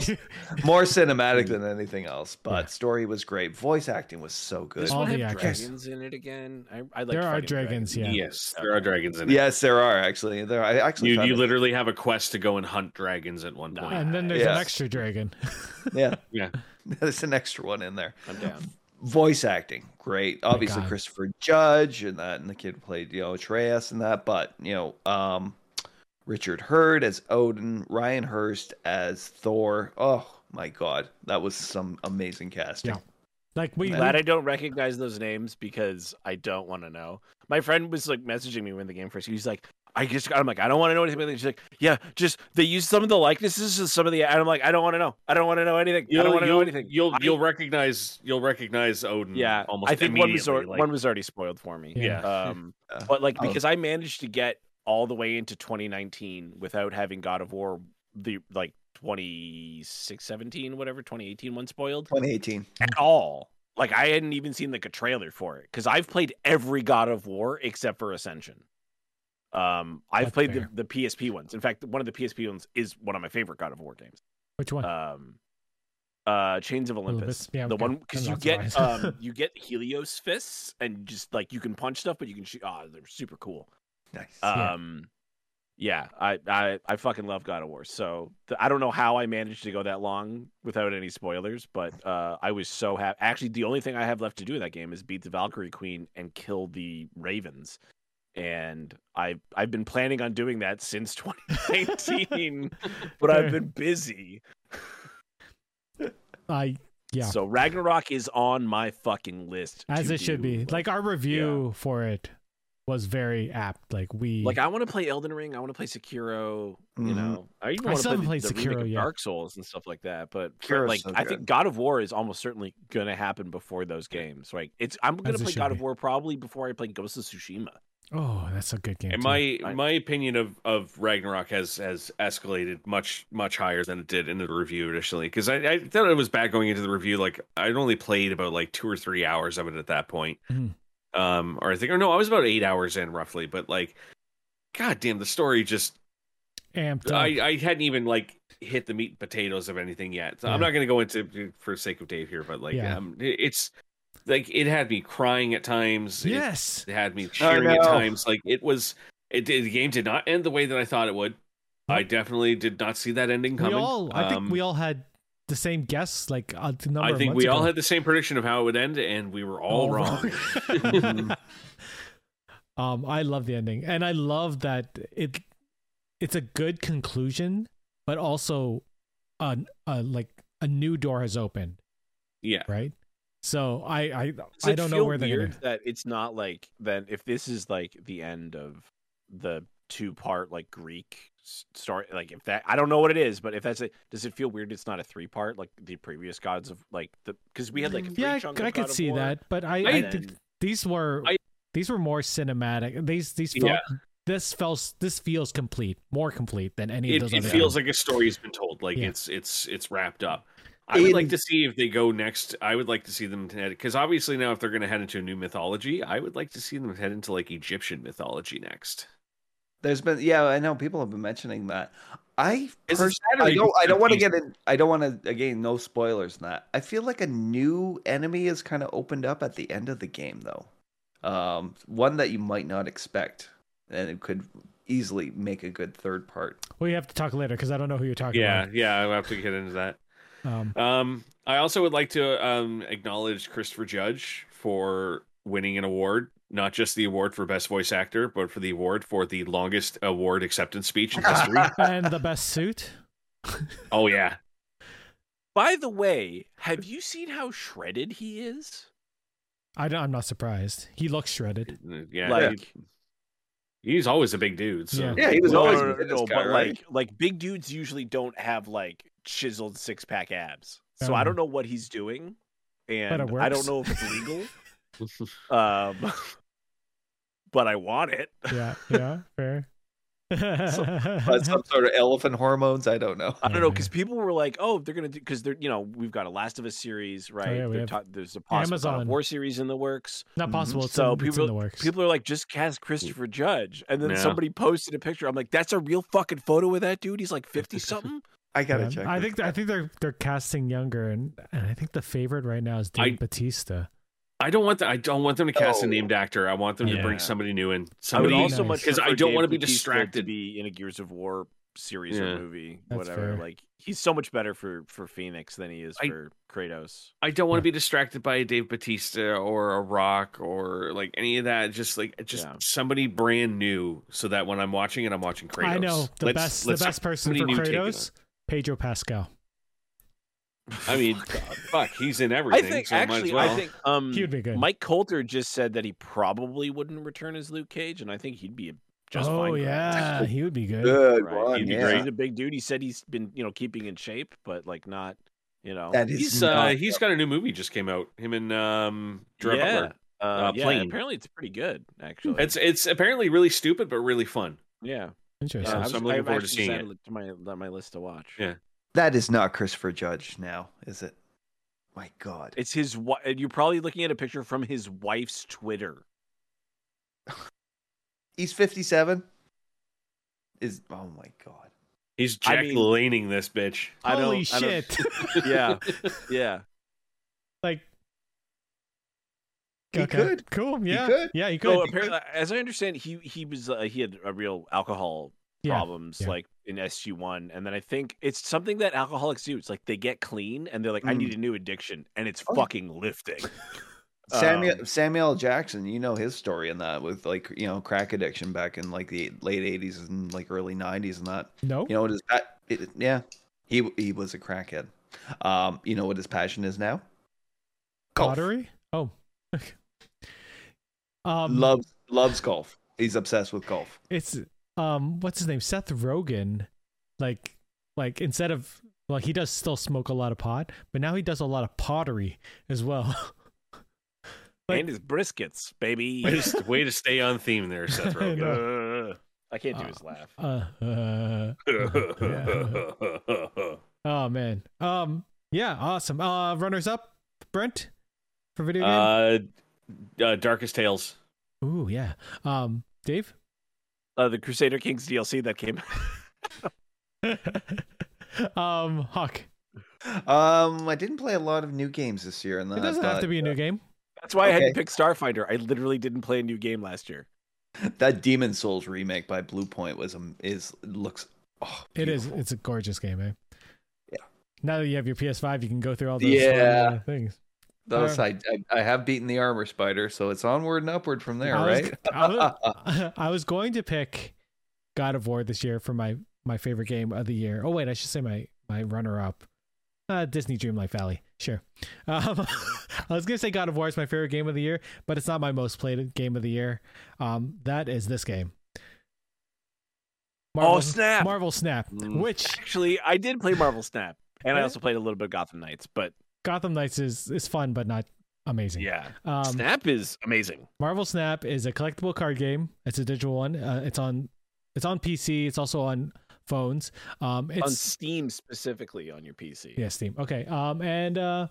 (laughs) More cinematic than anything else, but Yeah. story was great. Voice acting was so good. This All one the have actors. dragons in it again. I, I like There are fighting dragons, yeah. Yes, there are dragons in it. Yes, there are actually. There, I actually. You you it- literally have a quest to go and hunt dragons at one point. and then there's an extra dragon. (laughs) Yeah, Yeah. (laughs) there's an extra one in there. I'm down. Voice acting, great. Obviously, Christopher Judge and that, and the kid played you know Atreus and that. But you know, um, Richard Hurd as Odin, Ryan Hurst as Thor. Oh my God, that was some amazing casting. Yeah. Like we, Glad I don't recognize those names because I don't want to know. My friend was like messaging me when the game first. He's like, I just I'm like, I don't want to know anything. She's like, yeah, just they use some of the likenesses of some of the. And I'm like, I don't want to know. I don't want to know anything. I You'll, don't want to know you'll, anything. you'll, I- you'll recognize you'll recognize Odin. Yeah, almost I think one was immediately, al- like- one was already spoiled for me. Yeah. Um, (laughs) Yeah. but like Oh. because I managed to get all the way into 2019 without having God of War the like 26 17 whatever 2018 one spoiled 2018. at all. Like I hadn't even seen like a trailer for it because I've played every God of War except for Ascension. Um, I've That's played the, the PSP ones. In fact, one of the PSP ones is one of my favorite God of War games. which one? Um, uh, Chains of Olympus. Olympus, yeah, the okay. one because you get um (laughs) you get Helios fists and just like you can punch stuff, but you can shoot. Oh, they're super cool. Nice. Yeah. Um, yeah, I, I I fucking love God of War. So th- I don't know how I managed to go that long without any spoilers, but uh, I was so happy. Actually, the only thing I have left to do in that game is beat the Valkyrie Queen and kill the Ravens. And I I've been planning on doing that since (laughs) 2019, (laughs) but I've been busy. I yeah, So Ragnarok is on my fucking list. as to it should be. Like our review for it was very apt. Like we Like I want to play Elden Ring. I want to play Sekiro. You Mhm. know, I even I want to still play haven't the, played the remake Sekiro of yet. Dark Souls and stuff like that. But for- like, so I think God of War is almost certainly gonna happen before those games. Right? It's I'm gonna play God be. of War probably before I play Ghost of Tsushima. oh, that's a good game. And my I- my opinion of of Ragnarok has has escalated much much higher than it did in the review initially because I, I thought it was bad going into the review. Like I'd only played about like two or three hours of it at that point. Mhm. Um, or I think or no, I was about eight hours in roughly. But like, god damn, the story just amped up. I I hadn't even like hit the meat and potatoes of anything yet. So I'm not going to go into for sake of Dave here, but like, Yeah. um, it's like it had me crying at times. Yes. it had me cheering at times. Like it was, it did, the game did not end the way that I thought it would. I definitely did not see that ending We coming. all I think Um, we all had the same guess like a number I of think months we all had the same prediction of how it would end, and we were all, All wrong. wrong. (laughs) (laughs) um I love the ending and I love that it it's a good conclusion but also a, a like a new door has opened, yeah, right? So I I Does I don't know where they're weird gonna that it's not like then if this is like the end of the two part like Greek story like if that I don't know what it is but if that's it does it feel weird it's not a three part like the previous gods of like the because we had like a three Yeah, I, chunk I of could see War, that, but I, I then- these were I- these were more cinematic. These these felt Yeah. this feels this feels complete, more complete than any it, of those it other feels games. like a story's been told. Like Yeah. it's it's it's wrapped up. I would like to see if they go next. I would like to see them head because obviously now if they're going to head into a new mythology, I would like to see them head into like Egyptian mythology next. There's been yeah, I know people have been mentioning that. I It's pers- I don't I don't want to get in I don't want to again no spoilers in that. I feel like a new enemy is kind of opened up at the end of the game though. Um one that you might not expect and it could easily make a good third part. we have to talk later because I don't know who you're talking Yeah, yeah, I'll have to get into that. Um, Um, I also would like to um, acknowledge Christopher Judge for winning an award, not just the award for best voice actor, but for the award for the longest award acceptance speech in history. (laughs) (laughs) and the best suit. (laughs) oh yeah, by the way have you seen how shredded he is I don't, I'm not surprised. He looks shredded. yeah. like He's always a big dude. So. Yeah. Yeah, he was no, always no, a no, fitness no, guy, but right? like like big dudes usually don't have like chiseled six pack abs. So Um, I don't know what he's doing, and I don't know if it's legal. um, but I want it. Yeah, (laughs) yeah, fair. (laughs) But some sort of elephant hormones. I don't know. I don't know because people were like, "Oh, they're gonna do," because they're you know we've got a Last of Us series, oh, right? Oh, yeah, we have ta- there's a possible God Amazon. War series in the works. Not possible. It's, So in, it's in people- the works. People are like, "Just cast Christopher Judge," and then Yeah. somebody posted a picture. I'm like, "That's a real fucking photo of that dude. He's like fifty something." (laughs) I gotta Yeah. check. I this think I think they're they're casting younger, and, and I think the favorite right now is Dave I- Batista. I don't want that. I don't want them to cast a No. named actor. I want them to bring somebody new in. I would Somebody also nice. much because I don't Dave want to be Bautista distracted. to be in a Gears of War series Yeah. or movie, That's whatever. fair. Like he's so much better for for Phoenix than he is I- for Kratos. I don't want to be distracted by a Dave Batista or a Rock or like any of that. Just like just Yeah. somebody brand new, so that when I'm watching it, I'm watching Kratos. I know the Let's- best the let's best person for somebody new take Kratos, Pedro Pascal. I mean, (laughs) fuck, he's in everything. I everything. think so actually, well. I think um, He would be good. Mike Colter just said that he probably wouldn't return as Luke Cage, and I think he'd be a just oh fine. for it. yeah, (laughs) he would be good. Good Right. one. He'd be yeah. great. He's a big dude. He said he's been you know keeping in shape, but like not you know. That is he's uh, he's got a new movie just came out. Him and um, Gerard yeah, Butler. uh, uh, yeah. Plane. Apparently, it's pretty good. Actually, It's it's apparently really stupid but really fun. yeah. Interesting. Uh, I've- so I'm looking I've forward to seeing it. to my my list to watch. Yeah. That is not Christopher Judge now, is it? My God. It's his. wi- You're probably looking at a picture from his wife's Twitter. (laughs) He's 57. Is oh my God. He's I Jack mean- Laning this bitch. I don't- Holy I don't- shit! (laughs) Yeah, yeah. like He okay, could. cool. Yeah, could. yeah, he could. So apparently, as I understand, he he was uh, he had a real alcohol Yeah, problems yeah. like in SG One, and then I think it's something that alcoholics do. It's like they get clean and they're like, I Mm. need a new addiction, and it's Oh. fucking lifting. (laughs) Samuel Um, Samuel Jackson, you know his story in that with like you know crack addiction back in like the late 80s and like early 90s and that. no, You know what is that? it, yeah, he he was a crackhead. Um, you know what his passion is now? Golf. pottery. Oh, (laughs) um, Loves loves golf. He's obsessed with golf. it's um, what's his name? Seth Rogen. Like, like instead of well, he does still smoke a lot of pot, but now he does a lot of pottery as well. (laughs) Like- and his briskets, baby. (laughs) Way to, way to stay on theme there, (laughs) Seth I Rogen. know. Uh, I can't do his laugh. uh, uh, yeah. Oh man. Um. Yeah. Awesome. Uh. Runners up. Brent for video game. uh, uh, Darkest Tales. Ooh. Yeah. Um. Dave. Uh, the Crusader Kings DLC that came. (laughs) (laughs) um. Hawk. Um, I didn't play a lot of new games this year, and It that, doesn't have to be a new game. That's why I had to pick Starfinder. I literally didn't play a new game last year. (laughs) that Demon Souls remake by Blue Point was um, is looks. Oh, It is. It's a gorgeous game, eh? Yeah. Now that you have your PS5, you can go through all those Yeah. fun, uh, things. Those, I, I I have beaten the armor spider, so it's onward and upward from there, I was, right? I, was, (laughs) (laughs) I was going to pick God of War this year for my my favorite game of the year. Oh wait, I should say my my runner up. Uh, Disney Dreamlight Valley, sure. (laughs) Um, I was gonna say God of War is my favorite game of the year, but it's not my most played game of the year. Um, that is this game. Oh, snap. Marvel Snap, Mm. which Actually, I did play Marvel Snap, and I also played a little bit of Gotham Knights. But Gotham Knights is is fun, but not amazing. yeah, Um, Snap is amazing. Marvel Snap is a collectible card game. It's a digital one. Uh, it's on it's on PC. It's also on phones. Um, on Steam specifically on your PC. yeah, Steam. Okay. Um, and uh,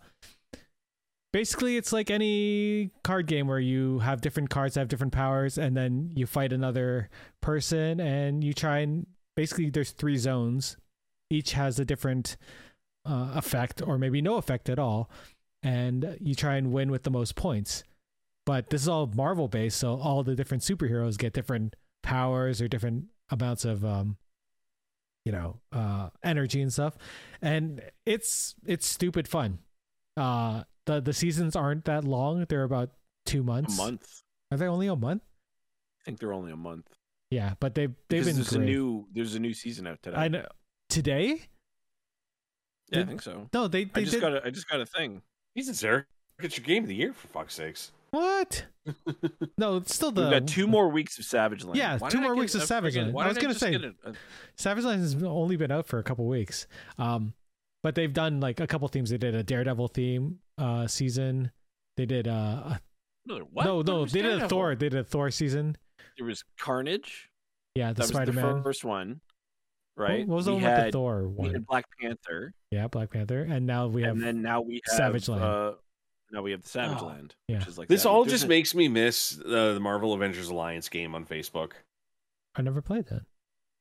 basically, it's like any card game where you have different cards that have different powers, and then you fight another person, and you try and basically there's three zones. Each has a different uh, effect, or maybe no effect at all, and you try and win with the most points. But this is all Marvel based, so all the different superheroes get different powers or different amounts of um, you know, uh, energy and stuff, and it's it's stupid fun. Uh, the the seasons aren't that long; they're about two A months. month. Are they only a month? I think they're only a month. Yeah, but they've they've Because been there's great. a new there's a new season out today. I know today. Yeah, I Did- think so. No, they I just did got a I just got a thing. Jesus, Eric. It's your game of the year, for fuck's sakes. what? (laughs) no, it's still the We've got two more weeks of Savage Land. Yeah, Why two more weeks of Savage Land. I was did gonna just say- a- a- Savage Land has only been out for a couple weeks. Um, but they've done like a couple themes. They did a Daredevil theme uh season. They did uh a- another- what? no no was they did a Thor. They did a Thor season. There was Carnage. Yeah, the Spider Man first one, right? What was the we one with the had, Thor we had Black Panther, Yeah, Black Panther, and now we have and then now we have Savage Land. Uh, now we have the Savage Oh. Land, Yeah. which is like This Savage- all there's just a- makes me miss uh, the Marvel Avengers Alliance game on Facebook. I never played that.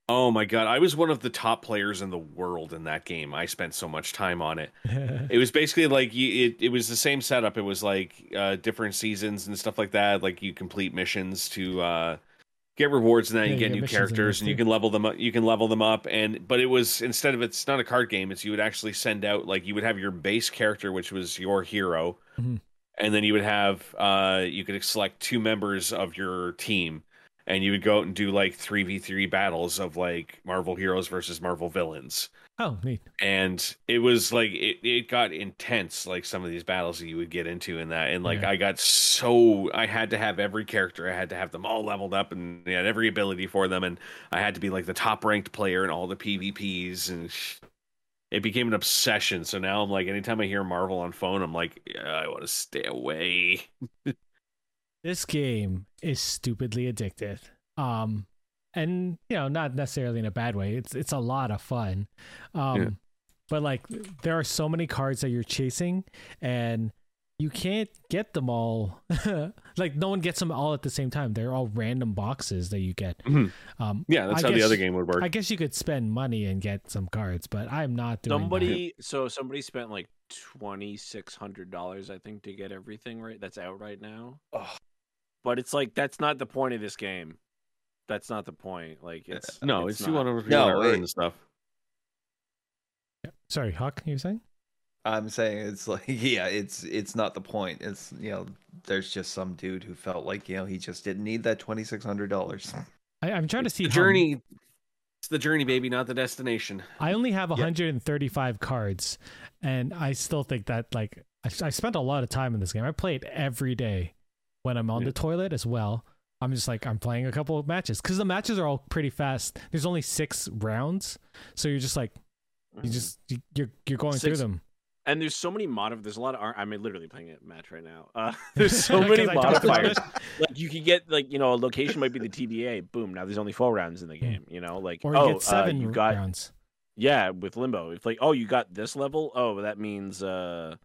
Oh my god, I was one of the top players in the world in that game. I spent so much time on it. (laughs) It was basically like you, it. It was the same setup. It was like uh, different seasons and stuff like that. Like you complete missions to uh, get rewards, and then Yeah, you get get new characters, this and you can level them up. You can level them up, and but it was instead of it's not a card game. It's you would actually send out like you would have your base character, which was your hero, Mhm. and then you would have uh, you could select two members of your team. And you would go out and do like three v three battles of like Marvel heroes versus Marvel villains oh, neat. and it was like it, it got intense like some of these battles that you would get into in that and like Yeah. i got so i had to have every character i had to have them all leveled up and they had every ability for them and i had to be like the top ranked player in all the pvps and sh- it became an obsession so now i'm like anytime i hear marvel on phone i'm like yeah, i want to stay away (laughs) This game is stupidly addictive. Um, and you know, not necessarily in a bad way. It's it's a lot of fun. Um, Yeah. but like there are so many cards that you're chasing, and you can't get them all. (laughs) like no one gets them all at the same time. They're all random boxes that you get. Mhm. Um, yeah that's I how the guess- other game would work I guess you could spend money and get some cards, but I'm not doing that. Somebody, so somebody spent like twenty six hundred dollars, I think, to get everything right. That's out right now. Ugh. But it's like that's not the point of this game. That's not the point. Like it's no it's, you not. want to No, earn it- the stuff Sorry, Hawk, you were saying? I'm saying it's (laughs) like yeah, it's it's not the point. It's you know, there's just some dude who felt like you know he just didn't need that twenty six hundred dollars. I, I'm trying to see the how- journey it's the journey baby not the destination I only have Yeah. 135 cards, and I still think that like I, I spent a lot of time in this game. I play it every day when I'm on Yeah. the toilet as well. I'm just like I'm playing a couple of matches because the matches are all pretty fast. There's only six rounds, so you're just like you just you, you're you're going through them. And there's so many mod. There's a lot of. ar- I'm literally playing a match right now. Uh, (laughs) (laughs) there's so many modifiers. (laughs) like you could get like you know a location might be the TBA. Boom. Now there's only four rounds in the game. You know like. Or you oh get seven uh, you got rounds. yeah with limbo. It's like oh you got this level. Oh that means uh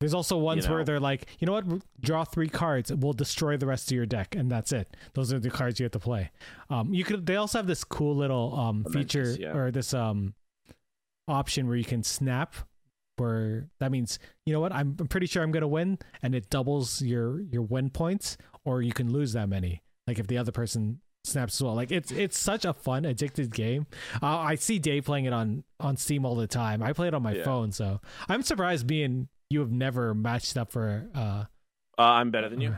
There's also ones know. where they're like, you know what, draw three cards, we'll destroy the rest of your deck, and that's it. Those are the cards you have to play. Um, you could. They also have this cool little um feature yeah. or this um option where you can snap, where that means you know what, I'm, I'm pretty sure I'm gonna win, and it doubles your your win points, or you can lose that many. Like if the other person snaps as well. Like it's it's such a fun, addicted game. Uh, I see Dave playing it on on Steam all the time. I play it on my Yeah. phone, so I'm surprised me and you have never matched up for. uh uh I'm better than you.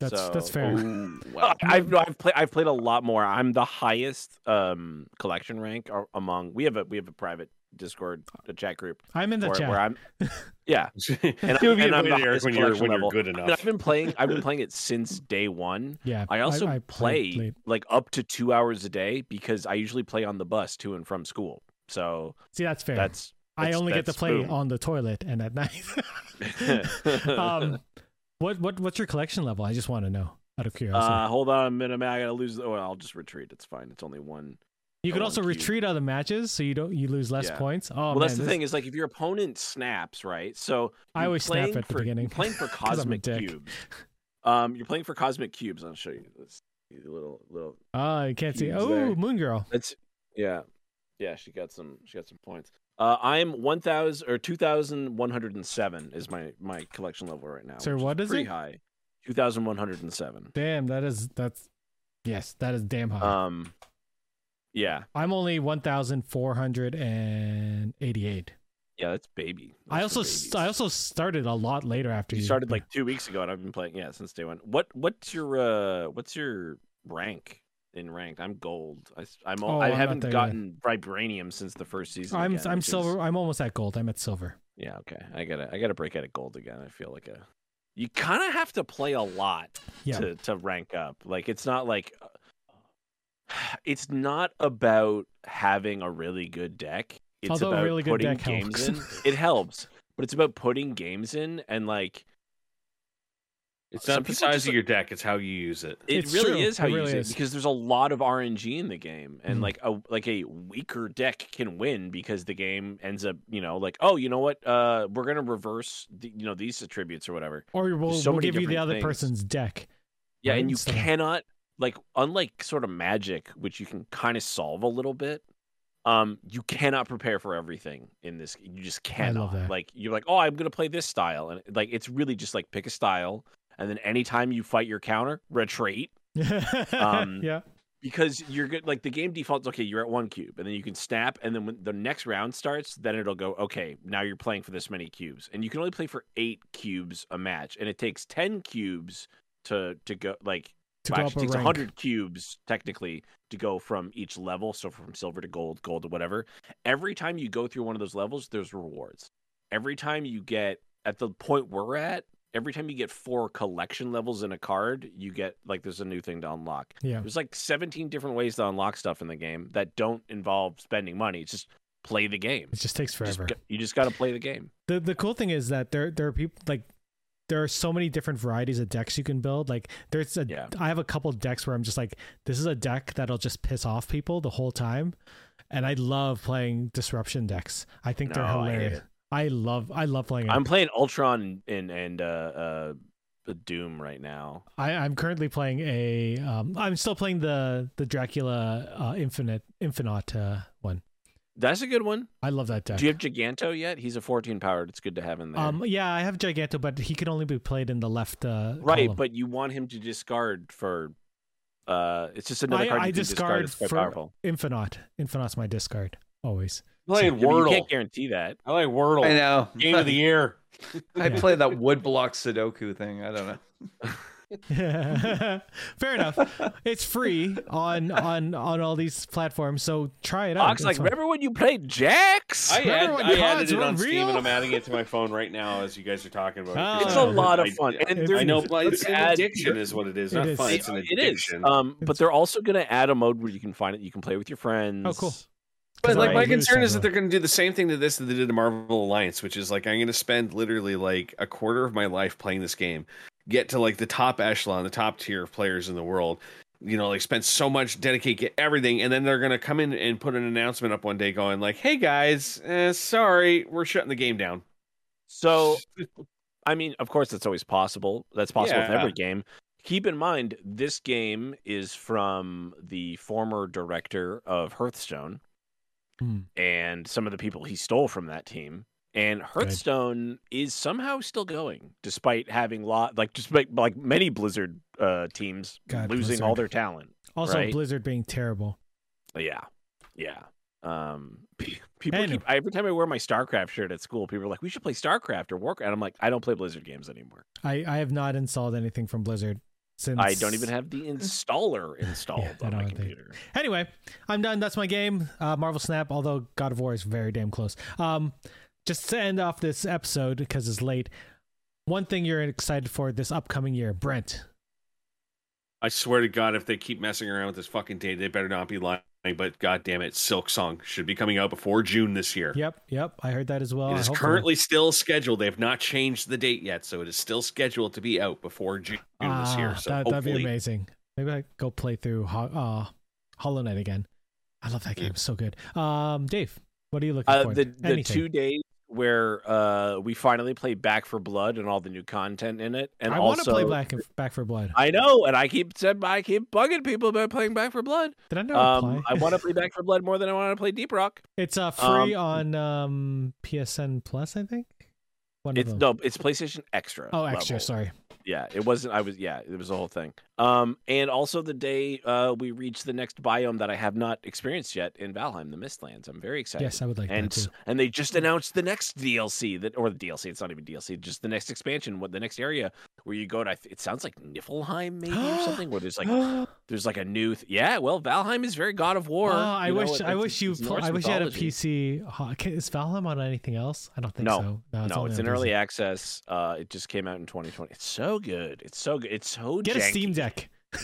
That's So- that's fair. Ooh, (laughs) wow. I've no, I've played I've played a lot more. I'm the highest um collection rank among. We have a we have a private Discord a chat group I'm in the where, chat. where I'm. (laughs) Yeah, (laughs) and I'm- I'm, and I'm the highest when you're collection when you're level. good I mean, enough. I've been playing. I've been playing it since day one. yeah, I also I play played- like up to two hours a day because I usually play on the bus to and from school. So See, that's fair. that's I only get to play boom. on the toilet and at night. (laughs) (laughs) um, what what what's your collection level? I just want to know out of curiosity. uh, hold on a minute, man. I gotta lose. Oh, I'll just retreat. It's fine. It's only one. you can also cube. retreat out of matches, so you don't you lose less Yeah. points. Oh well, man, that's the this- thing is like if your opponent snaps, right? So I always snap at the for, beginning, playing for (laughs) cosmic cubes. Um, you're playing for cosmic cubes. I'll show you this little little. Oh, you can't see. Oh, there. Moon Girl. That's yeah, yeah. She got some. She got some points. Uh, I'm one thousand or two thousand one hundred and seven is my my collection level right now. Sir, which what is pretty it? high. Two thousand one hundred and seven. Damn, that is that's yes, that is damn high. Um, yeah, I'm only one thousand four hundred and eighty-eight. yeah. That's baby. I Those are also babies. I also started a lot later after you you started like two weeks ago, and I've been playing yeah since day one. What what's your uh what's your rank in ranked? I'm gold. I, am Oh, I I'm haven't there yet. gotten vibranium since the first season. I'm again, I'm which is- silver. I'm almost at gold. I'm at silver. Yeah, okay. I gotta I gotta break out of gold again. I feel like a you kind of have to play a lot Yeah. to to rank up. Like it's not like (sighs) it's not about having a really good deck. It's Although a about really good putting deck games helps. in. It helps, but it's about putting games in and like It's not the size just- of your deck; it's how you use it. It It's really true. is how It you really use is. it because there's a lot of RNG in the game, and Mhm. like a like a weaker deck can win because the game ends up, you know, like oh, you know what, uh, we're gonna reverse, the, you know, these attributes or whatever. Or we'll, so we'll give you the other things. person's deck. Yeah, Right, and you so- cannot like unlike sort of magic, which you can kind of solve a little bit. Um, you cannot prepare for everything in this. You just I cannot. love that. Like you're like, oh, I'm gonna play this style, and like it's really just like pick a style, and then anytime you fight your counter, retreat (laughs) Um, yeah. because you're good. Like the game defaults, okay, you're at one cube, and then you can snap, and then when the next round starts, then it'll go, okay, now you're playing for this many cubes, and you can only play for eight cubes a match, and it takes ten cubes to to go like To well, actually, it takes rank. 100 cubes technically to go from each level so from silver to gold gold to whatever every time you go through one of those levels there's rewards every time you get at the point we're at every time you get four collection levels in a card you get like there's a new thing to unlock Yeah. there's like 17 different ways to unlock stuff in the game that don't involve spending money it's just play the game It just takes just forever. you just got to play the game the the cool thing is that there there are people like there are so many different varieties of decks you can build. Like there's a I Yeah. have a couple decks where I'm just like, this is a deck that'll just piss off people the whole time. And I love playing disruption decks. I think they're No, I hate hilarious. I, love I love playing i'm playing ultron and and uh uh doom right now I, I'm currently playing a um I'm still playing the the Dracula uh infinite infinite uh one. that's a good one I love that deck. Do you have Giganto yet? He's a 14 powered. It's good to have in there. um yeah, I have Giganto, but he can only be played in the left uh right, column. but you want him to discard for. Uh, it's just another I- card I you discard. discard for- powerful. Infinite. Infinite's my discard. Always. Playing Yeah, but you can't guarantee that. I like Wordle. I know. Game of the (laughs) year. I Yeah. play that woodblock Sudoku thing. I don't know. (laughs) Fair enough. It's free on on on all these platforms, so try it out. Ox, like, fun. remember when you played Jax? I, Remember add, when I cards added it were on Steam and I'm adding it to my phone right now as you guys are talking about it. Oh. 'cause it's a lot of I- fun, and It's- they're I know, but it's an add- addiction, is what it is. It Not is. fun. It, It's an it is. Um, but they're also going to add a mode where you can find it. You can play with your friends. Oh, cool. But 'Cause like my concern is that they're going to do the same thing to this that they did to Marvel Alliance, which is like I'm going to spend literally like a quarter of my life playing this game, get to like the top echelon, the top tier of players in the world. You know, like spend so much, dedicate, get everything, and then they're going to come in and put an announcement up one day, going like, "Hey guys, eh, sorry, we're shutting the game down." So, I mean, of course, that's always possible. That's possible with every game. Keep in mind, this game is from the former director of Hearthstone Hmm. and some of the people he stole from that team. And Hearthstone is somehow still going, despite having lot like despite like many Blizzard uh, teams God, losing all their talent. Also, right? Blizzard being terrible. Yeah, yeah. Um, people keep. Every time I wear my StarCraft shirt at school, people are like, "We should play StarCraft or Warcraft." And I'm like, "I don't play Blizzard games anymore. I I have not installed anything from Blizzard since I don't even have the installer installed Yeah, on my don't think- computer." Anyway, I'm done. That's my game. Uh, Marvel Snap. Although God of War is very damn close. Um, just to end off this episode because it's late. One thing you're excited for this upcoming year, Brent. I swear to God, if they keep messing around with this fucking date, they better not be lying. But God damn it, Silk Song should be coming out before June this year. Yep, yep. I heard that as well. It is Hopefully- currently still scheduled. They have not changed the date yet, so it is still scheduled to be out before June this year. Ah, So that, that'd be amazing. Maybe I go play through uh, Hollow Knight again. I love that game. So good. Um, Dave, what are you looking Uh, for? the the two days where uh we finally play Back for Blood and all the new content in it, and I want to play Back Back for Blood. I know, and I keep said I keep bugging people about playing Back for Blood. Did I never Um, play? I want to play Back for Blood more than I want to play Deep Rock. It's uh free um, on um PSN Plus, I think. One It's no, it's PlayStation Extra. Oh, extra. level. Sorry. Yeah, it wasn't. I was. Yeah, it was the whole thing. Um, and also the day uh we reach the next biome that I have not experienced yet in Valheim, the Mistlands. I'm very excited. Yes, I would like and that too. and they just announced the next DLC that or the DLC. It's not even DLC, just the next expansion. What the next area where you go to? It sounds like Niflheim maybe or (gasps) something. Where there's like there's like a new. Th- yeah, well, Valheim is very God of War. Oh, I you know, wish it- I it's- wish you it's pl- I wish you had a. PC. Is Valheim on anything else? I don't think No. so. No, it's on in early access. Uh, it just came out in 2020. It's so good. It's so good. It's so Get a. Steam Deck. (laughs)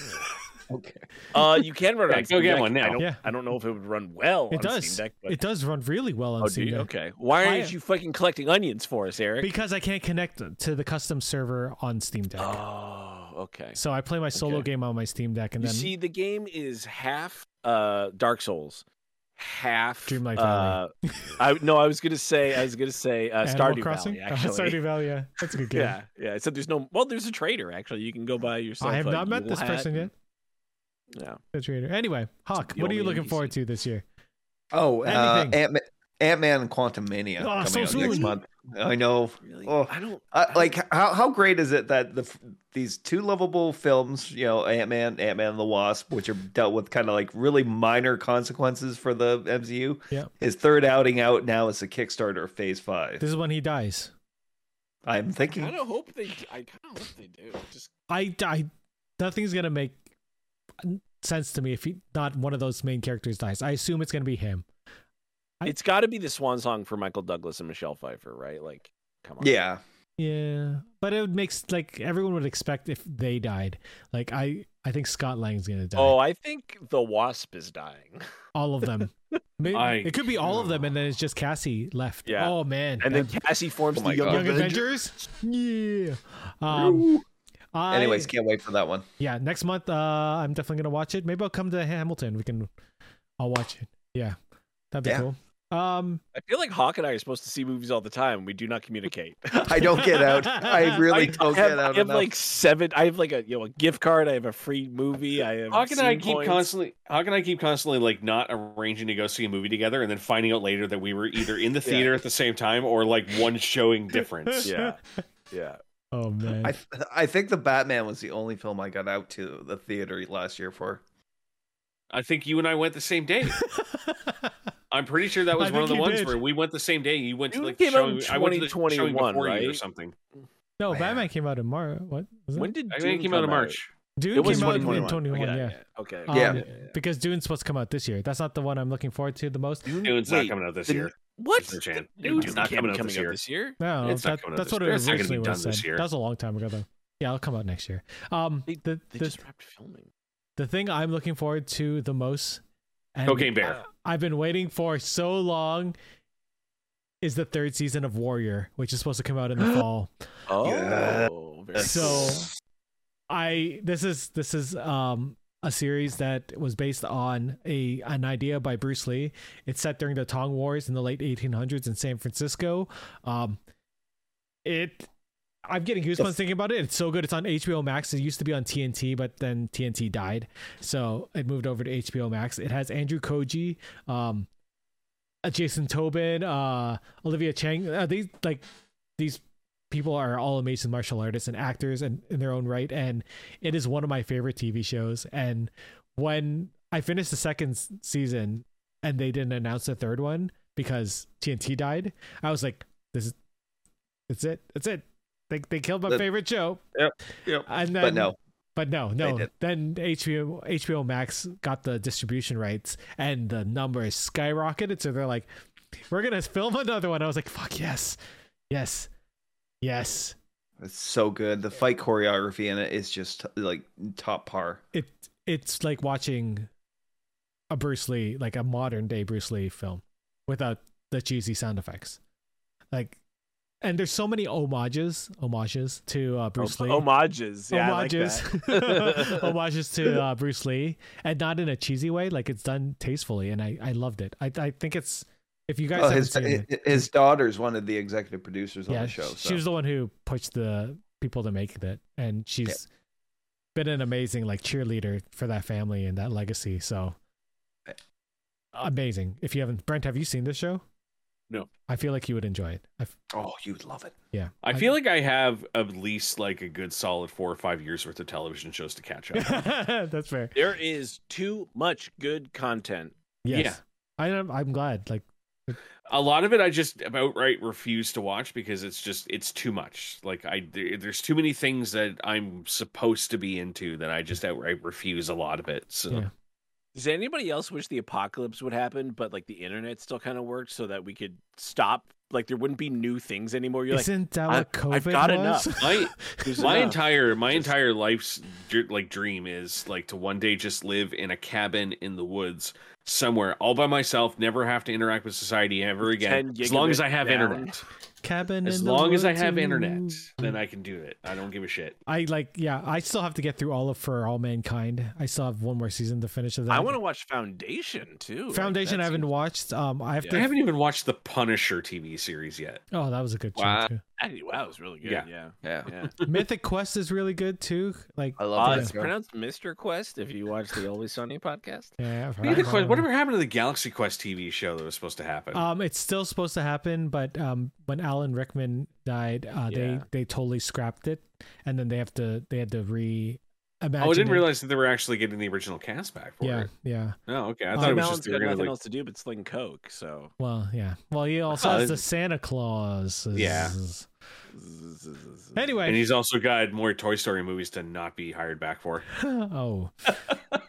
Okay. Uh, you can run Yeah, on go get Deck. one now. I don't, Yeah. I don't know if it would run well It on does. Steam Deck. But... It does run really well on oh, Steam? Deck. Okay. Why aren't you fucking collecting onions for us, Eric? Because I can't connect to the custom server on Steam Deck. Oh, okay. So I play my solo Okay. game on my Steam Deck, and you then see, the game is half uh, Dark Souls, half Dreamlight Uh, I no, I was gonna say, I was gonna say uh, Animal Stardew Crossing. Valley. (laughs) Actually, Stardew Valley. Yeah, that's a good (laughs) game. yeah, yeah. So there's no, well, there's a trader actually. You can go buy yourself. I have not met this hat person yet. and- Yeah. The trader. Anyway, Hawk, what are you looking NPC. forward to this year? Oh, uh, Anything. Ant Ant Man and Quantum Mania Oh, coming so out next month. I know. Really? Oh. I don't. Uh, like how how great is it that the these two lovable films, you know, Ant Man, Ant Man and the Wasp, which are dealt with kind of like really minor consequences for the MCU. Yeah. His third outing out now is a Kickstarter Phase Five. This is when he dies. I'm thinking. I thinking. kind of hope they. I kind of hope they do. Just I, I nothing's gonna make sense to me if he not one of those main characters dies. I assume it's gonna be him. I- it's got to be the swan song for Michael Douglas and Michelle Pfeiffer, right? Like, come on. Yeah. Yeah, but it would make like everyone would expect if they died. Like I, I think Scott Lang's gonna die. Oh, I think the Wasp is dying, (laughs) all of them. (laughs) Maybe, I- it could be all of them, and then it's just Cassie left. Yeah. Oh man. and then Cassie forms Oh the Young, Young Avengers. Avengers. Yeah. Um, I, Anyways, can't wait for that one. yeah, next month uh, I'm definitely gonna watch it. Maybe I'll come to Hamilton. We can, I'll watch it. Yeah, that'd be Yeah. cool. Um, I feel like Hawk and I are supposed to see movies all the time. We do not communicate. (laughs) I don't get out. (laughs) I really I don't have, get I out have enough. like seven. I have like a you know a gift card. I have a free movie. I have. How can I keep points. constantly? How can I keep constantly like not arranging to go see a movie together and then finding out later that we were either in the (laughs) Yeah. theater at the same time or like one showing difference? Yeah, yeah. Oh man. I th- I think the Batman was the only film I got out to the theater last year for. I think you and I went the same day. I'm pretty sure that was I one of the ones did. where we went the same day. You went to You like came out showing, I went to the showing 2021, before you or something. no, Man. Batman came out in March. What? Was it? When did I Dune think it came out in March. Dune It was came out in 2021. 2021. Okay, yeah. Okay. Um, Yeah. Because Dune's supposed to come out this year. That's not the one I'm looking forward to the most. Dune's Wait, not coming out this the- year. What? There's no chance. Dune's not not coming, coming out this year. this year. No, It's not that, coming out that's this what year. it It's not originally done was this said. year. That was a long time ago, though. Yeah, it'll come out next year. Um, They- the They the, just wrapped filming. the thing I'm looking forward to the most, and Cocaine Bear. I've been waiting for so long, is the third season of Warrior, which is supposed to come out in the (gasps) fall. Oh, Yeah. So- I this is this is um a series that was based on a an idea by Bruce Lee. It's set during the Tong Wars in the late 1800s in San Francisco. Um, it I'm getting goosebumps thinking about it. It's so good. It's on HBO Max. It used to be on TNT, but then TNT died, so it moved over to HBO Max. It has Andrew Koji, um, uh, Jason Tobin, uh, Olivia Cheng. Uh, these like these people are all amazing martial artists and actors and in their own right and it is one of my favorite tv shows and when i finished the second season and they didn't announce the third one because tnt died i was like this is that's it that's it they, they killed my The- favorite show Yep, yep. and then But no, but no, no. Then HBO HBO Max got the distribution rights, and the numbers skyrocketed. So they're like, "We're gonna film another one." I was like, "Fuck yes, yes, yes." it's so good. The fight choreography in it is just like top par. It it's like watching a Bruce Lee, like a modern day Bruce Lee film, without the cheesy sound effects. Like, and there's so many homages, homages to uh, Bruce Lee. Homages. Yeah, homages, like that. (laughs) (laughs) homages to uh, Bruce Lee, and not in a cheesy way. Like it's done tastefully, and I I loved it. I I think it's if you guys Oh, haven't his seen it, his daughter's one of the executive producers on yeah, the show. she was the one who pushed the people to make it, and she's been an amazing like cheerleader for that family and that legacy. So amazing. If you haven't, Brent, have you seen this show? No. I feel like you would enjoy it. I, oh, you'd love it. yeah, I feel like I have at least like a good solid four or five years worth of television shows to catch up. on. (laughs) that's fair. There is too much good content. Yes. Yeah. I am. I'm glad. Like a lot of it I just outright refuse to watch because it's just it's too much. Like I there, there's too many things that I'm supposed to be into that I just outright refuse a lot of it. So Yeah. Does anybody else wish the apocalypse would happen, but like the internet still kind of worked so that we could stop like there wouldn't be new things anymore. You're Isn't that I- what COVID I've got was? enough. My (laughs) my enough. entire my entire life's like dream is like to one day just live in a cabin in the woods somewhere all by myself, never have to interact with society ever again. As long as I have down. internet. Cabin. As in the long as I have in- internet, then I can do it. I don't give a shit. I like. Yeah, I still have to get through all of For All Mankind. I still have one more season to finish of that. I want to watch Foundation too. Foundation. that I haven't seems- watched. Um, I have Yeah. to. I haven't even watched the Punisher TV series yet. Oh, that was a good show Wow. too. Actually, Wow, it was really good. Yeah. Yeah, Yeah. yeah. (laughs) Mythic Quest is really good too. Like, I Uh, love it's pronounced Mr. Quest if you watch the Always Sunny podcast. yeah, Hey, the whatever happened to the Galaxy Quest TV show that was supposed to happen? Um, it's still supposed to happen, but um, when Alan Rickman died, uh, they Yeah. they totally scrapped it, and then they have to they had to re. Imagine oh, I didn't it. realize that they were actually getting the original cast back for Yeah, it. yeah. Oh, okay. I Uh, thought it was Allen's just they were got nothing like. else to do but sling coke. So Well, yeah. Well, he also Oh, has the Santa Claus. Yeah. Anyway, And he's also got more Toy Story movies to not be hired back for. (laughs) oh,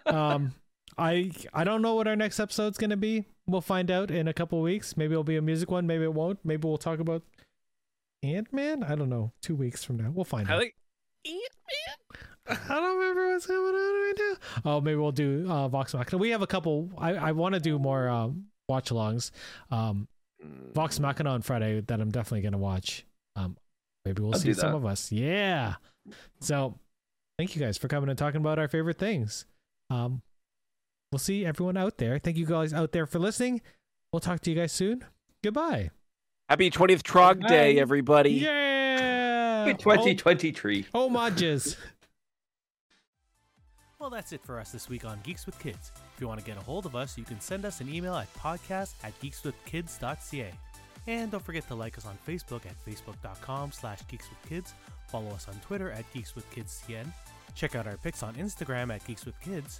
um, I I don't know what our next episode's gonna be. We'll find out in a couple weeks. Maybe it'll be a music one. Maybe it won't. Maybe we'll talk about Ant Man. I don't know. Two weeks from now, we'll find I out. like. I don't remember what's going on right now. Oh, maybe we'll do uh, Vox Machina. We have a couple. I, I want to do more um, watch alongs. Um, Vox Machina on Friday that I'm definitely going to watch. Um, maybe we'll I'll see some of us. Yeah. So thank you guys for coming and talking about our favorite things. Um, we'll see everyone out there. Thank you guys out there for listening. We'll talk to you guys soon. Goodbye. Happy 20th Trog Day, everybody. Yeah. 2023. Oh, homages. (laughs) Well, that's it for us this week on Geeks with Kids. If you want to get a hold of us, you can send us an email at podcast at geekswithkids.ca. And don't forget to like us on Facebook at facebook.com slash geekswithkids, follow us on Twitter at geekswithkidscn, check out our pics on Instagram at geekswithkids,